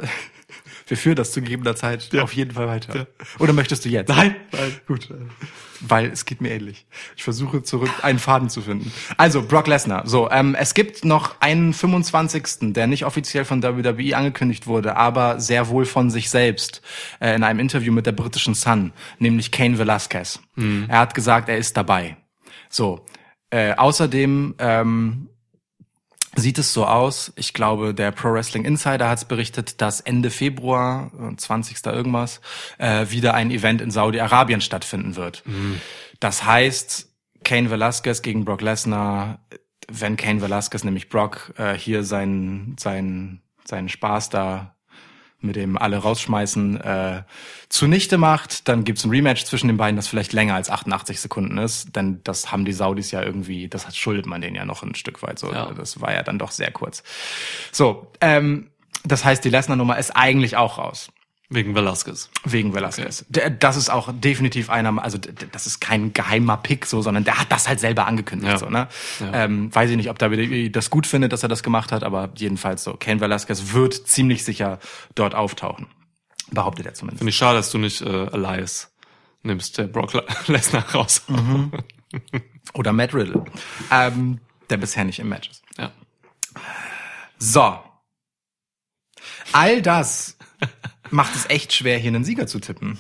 Wir führen das zu gegebener Zeit Ja. auf jeden Fall weiter. Ja. Oder möchtest du jetzt? Nein, nein. Gut. Weil es geht mir ähnlich. Ich versuche zurück einen Faden zu finden. Also, Brock Lesnar. So, ähm, es gibt noch einen 25. der nicht offiziell von WWE angekündigt wurde, aber sehr wohl von sich selbst äh, in einem Interview mit der britischen Sun, nämlich Kane Velasquez. Er hat gesagt, er ist dabei. So. Äh, außerdem ähm, sieht es so aus, ich glaube, der Pro Wrestling Insider hat es berichtet, dass Ende Februar, äh, 20. irgendwas, äh, wieder ein Event in Saudi-Arabien stattfinden wird. Das heißt, Kane Velasquez gegen Brock Lesnar, wenn Kane Velasquez, nämlich Brock, äh, hier seinen, seinen, seinen Spaß da mit dem alle rausschmeißen, äh, zunichte macht. Dann gibt's ein Rematch zwischen den beiden, das vielleicht länger als 88 Sekunden ist. Denn das haben die Saudis ja irgendwie, das schuldet man denen ja noch ein Stück weit. So, Ja. Das war ja dann doch sehr kurz. So, ähm, das heißt, die Lesnar-Nummer ist eigentlich auch raus. Wegen Velasquez. Wegen Velasquez. Der, das ist auch definitiv einer, also das ist kein geheimer Pick so, sondern der hat das halt selber angekündigt. Ja. So, ne? Ja. ähm, weiß ich nicht, ob WWE das gut findet, dass er das gemacht hat, aber jedenfalls so. Ken Velasquez wird ziemlich sicher dort auftauchen. Behauptet er zumindest. Finde ich schade, dass du nicht äh, Elias nimmst, der Brock Lesnar raus. Mhm. Oder Matt Riddle. Ähm, der bisher nicht im Match ist. Ja. So. All das macht es echt schwer, hier einen Sieger zu tippen.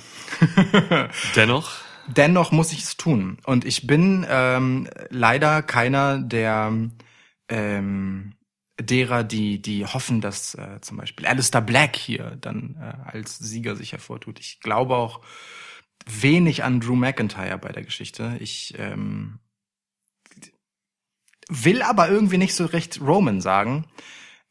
Dennoch, Dennoch muss ich es tun. Und ich bin ähm, leider keiner der ähm, derer, die, die hoffen, dass äh, zum Beispiel Alistair Black hier dann äh, als Sieger sich hervortut. Ich glaube auch wenig an Drew McIntyre bei der Geschichte. Ich ähm, will aber irgendwie nicht so recht Roman sagen.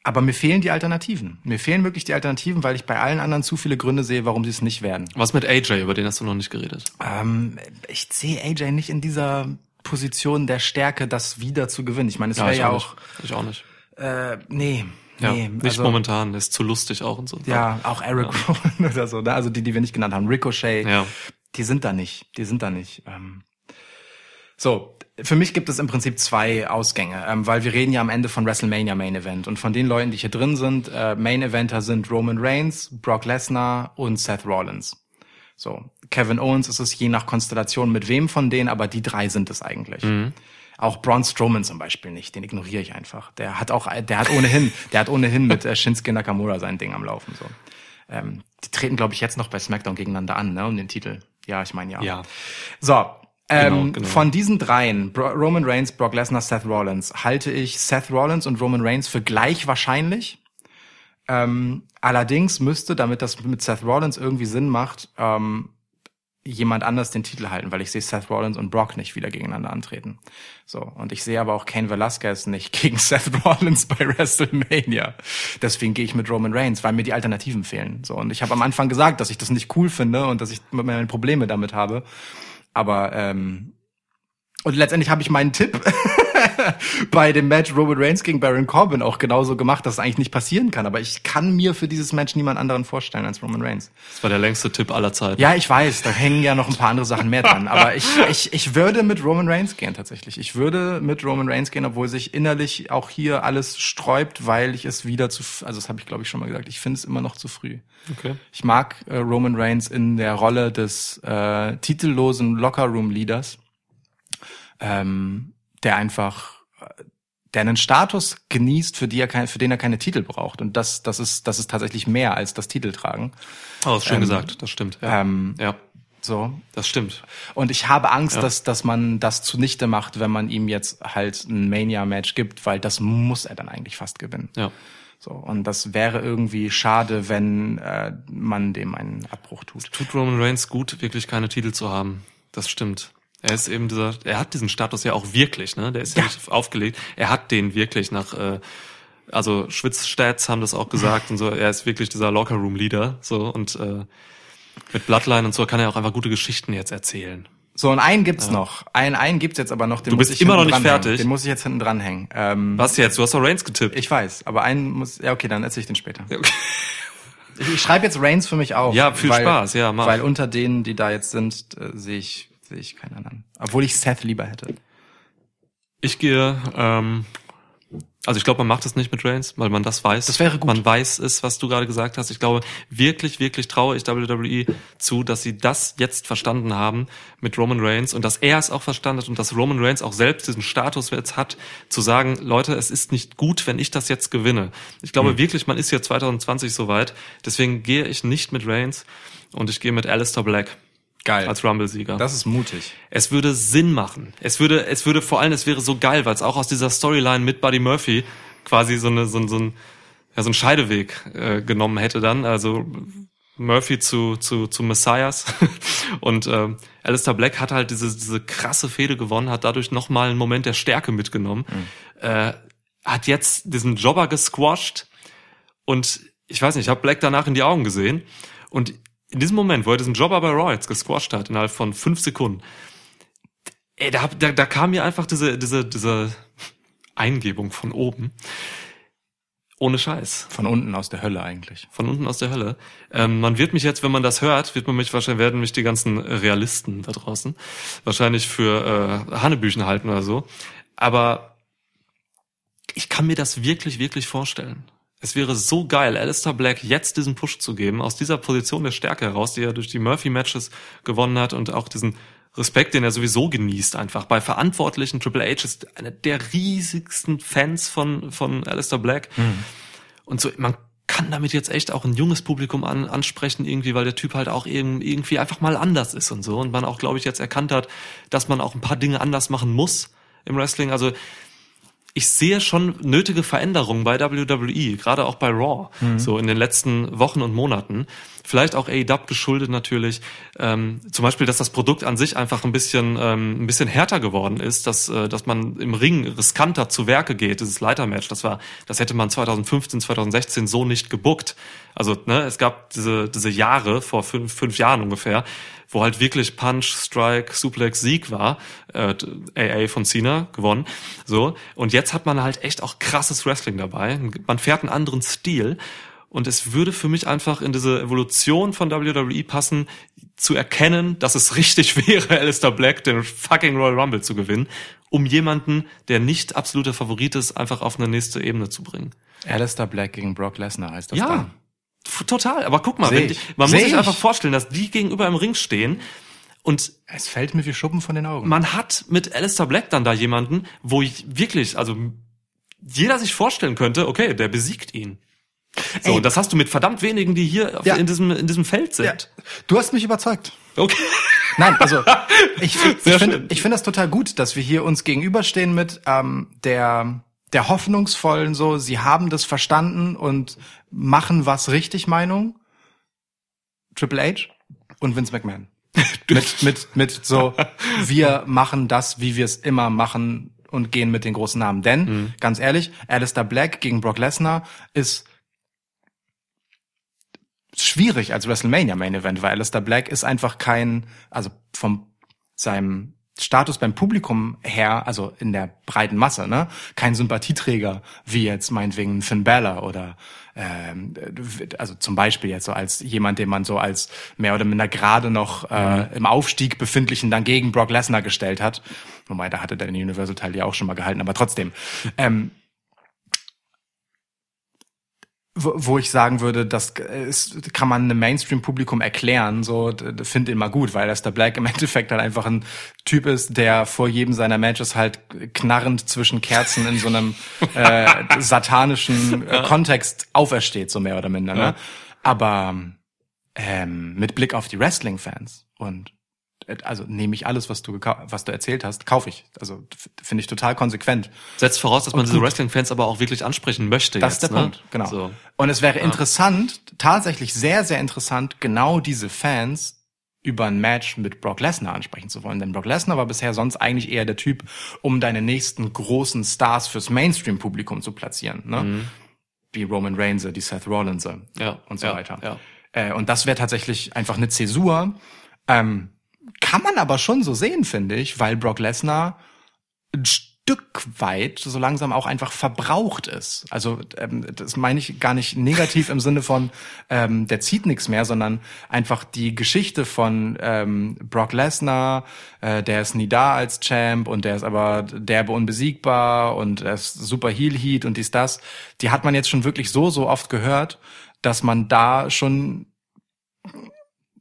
Aber mir fehlen die Alternativen. Mir fehlen wirklich die Alternativen, weil ich bei allen anderen zu viele Gründe sehe, warum sie es nicht werden. was mit AJ, über den hast du noch nicht geredet. Ähm, ich sehe AJ nicht in dieser Position der Stärke, das wieder zu gewinnen. Ich meine, es wäre ich ja auch nicht. Ich auch nicht. äh, nee, Ja, nee, nicht also, momentan, ist zu lustig auch und so. Ja, auch Eric Rowan oder so, ne? also die, die wir nicht genannt haben, Ricochet, Ja. die sind da nicht, die sind da nicht. Ähm, so, für mich gibt es im Prinzip zwei Ausgänge, ähm, weil wir reden ja am Ende von WrestleMania Main Event und von den Leuten, die hier drin sind, äh, Main Eventer sind Roman Reigns, Brock Lesnar und Seth Rollins. So, Kevin Owens ist es je nach Konstellation mit wem von denen, aber die drei sind es eigentlich. Auch Braun Strowman zum Beispiel nicht, den ignoriere ich einfach. Der hat auch, der hat ohnehin, der hat ohnehin mit äh, Shinsuke Nakamura sein Ding am Laufen. So, ähm, die treten glaube ich jetzt noch bei SmackDown gegeneinander an, ne, um den Titel. Ja, ich meine ja. Ja. So, ähm, Genau, genau. von diesen dreien, Bro Roman Reigns, Brock Lesnar, Seth Rollins, halte ich Seth Rollins und Roman Reigns für gleich wahrscheinlich. Ähm, allerdings müsste, damit das mit Seth Rollins irgendwie Sinn macht, ähm, jemand anders den Titel halten, weil ich sehe Seth Rollins und Brock nicht wieder gegeneinander antreten. So, und ich sehe aber auch Kane Velasquez nicht gegen Seth Rollins bei WrestleMania. Deswegen gehe ich mit Roman Reigns, weil mir die Alternativen fehlen. So, und ich habe am Anfang gesagt, dass ich das nicht cool finde und dass ich meine Probleme damit habe. Aber ähm, und letztendlich habe ich meinen Tipp bei dem Match Roman Reigns gegen Baron Corbin auch genauso gemacht, dass es eigentlich nicht passieren kann. Aber ich kann mir für dieses Match niemand anderen vorstellen als Roman Reigns. Das war der längste Tipp aller Zeiten. Ja, ich weiß, da hängen ja noch ein paar andere Sachen mehr dran. Aber ich, ich, ich würde mit Roman Reigns gehen tatsächlich. Ich würde mit Roman Reigns gehen, obwohl sich innerlich auch hier alles sträubt, weil ich es wieder zu, also das habe ich glaube ich schon mal gesagt, ich finde es immer noch zu früh. Okay. Ich mag äh, Roman Reigns in der Rolle des äh, titellosen Lockerroom-Leaders, ähm, der einfach, äh, der einen Status genießt, für, die er kein, für den er keine Titel braucht. Und das, das ist, das ist tatsächlich mehr als das Titeltragen. Oh, ist schön gesagt, das stimmt. Ja. Ähm, ja, so. das stimmt. Und ich habe Angst, Ja. dass, dass man das zunichte macht, wenn man ihm jetzt halt ein Mania-Match gibt, weil das muss er dann eigentlich fast gewinnen. Ja. So. Und das wäre irgendwie schade, wenn äh, man dem einen Abbruch tut. Tut Roman Reigns gut, wirklich keine Titel zu haben. Das stimmt. Er ist eben dieser, er hat diesen Status ja auch wirklich, ne? Der ist ja, Ja. nicht aufgelegt. Er hat den wirklich nach, äh, also Schwitzstats haben das auch gesagt und so. Er ist wirklich dieser Locker Room Leader, so und äh, mit Bloodline und so kann er auch einfach gute Geschichten jetzt erzählen. So, und einen gibt's noch. Einen, einen gibt's jetzt aber noch. Den Du muss bist ich immer noch nicht fertig? Den muss ich jetzt hinten dranhängen. Ähm, Was jetzt? Du hast doch Reigns getippt. ich weiß, aber einen muss. Ja, okay, dann erzähle ich den später. Ja, okay. Ich, ich schreibe jetzt Reigns für mich auf. Ja, viel weil, Spaß, ja, mach. Weil unter denen, die da jetzt sind, äh, sehe ich sehe ich keinen anderen. Obwohl ich Seth lieber hätte. Ich gehe, ähm, also ich glaube, man macht es nicht mit Reigns, weil man das weiß. Das wäre gut. Man weiß es, was du gerade gesagt hast. Ich glaube, wirklich, wirklich traue ich WWE zu, dass sie das jetzt verstanden haben mit Roman Reigns und dass er es auch verstanden hat und dass Roman Reigns auch selbst diesen Status jetzt hat, zu sagen, Leute, es ist nicht gut, wenn ich das jetzt gewinne. Ich glaube Hm. wirklich, man ist hier 2020 soweit. Deswegen gehe ich nicht mit Reigns und ich gehe mit Alistair Black Geil. als Rumble-Sieger. das ist mutig. Es würde Sinn machen. Es würde, es würde vor allem, es wäre so geil, weil es auch aus dieser Storyline mit Buddy Murphy quasi so eine, so, ein- so ein, ja, so ein Scheideweg äh, genommen hätte dann. Also Murphy zu, zu, zu Messias. Und ähm, Alistair Black hat halt diese, diese krasse Fehde gewonnen, hat dadurch nochmal einen Moment der Stärke mitgenommen. Äh, hat jetzt diesen Jobber gesquashed und ich weiß nicht, ich habe Black danach in die Augen gesehen und in diesem Moment, wo er diesen Jobber bei Raw jetzt gesquasht hat, innerhalb von fünf Sekunden, ey, da, da, da kam mir einfach diese, diese, diese Eingebung von oben. Ohne Scheiß. Von unten aus der Hölle eigentlich. Von unten aus der Hölle. Ähm, man wird mich jetzt, wenn man das hört, wird man mich wahrscheinlich, werden mich die ganzen Realisten da draußen wahrscheinlich für äh, Hannebüchen halten oder so. Aber ich kann mir das wirklich, wirklich vorstellen. Es wäre so geil, Alistair Black jetzt diesen Push zu geben, aus dieser Position der Stärke heraus, die er durch die Murphy-Matches gewonnen hat und auch diesen Respekt, den er sowieso genießt, einfach bei Verantwortlichen. Triple H ist einer der riesigsten Fans von, von Alistair Black. Und so, man kann damit jetzt echt auch ein junges Publikum an, ansprechen, irgendwie, weil der Typ halt auch eben irgendwie einfach mal anders ist und so. Und man auch, glaube ich, jetzt erkannt hat, dass man auch ein paar Dinge anders machen muss im Wrestling. Also ich sehe schon nötige Veränderungen bei WWE, gerade auch bei Raw, so in den letzten Wochen und Monaten. Vielleicht auch AEW geschuldet natürlich. Ähm, zum Beispiel, dass das Produkt an sich einfach ein bisschen, ähm, ein bisschen härter geworden ist, dass, äh, dass man im Ring riskanter zu Werke geht. Dieses Leitermatch, das war, das hätte man 2015, 2016 so nicht gebuckt. Also, ne, es gab diese, diese Jahre vor fünf, fünf Jahren ungefähr, wo halt wirklich Punch, Strike, Suplex, Sieg war, äh, AA von Cena gewonnen, so. Und jetzt hat man halt echt auch krasses Wrestling dabei. Man fährt einen anderen Stil. Und es würde für mich einfach in diese Evolution von WWE passen, zu erkennen, dass es richtig wäre, Alistair Black den fucking Royal Rumble zu gewinnen, um jemanden, der nicht absoluter Favorit ist, einfach auf eine nächste Ebene zu bringen. Alistair Black gegen Brock Lesnar heißt das Ja, dann. total. Aber guck mal, die, man Seh muss sich ich. einfach vorstellen, dass die gegenüber im Ring stehen und Es fällt mir wie Schuppen von den Augen. man hat mit Alistair Black dann da jemanden, wo ich wirklich, also jeder sich vorstellen könnte, okay, der besiegt ihn. So, Ey. und das hast du mit verdammt wenigen, die hier Ja. in, diesem, in diesem Feld ja. sind. Du hast mich überzeugt. Okay. Nein, also ich, Sehr ich finde ich finde das total gut, dass wir hier uns gegenüberstehen mit ähm, der der hoffnungsvollen so, sie haben das verstanden und machen was richtig Meinung. Triple H und Vince McMahon. mit mit mit so wir machen das, wie wir es immer machen und gehen mit den großen Namen. Denn Mhm. ganz ehrlich, Alistair Black gegen Brock Lesnar ist schwierig als WrestleMania Main Event, weil Alistair Black ist einfach kein, also vom seinem Status beim Publikum her, also in der breiten Masse, ne, kein Sympathieträger wie jetzt meinetwegen Finn Balor oder ähm, also zum Beispiel jetzt so als jemand, den man so als mehr oder minder gerade noch äh, im Aufstieg befindlichen dann gegen Brock Lesnar gestellt hat. Wobei, da hatte der den Universal-Teil ja auch schon mal gehalten, aber trotzdem. Ähm, wo, wo ich sagen würde, das ist, kann man einem Mainstream-Publikum erklären, so, d- d- find ihn mal gut, weil das der Black im Endeffekt halt einfach ein Typ ist, der vor jedem seiner Matches halt knarrend zwischen Kerzen in so einem äh, satanischen äh, Kontext aufersteht, so mehr oder minder, ne? Aber ähm, mit Blick auf die Wrestling-Fans und also nehme ich alles, was du was du erzählt hast, kaufe ich. Also finde ich total konsequent. Setzt voraus, dass man diese Wrestling-Fans aber auch wirklich ansprechen möchte. Das jetzt, ist der ne? Punkt, genau. So. Und es wäre interessant, tatsächlich sehr, sehr interessant, genau diese Fans über ein Match mit Brock Lesnar ansprechen zu wollen. Denn Brock Lesnar war bisher sonst eigentlich eher der Typ, um deine nächsten großen Stars fürs Mainstream-Publikum zu platzieren. Ne? Die Roman Reigns, die Seth Rollins Ja, und so ja, weiter. ja. Äh, und das wäre tatsächlich einfach eine Zäsur. Ähm, kann man aber schon so sehen, finde ich, weil Brock Lesnar ein Stück weit so langsam auch einfach verbraucht ist. Also ähm, das meine ich gar nicht negativ im Sinne von ähm, der zieht nichts mehr, sondern einfach die Geschichte von ähm, Brock Lesnar, äh, der ist nie da als Champ und der ist aber derbe unbesiegbar und er ist super Heel Heat und dies das. Die hat man jetzt schon wirklich so so oft gehört, dass man da schon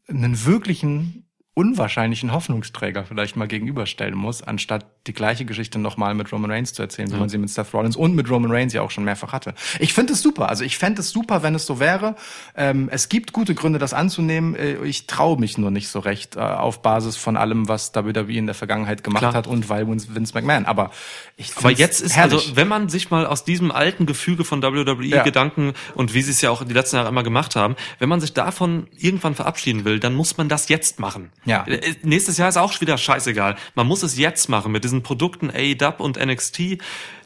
einen wirklichen unwahrscheinlichen Hoffnungsträger vielleicht mal gegenüberstellen muss, anstatt die gleiche Geschichte nochmal mit Roman Reigns zu erzählen, wie man sie mit Seth Rollins und mit Roman Reigns ja auch schon mehrfach hatte. Ich finde es super. Also ich fände es super, wenn es so wäre. Ähm, es gibt gute Gründe, das anzunehmen. Äh, Ich traue mich nur nicht so recht äh, auf Basis von allem, was WWE in der Vergangenheit gemacht Klar. hat und weil Vince McMahon. Aber ich Aber jetzt ist, herrlich. also wenn man sich mal aus diesem alten Gefüge von Ja. WWE-Gedanken und wie sie es ja auch die letzten Jahre immer gemacht haben, wenn man sich davon irgendwann verabschieden will, dann muss man das jetzt machen. Ja. Äh, Nächstes Jahr ist auch wieder scheißegal. Man muss es jetzt machen mit diesen Produkten AEW und NXT,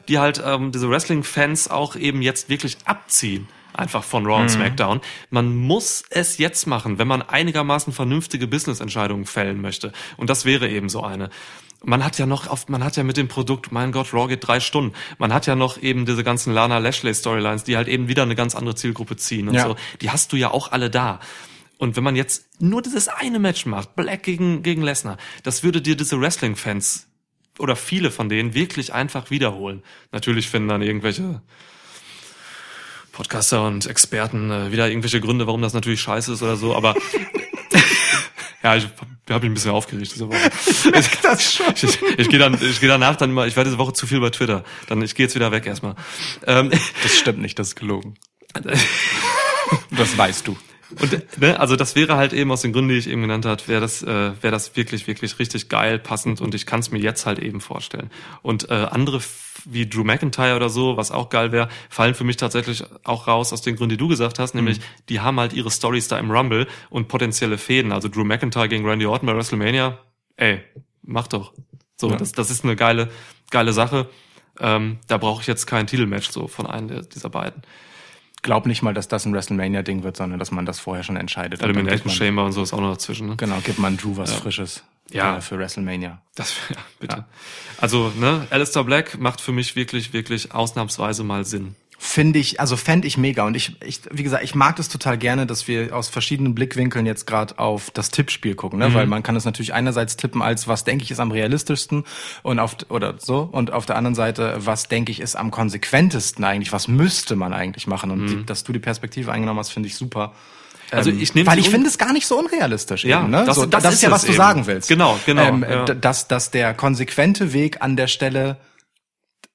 die halt ähm, diese Wrestling-Fans auch eben jetzt wirklich abziehen. einfach von Raw und SmackDown. Man muss es jetzt machen, wenn man einigermaßen vernünftige Business-Entscheidungen fällen möchte. Und das wäre eben so eine. Man hat ja noch oft, man hat ja mit dem Produkt, mein Gott, Raw geht drei Stunden. Man hat ja noch eben diese ganzen Lana Lashley Storylines, die halt eben wieder eine ganz andere Zielgruppe ziehen und Ja. so. Die hast du ja auch alle da. Und wenn man jetzt nur dieses eine Match macht, Black gegen, gegen Lesnar, das würde dir diese Wrestling-Fans oder viele von denen wirklich einfach wiederholen. Natürlich finden dann irgendwelche Podcaster und Experten äh, wieder irgendwelche Gründe, warum das natürlich scheiße ist oder so, aber ja, ich habe mich ein bisschen aufgeregt diese Woche. Das schon. Ich, ich, ich gehe dann, ich gehe danach dann immer, ich werde diese Woche zu viel bei Twitter. Dann ich gehe jetzt wieder weg erstmal. Ähm, Das stimmt nicht, das ist gelogen. Das weißt du. Und ne, also das wäre halt eben aus den Gründen, die ich eben genannt habe, wäre das, äh, wäre das wirklich, wirklich richtig geil, passend und ich kann es mir jetzt halt eben vorstellen. Und äh, andere wie Drew McIntyre oder so, was auch geil wäre, fallen für mich tatsächlich auch raus aus den Gründen, die du gesagt hast, nämlich die haben halt ihre Stories da im Rumble und potenzielle Fäden. Also Drew McIntyre gegen Randy Orton bei WrestleMania, ey, mach doch. So, Ja. das, das ist eine geile, geile Sache. Ähm, da brauche ich jetzt kein Titelmatch so von einem dieser beiden. Glaub nicht mal, dass das ein WrestleMania-Ding wird, sondern dass man das vorher schon entscheidet. Elimination man- Chamber und so ist auch noch dazwischen. Ne? Genau, gibt man Drew was Frisches. Ja. äh, Für WrestleMania. Das, ja, bitte. Also, ne, Alistair Black macht für mich wirklich, wirklich ausnahmsweise mal Sinn. Finde ich, also fände ich mega. Und ich, ich, wie gesagt, ich mag das total gerne, dass wir aus verschiedenen Blickwinkeln jetzt gerade auf das Tippspiel gucken, ne? Weil man kann es natürlich einerseits tippen als was denke ich ist am realistischsten und auf oder so und auf der anderen Seite was denke ich ist am konsequentesten eigentlich, was müsste man eigentlich machen und die, dass du die Perspektive eingenommen hast, finde ich super. Also Ähm, ich nehme weil ich finde es gar nicht so unrealistisch. Ja, eben, ne? das- so, das das, ist ja was du eben. sagen willst. Genau, genau, Ähm, ja. dass, dass der konsequente Weg an der Stelle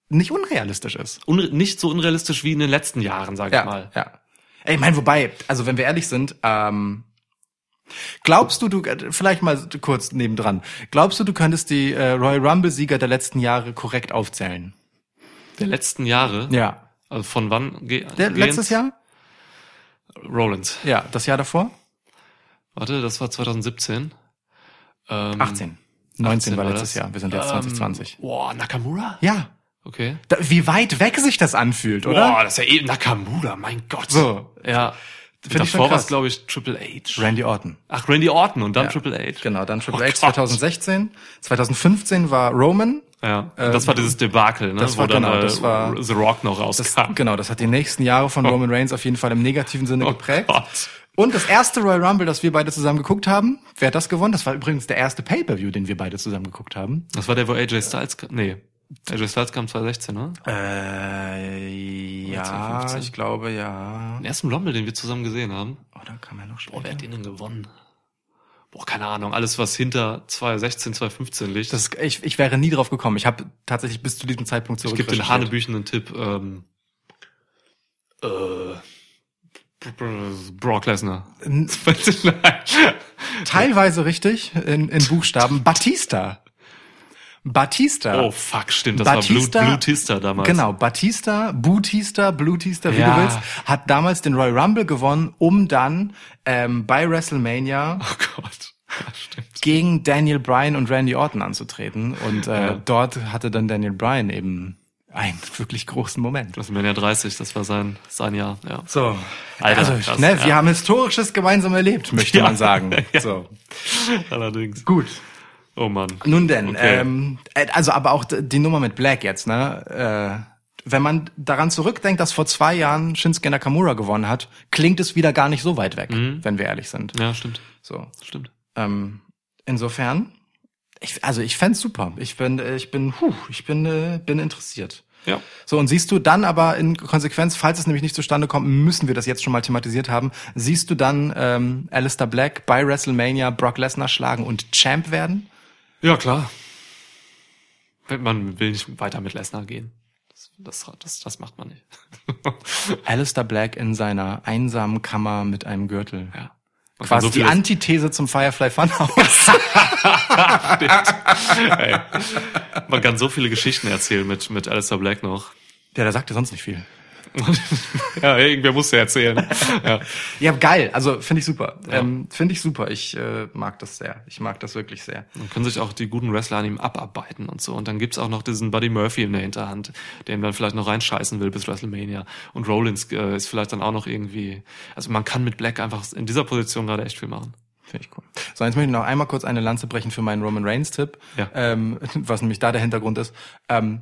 nicht unrealistisch ist. Unre nicht so unrealistisch wie in den letzten Jahren, sag ich Ja, mal. ja. Ey, Ich meine, wobei, also wenn wir ehrlich sind, ähm, glaubst du, du, äh, vielleicht mal kurz nebendran, glaubst du, du könntest die äh, Royal Rumble-Sieger der letzten Jahre korrekt aufzählen? Der letzten Jahre. Ja. Also von wann? Ge Der, letztes Jahr? Rollins. Ja, das Jahr davor? Warte, das war 2017. Ähm, 18. 19 war war letztes das? Jahr, wir sind jetzt Ähm, 2020. Boah, Nakamura? Ja. Okay. Da, wie weit weg sich das anfühlt, oder? Boah, das ist ja eben Nakamura, mein Gott. So. Ja. Find Davor war es, glaube ich, Triple H. Randy Orton. Ach, Randy Orton und dann Ja. Triple H. Genau, dann Triple Oh H Gott. 2016. 2015 war Roman. Ja, das war dieses Debakel, ne, das wo war- dann genau, äh, das war- The Rock noch Das, rauskam. genau, das hat die nächsten Jahre von Roman Reigns auf jeden Fall im negativen Sinne Oh geprägt. Gott. Und das erste Royal Rumble, das wir beide zusammen geguckt haben, wer hat das gewonnen? Das war übrigens der erste Pay-Per-View, den wir beide zusammen geguckt haben. Das war der, wo AJ Styles kam. Nee. AJ Styles kam 2016, ne? Äh, ja, 2015. ich glaube ja. Den ersten Rumble, den wir zusammen gesehen haben. Oder kam er noch Boah, wer später? hat den denn gewonnen? Boah, keine Ahnung. Alles, was hinter 2016, 2015 liegt. Das, ich, ich wäre nie drauf gekommen. Ich habe tatsächlich bis zu diesem Zeitpunkt ich gebe den zurückrecherchiert. hanebüchenden Tipp. Ähm, äh, Brock Lesnar. Teilweise richtig in, in Buchstaben. Batista. Batista. Oh fuck, stimmt. Das Batista- war Blue, Blutista damals. Genau, Batista, Bootista, Blutista, wie Ja. du willst, hat damals den Royal Rumble gewonnen, um dann ähm, bei WrestleMania Oh Gott. Ja, gegen Daniel Bryan und Randy Orton anzutreten. Und äh, Ja. dort hatte dann Daniel Bryan eben einen wirklich großen Moment. WrestleMania 30, das war sein, sein Jahr, ja. So, Alter, also krass, ne, ja. wir haben historisches gemeinsam erlebt, möchte man sagen. So, Allerdings. gut. Oh Mann. Nun denn, Okay. ähm, äh, also aber auch die Nummer mit Black jetzt, ne? Äh, wenn man daran zurückdenkt, dass vor zwei Jahren Shinsuke Nakamura gewonnen hat, klingt es wieder gar nicht so weit weg, Mhm. wenn wir ehrlich sind. Ja, stimmt. So, Stimmt. ähm, insofern, ich, also ich fänd's super. Ich bin, ich bin, huh, ich bin, äh, bin interessiert. Ja. So, und siehst du dann aber in Konsequenz, falls es nämlich nicht zustande kommt, müssen wir das jetzt schon mal thematisiert haben, siehst du dann ähm, Alistair Black bei WrestleMania Brock Lesnar schlagen und Champ werden? Ja, klar. Man will nicht weiter mit Lesnar gehen. Das, das, das, macht man nicht. Alistair Black in seiner einsamen Kammer mit einem Gürtel. ja. Man Quasi so die Antithese zum Firefly Funhouse. Man kann so viele Geschichten erzählen mit, mit Alistair Black noch. ja, der sagt ja sonst nicht viel. ja, irgendwer muss ja erzählen. Ja. Ja, geil. Also finde ich super. Ähm, finde ich super. Ich äh, mag das sehr. Ich mag das wirklich sehr. Dann können sich auch die guten Wrestler an ihm abarbeiten und so. Und dann gibt's auch noch diesen Buddy Murphy in der Hinterhand, der ihm dann vielleicht noch reinscheißen will bis WrestleMania. Und Rollins äh, ist vielleicht dann auch noch irgendwie. Also man kann mit Black einfach in dieser Position gerade echt viel machen. Finde ich cool. So, jetzt möchte ich noch einmal kurz eine Lanze brechen für meinen Roman Reigns-Tipp, Ja. ähm, was nämlich da der Hintergrund ist. Ähm,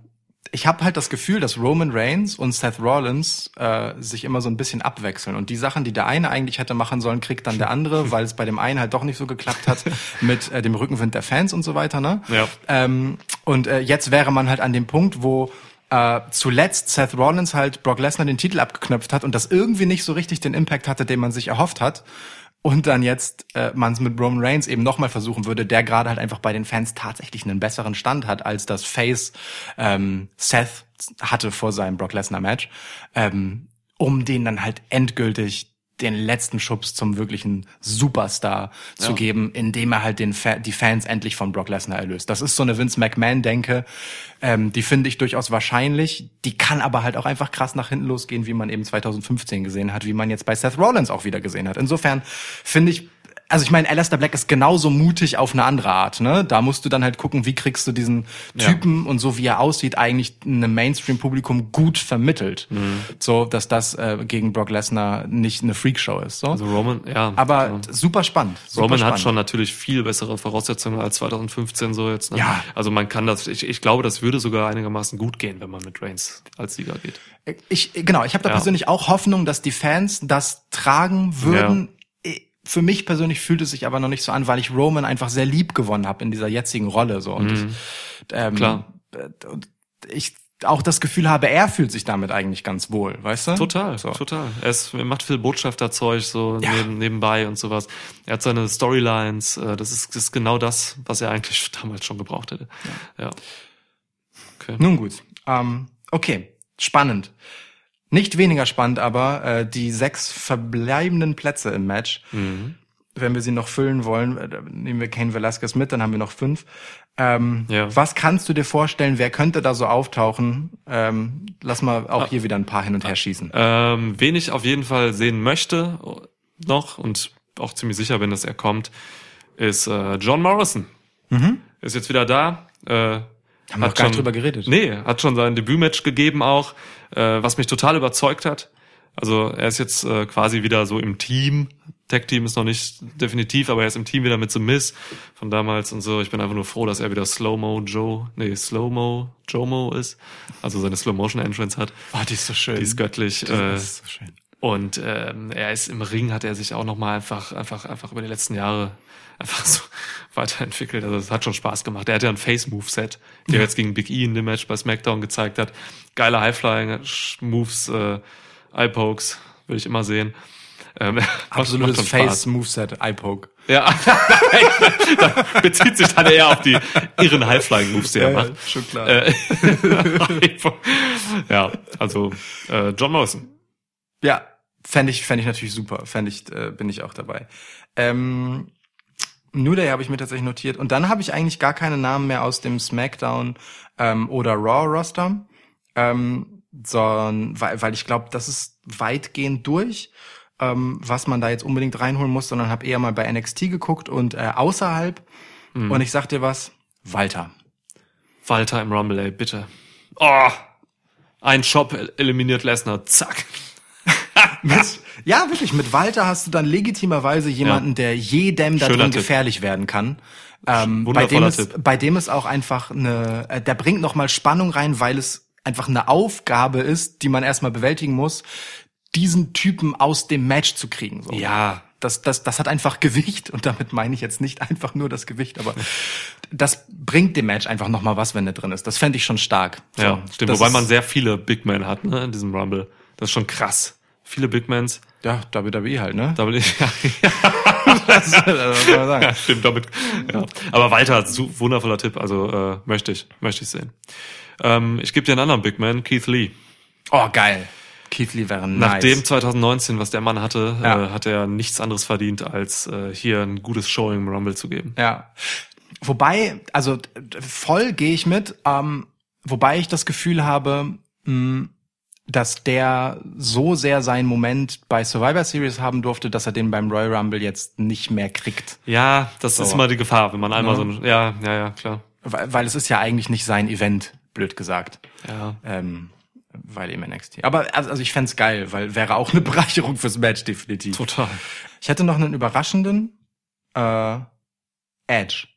ich habe halt das Gefühl, dass Roman Reigns und Seth Rollins äh, sich immer so ein bisschen abwechseln. Und die Sachen, die der eine eigentlich hätte machen sollen, kriegt dann der andere, weil es bei dem einen halt doch nicht so geklappt hat mit äh, dem Rückenwind der Fans und so weiter. Ne? Ja. Ähm, und äh, jetzt wäre man halt an dem Punkt, wo äh, zuletzt Seth Rollins halt Brock Lesnar den Titel abgeknöpft hat und das irgendwie nicht so richtig den Impact hatte, den man sich erhofft hat. Und dann jetzt äh, man es mit Roman Reigns eben nochmal versuchen würde, der gerade halt einfach bei den Fans tatsächlich einen besseren Stand hat, als das Face ähm, Seth hatte vor seinem Brock Lesnar Match, ähm, um den dann halt endgültig den letzten Schubs zum wirklichen Superstar zu Ja. geben, indem er halt den Fa die Fans endlich von Brock Lesnar erlöst. Das ist so eine Vince McMahon-Denke, ähm, die finde ich durchaus wahrscheinlich. Die kann aber halt auch einfach krass nach hinten losgehen, wie man eben 2015 gesehen hat, wie man jetzt bei Seth Rollins auch wieder gesehen hat. Insofern finde ich, also ich meine, Alistair Black ist genauso mutig auf eine andere Art. Ne? Da musst du dann halt gucken, wie kriegst du diesen Ja. Typen und so wie er aussieht, eigentlich einem Mainstream-Publikum gut vermittelt. Mhm. So, dass das äh, gegen Brock Lesnar nicht eine Freakshow ist. So. Also Roman, ja. aber ja. super spannend. Super Roman spannend. hat schon natürlich viel bessere Voraussetzungen als 2015 so jetzt. Ne? Ja. Also man kann das, ich, ich glaube, das würde sogar einigermaßen gut gehen, wenn man mit Reigns als Sieger geht. Ich, genau, ich habe da Ja. persönlich auch Hoffnung, dass die Fans das tragen würden. Für mich persönlich fühlt es sich aber noch nicht so an, weil ich Roman einfach sehr lieb gewonnen habe in dieser jetzigen Rolle. So. Und ich, ähm, Mhm. Klar. äh, Und ich auch das Gefühl habe, er fühlt sich damit eigentlich ganz wohl, weißt du? Total, So. total. Er, ist, er macht viel Botschafterzeug so Ja. neben, nebenbei und sowas. Er hat seine Storylines. Äh, das, ist, das ist genau das, was er eigentlich damals schon gebraucht hätte. Ja. Okay. Nun gut. Ähm, okay, spannend. Nicht weniger spannend aber äh, die sechs verbleibenden Plätze im Match. Mhm. Wenn wir sie noch füllen wollen, äh, nehmen wir Kane Velasquez mit, dann haben wir noch fünf. Ähm, Ja. Was kannst du dir vorstellen, wer könnte da so auftauchen? Ähm, lass mal auch hier wieder ein paar hin und her schießen. Ähm, wen ich auf jeden Fall sehen möchte noch und auch ziemlich sicher bin, dass er kommt, ist äh, John Morrison. Ist jetzt wieder da. Äh, Haben wir noch gar nicht drüber geredet. Nee, hat schon sein Debütmatch gegeben auch, äh, was mich total überzeugt hat. Also er ist jetzt äh, quasi wieder so im Team. Tag-Team ist noch nicht definitiv, aber er ist im Team wieder mit The Miz von damals und so. Ich bin einfach nur froh, dass er wieder Slow-Mo Joe, nee, Slow-Mo Jomo ist. Also seine Slow-Motion-Entrance hat. Oh, die ist so schön. Die ist göttlich. Die äh, ist so schön. und ähm, er ist im Ring, hat er sich auch noch mal einfach, einfach, einfach über die letzten Jahre einfach so weiterentwickelt. Also es hat schon Spaß gemacht. Er hat ja ein Face-Move-Set, der jetzt gegen Big E in dem Match bei SmackDown gezeigt hat. Geile High-Flying-Moves, äh, Eye-Pokes, will ich immer sehen. Ähm, Absolutes. Face-Moveset, Eye-Poke. Ja, da bezieht sich dann eher auf die irren High-Flying-Moves, die er Ja, macht. schon klar. Äh, ja, also äh, John Morrison. Ja, fände ich, fänd ich natürlich super. Fände ich, äh, bin ich auch dabei. Ähm, New Day habe ich mir tatsächlich notiert. Und dann habe ich eigentlich gar keine Namen mehr aus dem SmackDown ähm, oder Raw-Roster. Ähm, sondern, weil, weil ich glaube, das ist weitgehend durch, ähm, was man da jetzt unbedingt reinholen muss, sondern habe eher mal bei NXT geguckt und äh, außerhalb. Und ich sag dir was, Walter. Walter im Rumble, ey, bitte. Oh, ein Shop eliminiert Lesnar, zack. Mit, ja, wirklich, mit Walter hast du dann legitimerweise jemanden, der jedem da drin gefährlich werden kann. Ähm, bei, dem es, Tipp. bei dem es auch einfach eine, äh, der bringt nochmal Spannung rein, weil es einfach eine Aufgabe ist, die man erstmal bewältigen muss, diesen Typen aus dem Match zu kriegen. So. Ja, Das, das, das hat einfach Gewicht und damit meine ich jetzt nicht einfach nur das Gewicht, aber das bringt dem Match einfach nochmal was, wenn er drin ist. Das fände ich schon stark. So, ja, stimmt. das Wobei ist- man sehr viele Big Men hat, ne, in diesem Rumble. Das ist schon krass. Viele Big Mens. Ja, WWE halt, ne? Ich, ja, Das muss man sagen. ja, stimmt, damit, ja. Aber Walter, su- wundervoller Tipp, also, äh, möchte ich, möchte ich sehen. Ähm, ich gebe dir einen anderen Big Man, Keith Lee. Oh, geil. Keith Lee wäre nice. Nach dem 2019, was der Mann hatte, Ja. äh, hat er nichts anderes verdient, als äh, hier ein gutes Showing im Rumble zu geben. Ja. Wobei, also voll gehe ich mit, ähm, wobei ich das Gefühl habe, mh, dass der so sehr seinen Moment bei Survivor Series haben durfte, dass er den beim Royal Rumble jetzt nicht mehr kriegt. Ja, das ist So. immer die Gefahr, wenn man einmal Ja. so ein, ja, ja, ja, klar. Weil, weil es ist ja eigentlich nicht sein Event, blöd gesagt. Ja. Ähm, weil eben NXT. Aber also, also ich fänd's geil, weil wäre auch eine Bereicherung fürs Match, definitiv. Total. Ich hätte noch einen überraschenden äh, Edge.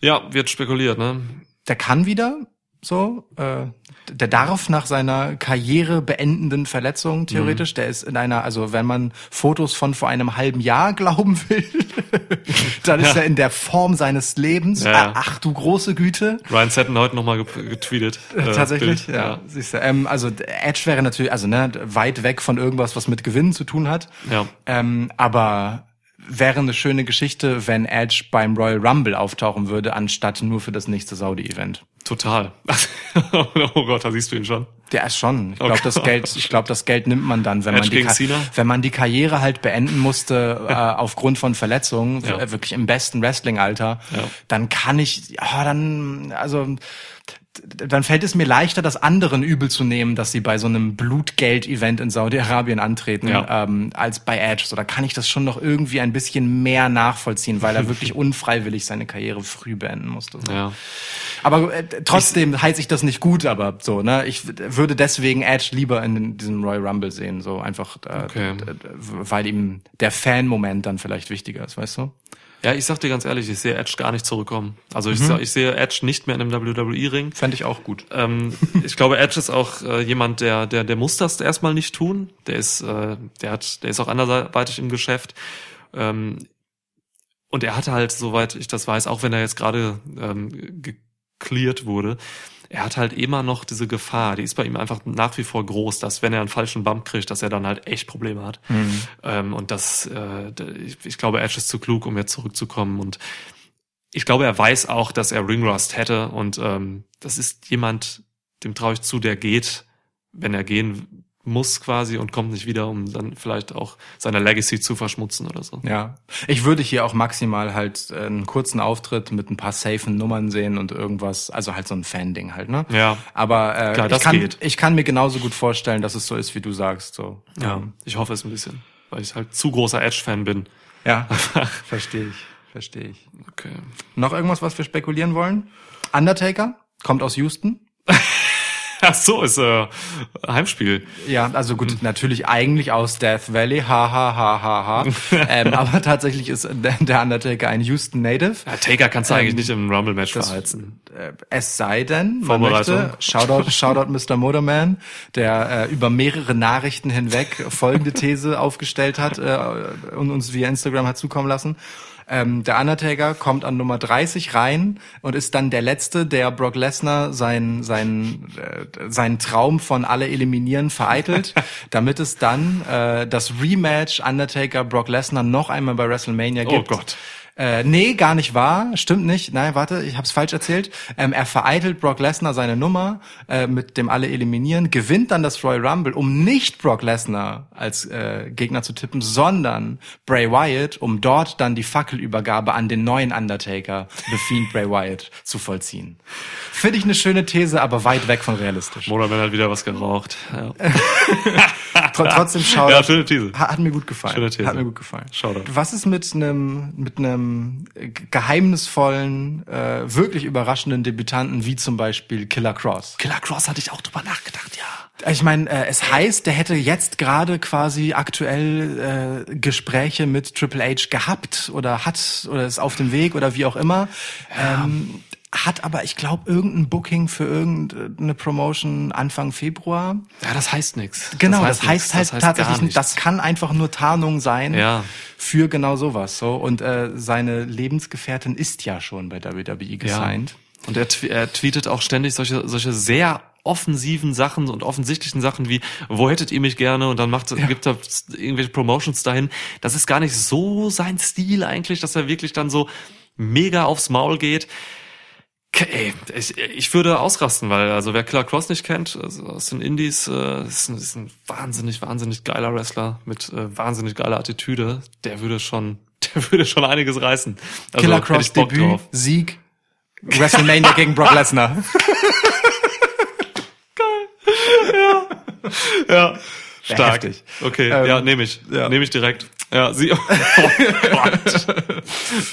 Ja, wird spekuliert, ne? Der kann wieder so, äh, der darf nach seiner Karriere beendenden Verletzung theoretisch, der ist in einer, also wenn man Fotos von vor einem halben Jahr glauben will, dann ist Ja. er in der Form seines Lebens. Ja, ja. Ach du große Güte. Ryan Setten heute nochmal ge getweetet. äh, Tatsächlich, Bild. ja. Siehst du, ähm, also Edge wäre natürlich, also ne, weit weg von irgendwas, was mit Gewinnen zu tun hat. Ja. Ähm, aber wäre eine schöne Geschichte, wenn Edge beim Royal Rumble auftauchen würde, anstatt nur für das nächste Saudi-Event. Total. oh Gott, da siehst du ihn schon. Der ist schon. Ich Oh glaube, das Gott. Geld, ich glaube, das Geld nimmt man dann, wenn man Edge die, gegen Ka- Cena? wenn man die Karriere halt beenden musste äh, aufgrund von Verletzungen, Ja. wirklich im besten Wrestling-Alter, Ja. dann kann ich, ja, dann, also dann fällt es mir leichter, das anderen übel zu nehmen, dass sie bei so einem Blutgeld-Event in Saudi-Arabien antreten, Ja. ähm, als bei Edge. So, da kann ich das schon noch irgendwie ein bisschen mehr nachvollziehen, weil er wirklich unfreiwillig seine Karriere früh beenden musste. So. Ja. Aber äh, trotzdem heiße ich das nicht gut, aber so, ne? Ich würde deswegen Edge lieber in diesem Royal Rumble sehen, so einfach, äh, Okay. weil ihm der Fan-Moment dann vielleicht wichtiger ist, weißt du? Ja, ich sag dir ganz ehrlich, ich sehe Edge gar nicht zurückkommen. Also ich, Mhm. sag, ich sehe Edge nicht mehr in einem WWE-Ring. Fände ich auch gut. Ähm, ich glaube, Edge ist auch äh, jemand, der, der, der muss das erstmal nicht tun. Der ist, äh, der hat, der ist auch anderweitig im Geschäft. Ähm, und er hatte halt, soweit ich das weiß, auch wenn er jetzt gerade ähm, gecleared wurde, er hat halt immer noch diese Gefahr, die ist bei ihm einfach nach wie vor groß, dass wenn er einen falschen Bump kriegt, dass er dann halt echt Probleme hat. Ähm, und das, äh, ich, ich glaube, Edge ist zu klug, um jetzt zurückzukommen. Und ich glaube, er weiß auch, dass er Ringrust hätte. Und ähm, das ist jemand, dem traue ich zu, der geht, wenn er gehen muss quasi und kommt nicht wieder, um dann vielleicht auch seine Legacy zu verschmutzen oder so. Ja. Ich würde hier auch maximal halt äh, einen kurzen Auftritt mit ein paar safen Nummern sehen und irgendwas, also halt so ein Fan-Ding halt, ne? Ja. Aber äh, Klar, ich, das kann, geht. ich kann mir genauso gut vorstellen, dass es so ist, wie du sagst. So. Ja, Ähm, ich hoffe es ein bisschen, weil ich halt zu großer Edge-Fan bin. ja. verstehe ich. Verstehe ich. Okay. Noch irgendwas, was wir spekulieren wollen? Undertaker kommt aus Houston. Ach so, ist äh, Heimspiel. Ja, also gut, natürlich eigentlich aus Death Valley, ha ha ha ha ha. ähm, aber tatsächlich ist der der Undertaker ein Houston Native. Ja, Taker kannst du Ähm, eigentlich nicht im Rumble-Match das- verheizen. Äh, Es sei denn, man möchte, Shoutout, Shoutout Mr. Motorman, der äh, über mehrere Nachrichten hinweg folgende These aufgestellt hat äh, und uns via Instagram hat zukommen lassen. Ähm, der Undertaker kommt an Nummer 30 rein und ist dann der Letzte, der Brock Lesnar sein, sein, äh, seinen Traum von alle eliminieren vereitelt, damit es dann äh, das Rematch Undertaker-Brock Lesnar noch einmal bei WrestleMania Oh gibt. Gott. Äh, nee, gar nicht wahr. Stimmt nicht. Nein, warte, ich hab's falsch erzählt. Ähm, er vereitelt Brock Lesnar seine Nummer äh, mit dem alle eliminieren, gewinnt dann das Royal Rumble, um nicht Brock Lesnar als äh, Gegner zu tippen, sondern Bray Wyatt, um dort dann die Fackelübergabe an den neuen Undertaker, The Fiend Bray Wyatt, zu vollziehen. Finde ich eine schöne These, aber weit weg von realistisch. Motorman hat wieder was geraucht. Ja. Tr trotzdem Shoutout. Ja, schöne These. Hat, hat mir gut gefallen. Schöne These. Hat mir gut gefallen. Shoutout. Was ist mit einem mit einem äh, geheimnisvollen, äh, wirklich überraschenden Debütanten wie zum Beispiel Killer Cross? Killer Cross hatte ich auch drüber nachgedacht, ja. Ich meine, äh, es heißt, der hätte jetzt gerade quasi aktuell äh, Gespräche mit Triple H gehabt oder hat oder ist auf dem Weg oder wie auch immer. Ähm, hat aber, ich glaube, irgendein Booking für irgendeine Promotion Anfang Februar. Ja, das heißt nichts. Genau, das heißt, nix. halt gar tatsächlich, nichts. das kann einfach nur Tarnung sein Ja. für genau sowas. So und äh, seine Lebensgefährtin ist ja schon bei WWE gesigned. Und er, er tweetet auch ständig solche, solche sehr offensiven Sachen und offensichtlichen Sachen wie, wo hättet ihr mich gerne? Und dann macht, gibt er irgendwelche Promotions dahin. Das ist gar nicht so sein Stil eigentlich, dass er wirklich dann so mega aufs Maul geht. Ey, ich, ich würde ausrasten, weil also wer Killer Cross nicht kennt, also aus den Indies, äh, ist, ein, ist ein wahnsinnig, wahnsinnig geiler Wrestler mit äh, wahnsinnig geiler Attitüde. Der würde schon, der würde schon einiges reißen. Also, Killer Cross Debüt, drauf. Sieg, WrestleMania gegen Brock Lesnar. Ja, Wär stark. heftig. Okay, Ähm, ja, nehme ich. ja. Nehme ich direkt. Ja, sie. Oh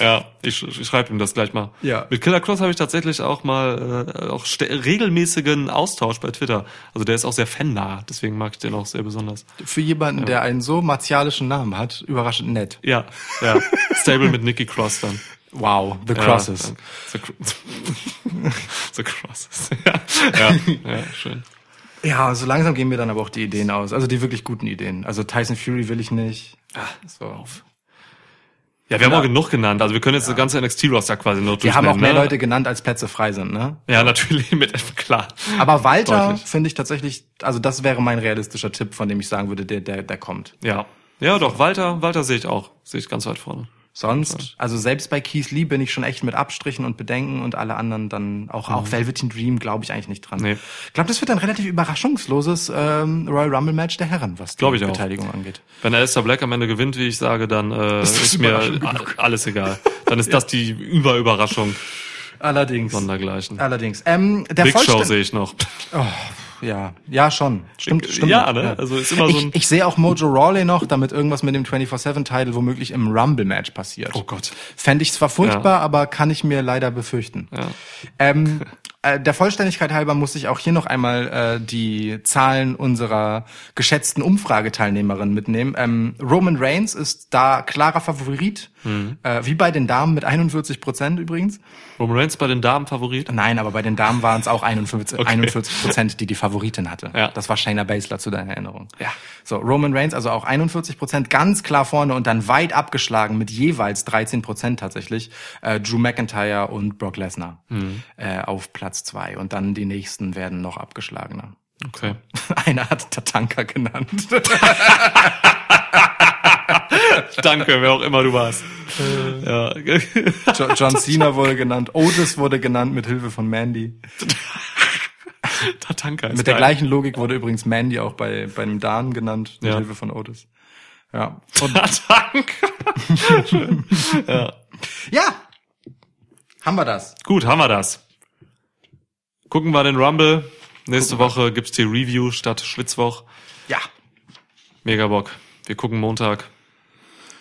ja, ich, ich schreibe ihm das gleich mal. Ja. Mit Killer Cross habe ich tatsächlich auch mal äh, auch regelmäßigen Austausch bei Twitter. Also der ist auch sehr fannah, deswegen mag ich den auch sehr besonders. Für jemanden, der einen so martialischen Namen hat, überraschend nett. Ja, ja. Stable mit Nikki Cross dann. Wow, The Ja, Crosses. danke. The, The Crosses. ja, ja, ja, schön. Ja, so langsam gehen mir dann aber auch die Ideen aus. Also die wirklich guten Ideen. Also Tyson Fury will ich nicht. Ah, so. Ja, wir haben Ja. auch genug genannt. Also wir können jetzt das ganze NXT-Roster quasi nur Wir haben auch mehr ne? Leute genannt, als Plätze frei sind, ne? Ja, natürlich, mit klar. Aber Walter finde ich tatsächlich, also das wäre mein realistischer Tipp, von dem ich sagen würde, der, der, der kommt. Ja. Ja, doch, Walter, Walter sehe ich auch. Sehe ich ganz weit vorne. Sonst, also selbst bei Keith Lee bin ich schon echt mit Abstrichen und Bedenken und alle anderen dann auch, auch Velveteen Dream glaube ich eigentlich nicht dran. Mhm. Nee. Ich glaube, das wird ein relativ überraschungsloses ähm, Royal Rumble Match der Herren, was die ich auch. Beteiligung angeht. Wenn Alistair Black am Ende gewinnt, wie ich sage, dann äh, das ist, mir alles egal. Dann ist das die Überüberraschung Allerdings. sondergleichen. Allerdings. Ähm, der Big Show sehe ich noch. Ja, ja schon. Stimmt, stimmt. Ja, ne? Also ist immer so ich, ein- ich sehe auch Mojo Rawley noch, damit irgendwas mit dem 24-7-Title womöglich im Rumble-Match passiert. Oh Gott. Fände ich zwar furchtbar, aber kann ich mir leider befürchten. Ja. Ähm, äh, der Vollständigkeit halber muss ich auch hier noch einmal äh, die Zahlen unserer geschätzten Umfrageteilnehmerin mitnehmen. Ähm, Roman Reigns ist da klarer Favorit, Mhm. äh, wie bei den Damen mit 41 Prozent übrigens. Roman Reigns bei den Damen Favorit. Nein, aber bei den Damen waren es auch 41 Okay. 41 Prozent, die die Favoritin hatte. Ja. Das war Shayna Baszler zu deiner Erinnerung. Ja. So, Roman Reigns also auch 41 Prozent, ganz klar vorne und dann weit abgeschlagen mit jeweils 13 Prozent tatsächlich äh, Drew McIntyre und Brock Lesnar Mhm. äh, auf Platz zwei und dann die nächsten werden noch abgeschlagener. Okay. Einer hat Tatanka genannt. Danke, wer auch immer du warst. ja. Jo- John Cena wurde genannt, Otis wurde genannt mit Hilfe von Mandy. Tatanka ist Mit der geil. gleichen Logik wurde übrigens Mandy auch bei, bei einem Dan genannt, mit Ja. Hilfe von Otis. Ja. Und, Tatanka. ja. ja! Haben wir das. Gut, haben wir das. Gucken wir den Rumble. Nächste Woche gibt's die Review statt Schwitzwoch. Ja. Mega Bock. Wir gucken Montag.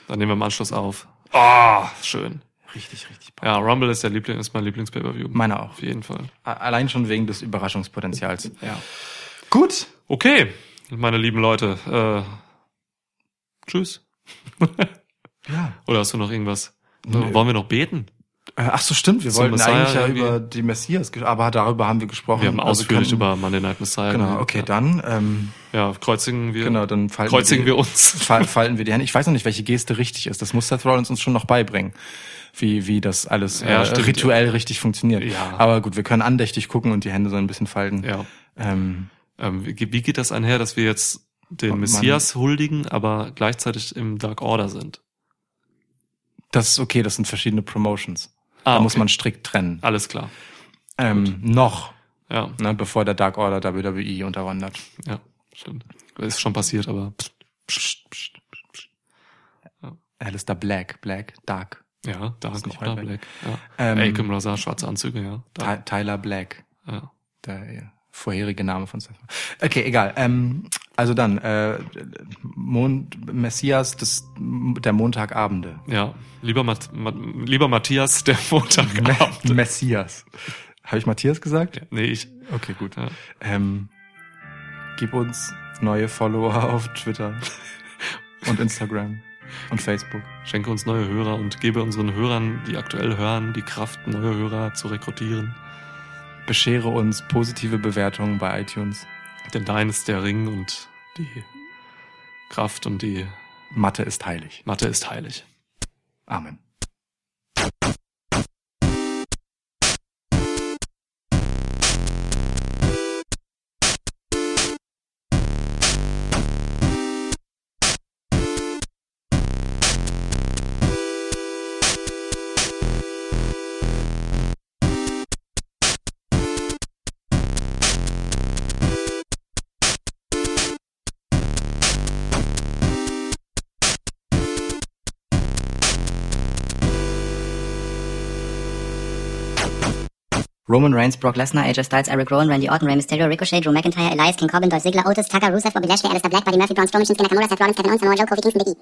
Dann nehmen wir im Anschluss auf. Ah, schön. Richtig, richtig. Ja, Rumble ist der Liebling, ist mein Lieblings-Pay-Per-View. Meiner auch. Auf jeden Fall. Allein schon wegen des Überraschungspotenzials. Ja. Gut. Okay, meine lieben Leute. Äh, tschüss. Ja. Oder hast du noch irgendwas? Wollen wir noch beten? Äh, Ach so, stimmt. Wir wollten Messiah eigentlich ja irgendwie? über die Messias, aber darüber haben wir gesprochen. Wir haben Also ausführlich können- über Monday Night Messiah Genau, okay, ja. dann, ähm, Ja, kreuzigen wir. genau, dann falten kreuzigen wir, wir uns. Fal- falten wir die Hände. Ich weiß noch nicht, welche Geste richtig ist. Das muss Seth Rollins uns schon noch beibringen. Wie, wie das alles Ja, äh, stimmt. rituell richtig funktioniert. Ja. Aber gut, wir können andächtig gucken und die Hände so ein bisschen falten. Ja. Ähm, Ähm, wie, geht das einher, dass wir jetzt den Messias huldigen, aber gleichzeitig im Dark Order sind? das ist okay, das sind verschiedene Promotions. Ah, da muss okay. man strikt trennen. Alles klar. Ähm, noch, Ja, ne, bevor der Dark Order WWE unterwandert. ja, stimmt. Ist schon passiert, aber pst, pst, pst, pst. Alistair Black, Black, Dark. ja, Dark oder weit Black. Ja. Ähm, Aikem Razar, schwarze Anzüge, ja. Dark. Tyler Black. ja. der vorherige Name von Seth. Okay, egal. Ähm, also dann, äh, Mond, Messias des, der Montagabende. Ja, lieber, Mat Ma lieber Matthias, der Montagabend. Messias. Habe ich Matthias gesagt? nee, ich. Okay, gut. Ja. Ähm, gib uns neue Follower auf Twitter und Instagram und Facebook. Schenke uns neue Hörer und gebe unseren Hörern, die aktuell hören, die Kraft, neue Hörer zu rekrutieren. Beschere uns positive Bewertungen bei iTunes. Denn dein ist der Ring und die Kraft und die Mathe ist heilig. Mathe ist heilig. Amen. Roman Reigns, Brock Lesnar, AJ Styles, Eric Rowan, Randy Orton, Rey Mysterio, Ricochet, Drew McIntyre, Elias, King Corbin, Dolph Ziggler, Otis, Tucker, Rusev, Bobby Lashley, Alistair Black, Buddy Murphy, Braun Strowman, Shinsuke Nakamura, Seth Rollins, Kevin Owens, Samoa Joe, Kofi Kingston, Big E.